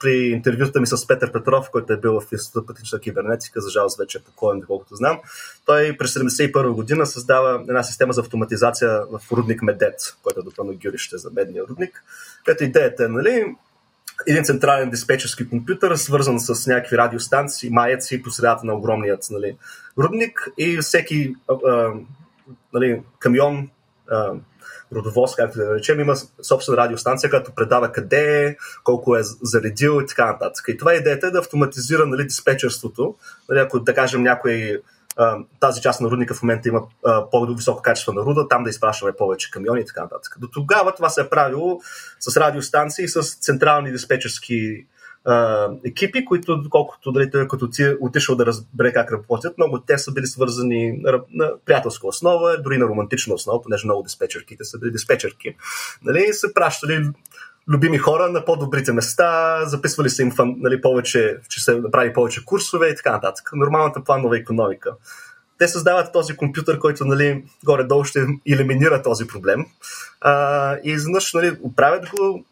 при интервюта ми с Петър Петров, който е бил в Института пътнична кибернетика, за жалост вече е покоен, доколкото знам, той през 1971 година създава една система за автоматизация в рудник Медет, който е допълно гюрище за медния рудник, където идеята е, нали, един централен диспетчерски компютър, свързан с някакви радиостанции, маеци по средата на огромният нали, рудник и всеки а, нали, камион, а, родовоз, както да речем, има собствена радиостанция, която предава къде е, колко е заредил и така нататък. И това е идеята е да автоматизира нали, диспетчерството. Нали, ако да кажем някой тази част на рудника в момента има по-високо качество на руда, там да изпращаме повече камиони и така нататък. До тогава това се е правило с радиостанции, с централни диспетчерски екипи, които, доколкото дали той като ти е отишъл да разбере как работят, много те са били свързани на приятелска основа, дори на романтична основа, понеже много диспетчерките са били диспетчерки. Нали, се пращали любими хора на по-добрите места, записвали се им нали, повече, че се направи повече курсове и така нататък. Нормалната планова економика. Те създават този компютър, който нали, горе-долу ще елиминира този проблем. А, и изведнъж нали, оправят го,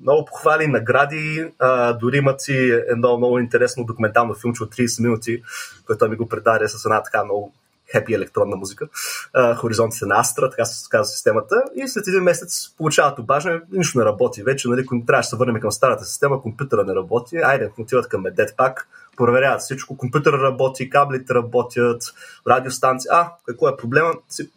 много похвали, награди, а, дори имат си едно много интересно документално филмче от 30 минути, което ми го предаде с една така много хепи електронна музика, а, хоризонтите на Астра, така се казва системата, и след един месец получават обаждане, нищо не работи. Вече, нали, трябваше да се върнем към старата система, компютъра не работи, айде, отиват към Медет пак, проверяват всичко, компютъра работи, каблите работят, радиостанции. А, какво е проблема?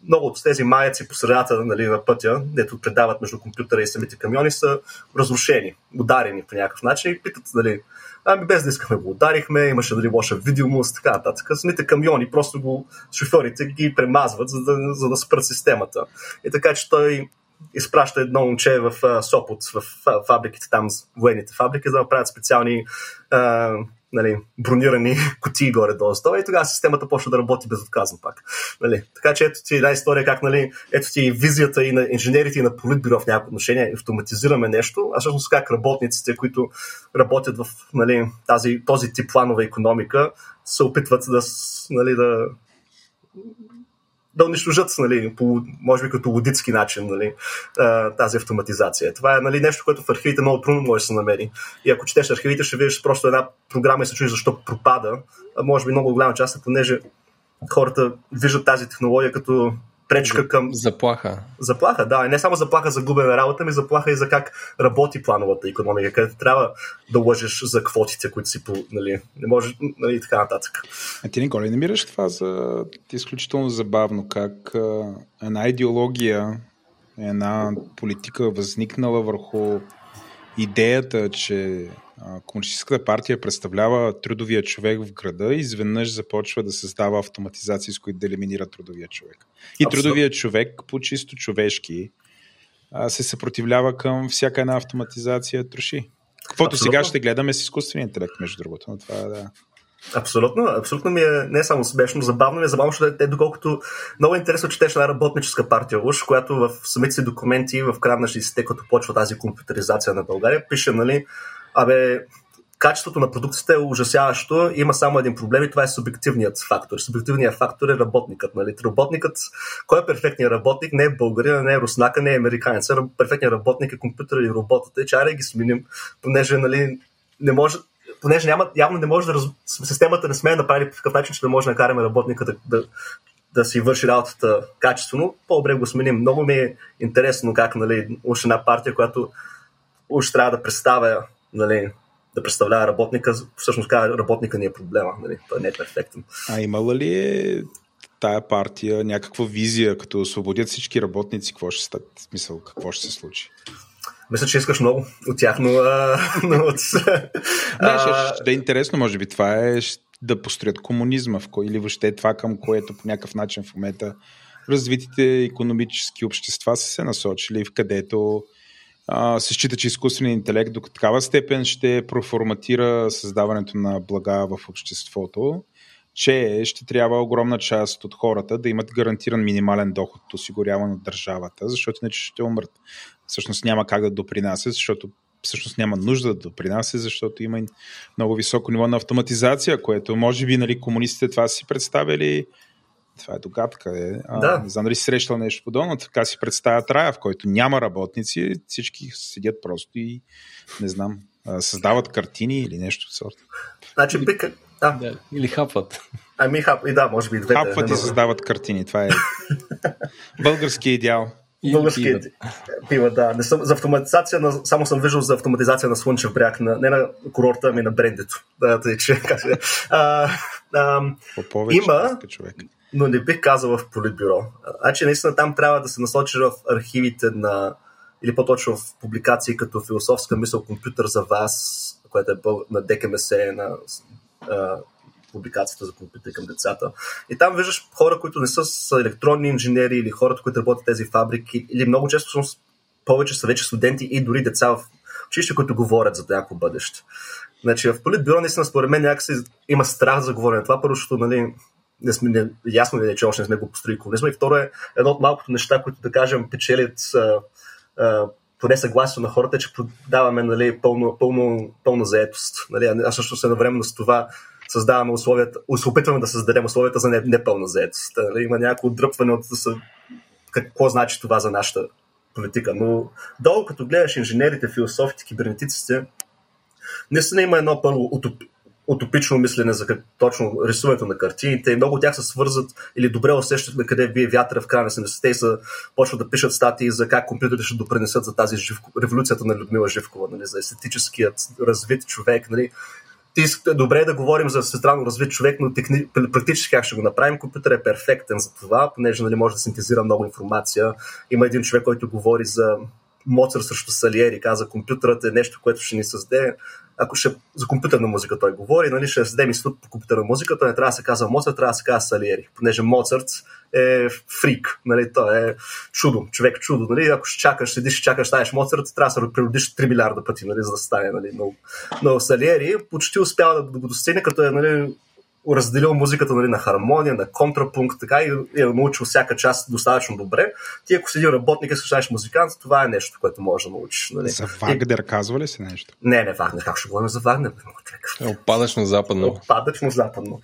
Много от тези маяци по средата нали, на пътя, дето предават между компютъра и самите камиони, са разрушени, ударени по някакъв начин. И питат, нали, Ами без да искаме го ударихме, имаше дали лоша видимост, така нататък. Самите камиони, просто го шофьорите ги премазват, за да, за да спрат системата. И така, че той изпраща едно момче в Сопот, в фабриките там, военните фабрики, за да правят специални а, нали, бронирани кутии горе-долу стола и тогава системата почва да работи безотказно пак. Нали. Така че ето ти една история как нали, ето ти визията и на инженерите и на политбюро в някакво отношение автоматизираме нещо, а всъщност как работниците, които работят в нали, тази, този тип планова економика, се опитват да, нали, да да унищожат, нали, по, може би като лудицки начин, нали, тази автоматизация. Това е нали, нещо, което в архивите много трудно може да се намери. И ако четеш архивите, ще видиш просто една програма и се чуеш защо пропада. А може би много голяма част, понеже хората виждат тази технология като пречка към... Заплаха. Заплаха, да. И не само заплаха за губене работа, ми заплаха и за как работи плановата економика, където трябва да лъжеш за квотите, които си по... Нали, не може, нали, така нататък. А ти не ли намираш това за изключително забавно, как една идеология, една политика възникнала върху идеята, че Комунистическата партия представлява трудовия човек в града и изведнъж започва да създава автоматизации, с които да елиминира трудовия човек. И Абсолютно. трудовия човек по чисто човешки се съпротивлява към всяка една автоматизация троши. Каквото Абсолютно. сега ще гледаме с изкуствения интелект, между другото. Но това да. Абсолютно, абсолютно ми е не само смешно, забавно ми е забавно, защото те, доколкото много интересно четеш една работническа партия уж, която в самите си документи в края на 60-те, като почва тази компютъризация на България, пише, нали, абе, качеството на продукцията е ужасяващо. Има само един проблем и това е субективният фактор. Субективният фактор е работникът. Нали? Работникът, кой е перфектният работник? Не е българин, не е руснака, не е американец. Перфектният работник е компютър или роботът. И чара ги сменим, понеже нали, не може, понеже няма, явно не може да раз... системата не сме да направи по такъв начин, че да може да накараме работника да, да, да си върши работата качествено, по-добре го сменим. Много ми е интересно как нали, уж една партия, която уж трябва да представя нали, да представлява работника, всъщност казва, работника ни е проблема, нали? той не е перфектен. А имала ли е тая партия някаква визия, като освободят всички работници, какво ще стане? Смисъл, какво ще се случи? Мисля, че искаш много от тях, но... А, но от... Не, ще, ще, да е интересно, може би това е да построят комунизма в кой, или въобще това, към което по някакъв начин в момента развитите економически общества са се насочили, в където а, се счита, че изкуственият интелект до такава степен ще проформатира създаването на блага в обществото, че ще трябва огромна част от хората да имат гарантиран минимален доход, осигуряван от държавата, защото иначе ще умрат. Всъщност няма как да допринася, защото всъщност няма нужда да допринася, защото има много високо ниво на автоматизация, което може би нали, комунистите това си представили това е догадка. Е. А, да. Не знам дали си срещал нещо подобно. Така си представят рая, в който няма работници, всички седят просто и не знам, създават картини или нещо от сорта. Значи, бика... да. да. Или хапват. Ами хап, и да, може би двете. Хапват и създават картини. Това е български идеал. Български пива. пива, да. Не съм, за автоматизация, на, само съм виждал за автоматизация на Слънчев бряг, на, не на курорта, ами на брендето. Да, тъй, че, а, а, има, човек но не бих казал в политбюро. Значи наистина там трябва да се насочиш в архивите на или по-точно в публикации като философска мисъл компютър за вас, което е на ДКМС, на публикацията за компютър към децата. И там виждаш хора, които не са, са електронни инженери или хората, които работят в тези фабрики, или много често са повече са вече студенти и дори деца в училище, които говорят за някакво бъдеще. Значи в политбюро наистина според мен някакси има страх за говорене. Това първо, защото нали, не сме, не, ясно ли е, че още не сме го построили комунизма. И второ е едно от малкото неща, които, да кажем, печелят поне съгласието на хората, е, че даваме нали, пълно, пълно, пълна заетост. Нали, а също се навременно с това създаваме условията, опитваме да създадем условията за непълна заетост. Нали, има някакво отдръпване от какво значи това за нашата политика. Но долу, като гледаш инженерите, философите, кибернетиците, наистина има едно първо утопично мислене за как, точно рисуването на картините и много от тях се свързат или добре усещат на къде бие вятъра в края на 70-те и са почват да пишат статии за как компютрите ще допренесат за тази живко, революцията на Людмила Живкова, нали, за естетическият развит човек. Нали. Ти добре е да говорим за странно развит човек, но техни, практически как ще го направим. Компютър е перфектен за това, понеже нали, може да синтезира много информация. Има един човек, който говори за Моцар срещу Салиери, каза компютърът е нещо, което ще ни създаде ако ще, за компютърна музика той говори, нали, ще създадем институт по компютърна музика, той не трябва да се казва Моцарт, трябва да се казва Салиери, понеже Моцарт е фрик, нали, той е чудо, човек чудо, нали, ако ще чакаш, седиш чакаш, ставиш Моцарт, трябва да се природиш 3 милиарда пъти, нали, за да стане, нали, но, но Салиери. Почти успява да го достигне, като е, нали, разделил музиката нали, на хармония, на контрапункт, така и е научил всяка част достатъчно добре. Ти ако си един работник и станеш музикант, това е нещо, което можеш да научиш. Нали? За Вагнер казва ли се нещо? Не, не Вагнер. Как ще говорим за Вагнер? Е, опадъчно западно. Опадъчно западно.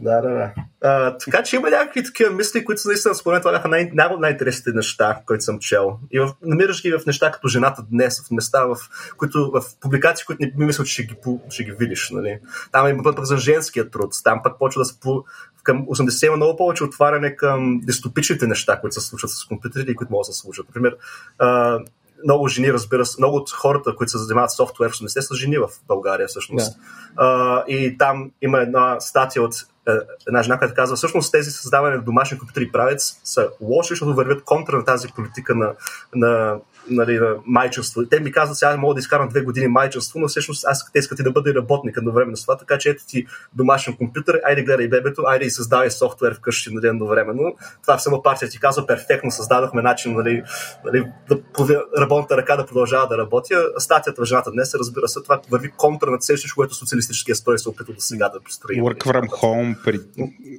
да, да, да. А, така че има някакви такива мисли, които са наистина според това бяха най- най- най-интересните неща, които съм чел. И в, намираш ги в неща като жената днес, в места, в, които, в публикации, които не ми мисля, че ще ги, ще ги видиш. Нали. Там има пък за женския труд. Там пък почва да се по... към 80 има много повече отваряне към дистопичните неща, които се случват с компютрите и които могат да се случат. Например, а, много жени, разбира се, много от хората, които се занимават с софтуер, в са жени в България всъщност. А, и там има една статия от е, една жена, която казва, всъщност тези създаване на домашни компютри правец са лоши, защото вървят контра на тази политика на, на нали, на майчинство. Те ми казват, сега мога да изкарам две години майчинство, но всъщност аз те искат и да бъда работник едновременно с това, така че ето ти домашен компютър, айде гледай бебето, айде и създавай софтуер вкъщи нали, едновременно. Това само партия ти казва, перфектно създадохме начин нали, нали, да работната ръка да продължава да работи. Статията в жената днес, разбира се, това върви контра на всичко, което социалистическия строй се опитва до сега да построи. Work from home при...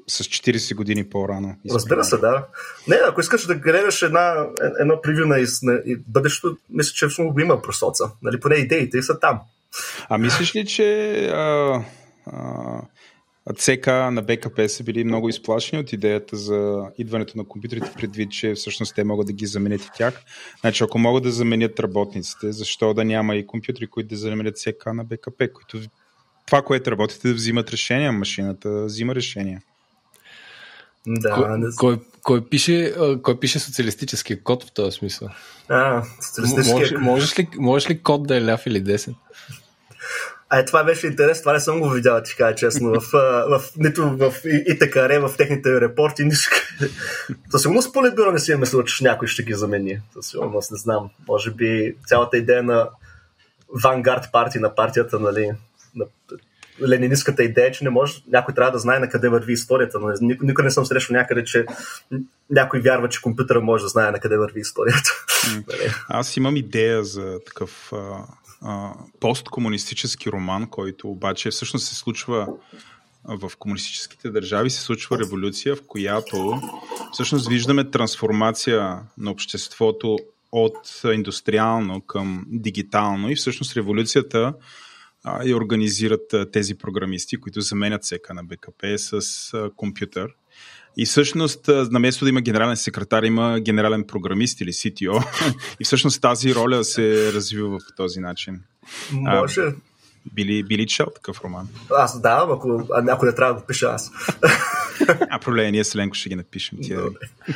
с 40 години по-рано. Разбира се, да. Не, ако искаш да гледаш една, едно превю на, на бъдещето, мисля, че всъщност го има просоца. Нали, поне идеите са там. А мислиш ли, че а, а, ЦК на БКП са били много изплашени от идеята за идването на компютрите, предвид, че всъщност те могат да ги заменят и тях. Значи, ако могат да заменят работниците, защо да няма и компютри, които да заменят ЦК на БКП, които това, което работите, да взимат решения, машината взима решения. Да, кой, не... кой, кой, пише, кой пише социалистическия код в този смисъл? А, социалистическия можеш, можеш, ли, можеш ли код да е ляв или десен? А е, това беше интерес, това не съм го видял, ти кажа честно, в, в, нито в ИТКР, в техните репорти, нищо. Със сигурност Политбюро не си е мислил, че някой ще ги замени. Със сигурност не знам. Може би цялата идея на Вангард партия на партията, нали, на ленинистката идея, че не може, някой трябва да знае на къде върви историята. Но никой не съм срещал някъде, че някой вярва, че компютъра може да знае на къде върви историята. Нали? Аз имам идея за такъв посткомунистически роман, който обаче всъщност се случва в комунистическите държави се случва революция, в която всъщност виждаме трансформация на обществото от индустриално към дигитално и всъщност революцията а, и организират а, тези програмисти, които заменят сека на БКП с а, компютър. И всъщност, на место да има генерален секретар, има генерален програмист или CTO. И всъщност тази роля се развива по този начин. Може. Били, били чел такъв роман? Аз да, ако някой не трябва да го пиша аз. А проблема, ние с Ленко ще ги напишем. Тия,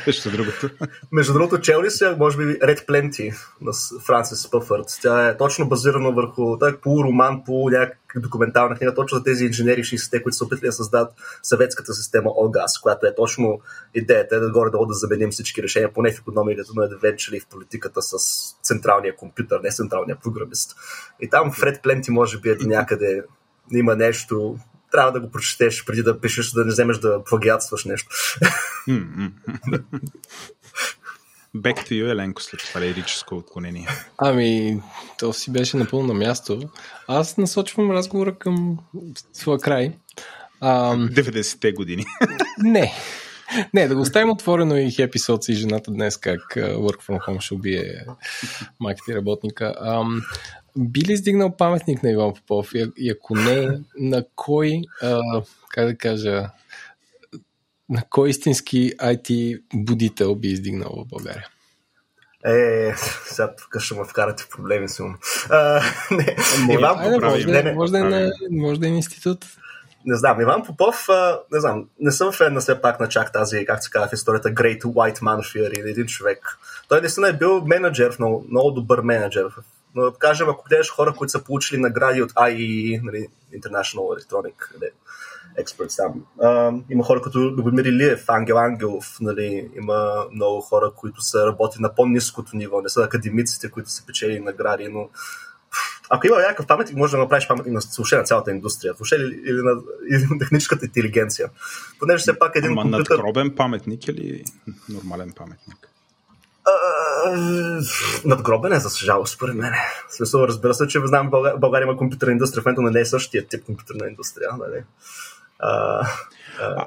нещо другото. Между другото, чел ли се, може би, Red Plenty на Франсис Пъфърт. Тя е точно базирана върху так, полуроман, полу някак документална книга, точно за тези инженери 60-те, които са опитали да създадат съветската система ОГАС, която е точно идеята е да горе-долу да заменим всички решения, поне в економиката, но евентуали в политиката с централния компютър, не централния програмист. И там Фред Пленти може би е някъде има нещо, трябва да го прочетеш преди да пишеш, да не вземеш да плагиатстваш нещо. Back to you, Еленко, след това лирическо отклонение. Ами, то си беше напълно на място. Аз насочвам разговора към своя край. А, 90-те години. Не. Не, да го оставим отворено и хепи соци и жената днес как Work from Home ще убие майката и работника. Ам, би ли издигнал паметник на Иван Попов? И, ако не, на кой, а, как да кажа, на кой истински IT будител би издигнал в България? Е, сега тук ще ме вкарате в проблеми си. не, Иван Попов. Може, не, не, може, да е на, може да е институт. Не знам, Иван Попов, а, не знам, не съм фен на все пак на чак тази, как се казва в историята, Great White Man Fear или един човек. Той наистина е бил менеджер, много, много добър менеджер. Но кажем, ако гледаш хора, които са получили награди от IEE, нали, International Electronic нали, Experts там. А, има хора като Любомир Илиев, Ангел Ангелов, нали, има много хора, които са работили на по-низкото ниво, не са академиците, които са печели награди, но ако има някакъв паметник, може да направиш паметник на слуше на цялата индустрия, въобще или, или, на, или на техническата интелигенция. Понеже все пак един Ама компютър... надгробен паметник или нормален паметник? надгробен е, за съжалост, според мен. Смисъл, разбира се, че знам, България, България има компютърна индустрия, в момента не е същия тип компютърна индустрия. Нали? А,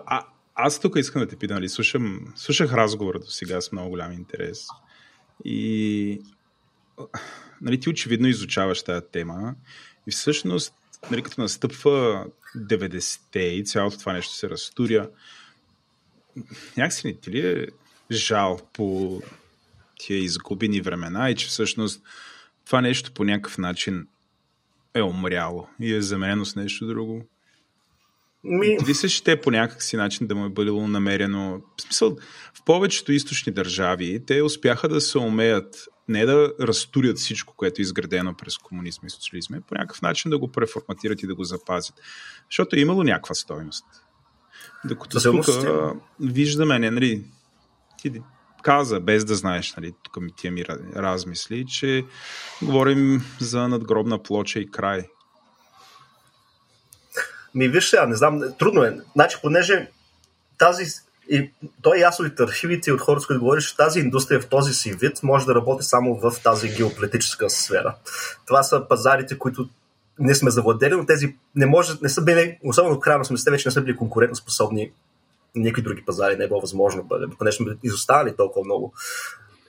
а, аз тук искам да те питам, нали, слушам, слушах разговора до сега с много голям интерес. И нали, ти очевидно изучаваш тази тема и всъщност, нали, като настъпва 90-те и цялото това нещо се разтуря, някакси не ти ли е жал по тия изгубени времена и че всъщност това нещо по някакъв начин е умряло и е заменено с нещо друго? Ми... Дали се ще по някакъв си начин да му е бъдило намерено? В смисъл, в повечето източни държави те успяха да се умеят не да разтурят всичко, което е изградено през комунизма и социализма, по някакъв начин да го преформатират и да го запазят. Защото е имало някаква стойност. Докато тук виждаме, не, нали, ти каза, без да знаеш, нали, тук ми тия ми размисли, че говорим за надгробна плоча и край. Ми виж сега, не знам, трудно е. Значи, понеже тази и той е ясно от архивите и от хората, с които говориш, тази индустрия в този си вид може да работи само в тази геополитическа сфера. Това са пазарите, които не сме завладели, но тези не, може, не са били, особено в крайна сме вече не са били конкурентно способни някакви други пазари, не е било възможно, понеже сме изостанали толкова много.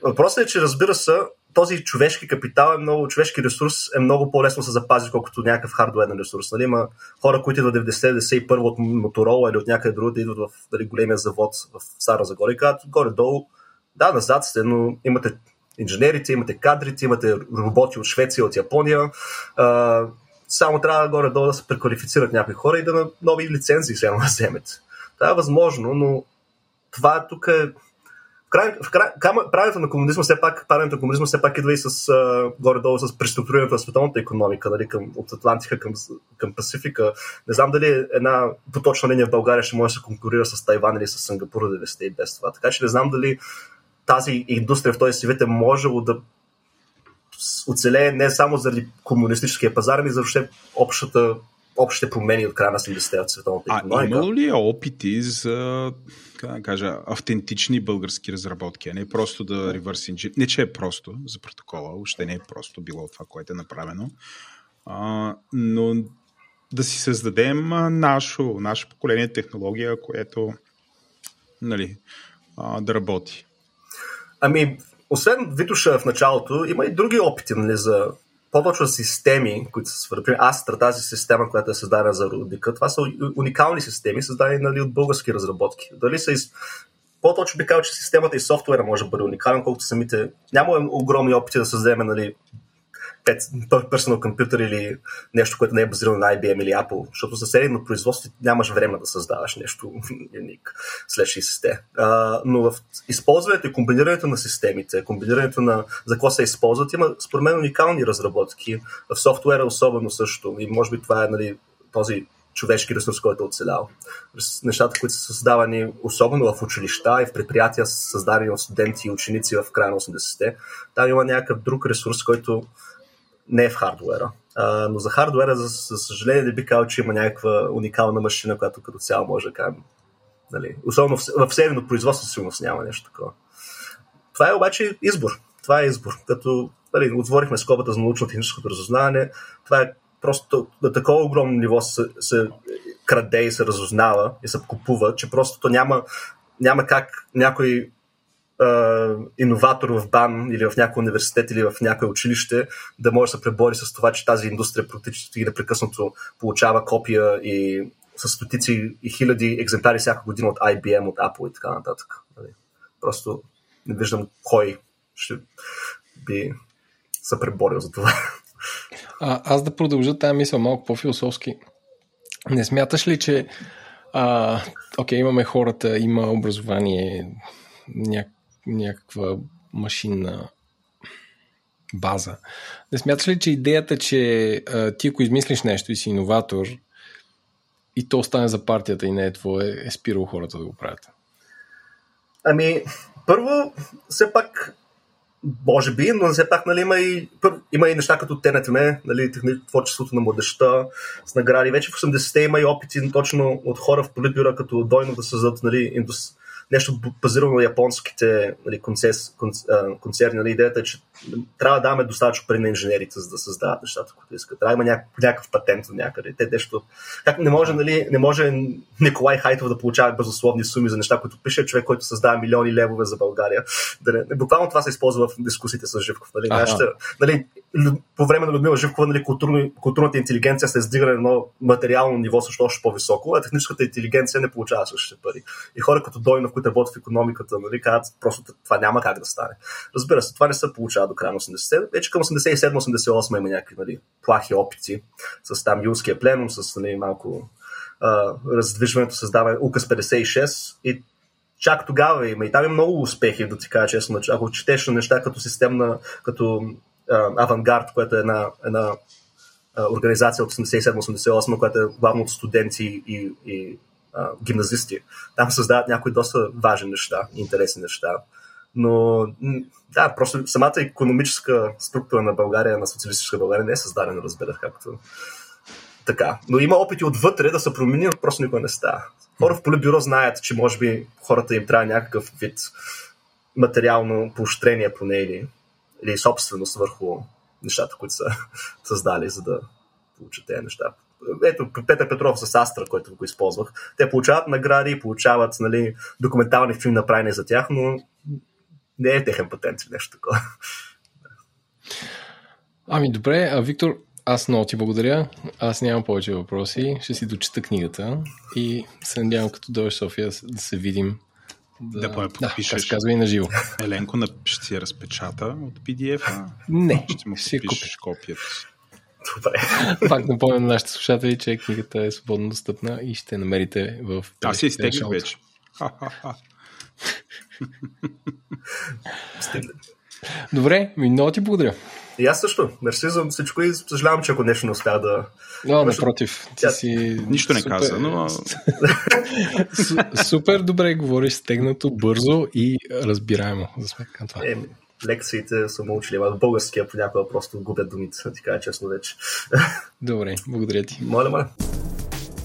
Въпросът е, че разбира се, този човешки капитал е много, човешки ресурс е много по-лесно се запази, колкото някакъв хардуерен ресурс. Нали? Има хора, които идват 90-91 от Моторола или от някъде друго, да идват в дали, големия завод в Стара Загора и казват горе-долу, да, назад сте, но имате инженерите, имате кадрите, имате роботи от Швеция, от Япония. А, само трябва горе-долу да се преквалифицират някои хора и да на нови лицензии сега да вземете. Това е възможно, но това тук е край, в край, правенето на комунизма все пак, правенето на комунизма все пак идва и с а, горе-долу с преструктурирането на световната економика, нали, към, от Атлантика към, към Пасифика. Не знам дали една поточна линия в България ще може да се конкурира с Тайван или с Сингапур да и без това. Така че не знам дали тази индустрия в този свет е можело да оцелее не само заради комунистическия пазар, ами за общата общите промени от края на 70-те от световната економика. А имало ли е опити за как да кажа, автентични български разработки, а не просто да ревърс инжин. Не, че е просто за протокола, още не е просто било това, което е направено, а, но да си създадем нашо, наше поколение технология, което нали, а, да работи. Ами, освен Витуша в началото, има и други опити нали, за по-точно системи, които са свързани. Астра, тази система, която е създадена за Рудика, това са уникални системи, създадени нали, от български разработки. Дали са из... По-точно би казал, че системата и софтуера може да бъде уникален, колкото самите... Няма огромни опити да създадем нали, персонал компютър или нещо, което не е базирано на IBM или Apple, защото за серийно производство нямаш време да създаваш нещо уник след 60-те. но в използването и комбинирането на системите, комбинирането на за какво се използват, има според мен уникални разработки. В софтуера особено също. И може би това е нали, този човешки ресурс, който е оцелял. Нещата, които са създавани особено в училища и в предприятия, създадени от студенти и ученици в края на 80-те, там има някакъв друг ресурс, който не е в хардуера. А, но за хардуера, за, за съжаление, не би казал, че има някаква уникална машина, която като цяло може да кажем. Нали, особено в, в серийно производство сигурно няма нещо такова. Това е обаче избор. Това е избор. Като нали, отворихме скобата за научно-техническото разузнаване, това е просто на такова огромно ниво се, се краде и се разузнава и се купува, че просто то няма, няма как някой иноватор в БАН или в някой университет или в някое училище да може да се пребори с това, че тази индустрия практически непрекъснато получава копия и с стотици и хиляди екземпляри всяка година от IBM, от Apple и така нататък. Нали. Просто не виждам кой ще би се преборил за това. А, аз да продължа тази мисъл малко по-философски. Не смяташ ли, че а, окей, имаме хората, има образование, ня някаква машинна база. Не смяташ ли, че идеята, че а, ти ако измислиш нещо и си иноватор и то остане за партията и не е твое, е спирало хората да го правят? Ами, първо, все пак може би, но все пак нали, има, и, има и неща като ТНТМ, нали, творчеството на младеща с награди. Вече в 80-те има и опити точно от хора в политбюра като Дойно да създадат нали, индус, нещо базирано на японските нали, концес, концерни. Нали, идеята е, че трябва да даваме достатъчно пари на инженерите, за да създават нещата, които искат. Трябва да има някакъв, някакъв патент от някъде. Те нещо... Как не може, нали, не може Николай Хайтов да получава безусловни суми за неща, които пише човек, който създава милиони левове за България. Да не... Буквално това се използва в дискусиите с Живков. Нали? Нашата, нали, по време на Людмила Живкова нали, културно, културната интелигенция се издига на едно материално ниво също още по-високо, а техническата интелигенция не получава същите пари. И хора като Дойнов, които работят в економиката, нали, казват просто това няма как да стане. Разбира се, това не се получава до края на 80-те. Вече към 87-88 има някакви нали, плахи опити с там юлския пленум, с нали, малко а, раздвижването, създаване указ 56 и чак тогава има. И там има много успехи, да ти кажа честно. Ако четеш неща като системна, като Авангард, което е една, една организация от 87-88, която е главно от студенти и, и гимназисти. Там създават някои доста важни неща, интересни неща. Но да, просто самата економическа структура на България, на социалистическа България не е създадена, разбира, както така. Но има опити отвътре да се промени, но просто никога не става. Хора в Политбюро знаят, че може би хората им трябва някакъв вид материално поощрение поне или, или собственост върху нещата, които са създали, за да получат тези неща ето Петър Петров с Астра, който го използвах, те получават награди, получават нали, документални филми направени за тях, но не е техен патент или нещо такова. Ами добре, а Виктор, аз много ти благодаря. Аз нямам повече въпроси. Ще си дочита книгата и се надявам като дойдеш София да се видим. Да, да поме подпишеш. Да, казва и на живо. Еленко ще си разпечата от PDF-а. Не, ще му подпишеш копията си. Добре. Пак напомням на нашите слушатели, че книгата е свободно достъпна и ще намерите в... Аз си изтеглих вече. Добре, ми много ти благодаря. И аз също. Мерси за всичко и съжалявам, че ако нещо не успя да... Но, напротив. Ти Тя... си Нищо не супер... каза, но... супер добре говориш, стегнато, бързо и разбираемо за сметка на това. Е, лекциите са научили, в българския понякога просто губят думите, ти кажа честно вече. Добре, благодаря ти. Моля, моля.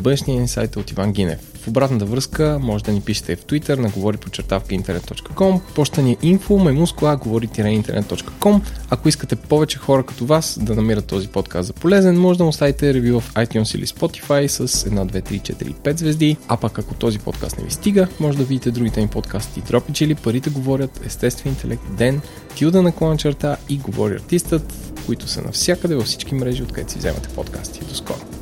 бъдещия инсайт от Иван Гинев. В обратната връзка може да ни пишете в Twitter на говори почертавка интернет.com, почта ни е info мемускла говори-интернет.com. Ако искате повече хора като вас да намират този подкаст за полезен, може да му оставите ревю в iTunes или Spotify с 1, 2, 3, 4, 5 звезди. А пак ако този подкаст не ви стига, може да видите другите ми подкасти Дропи или Парите говорят, Естествен интелект, Ден, Тилда на черта и Говори артистът, които са навсякъде във всички мрежи, откъдето си вземате подкасти. До скоро!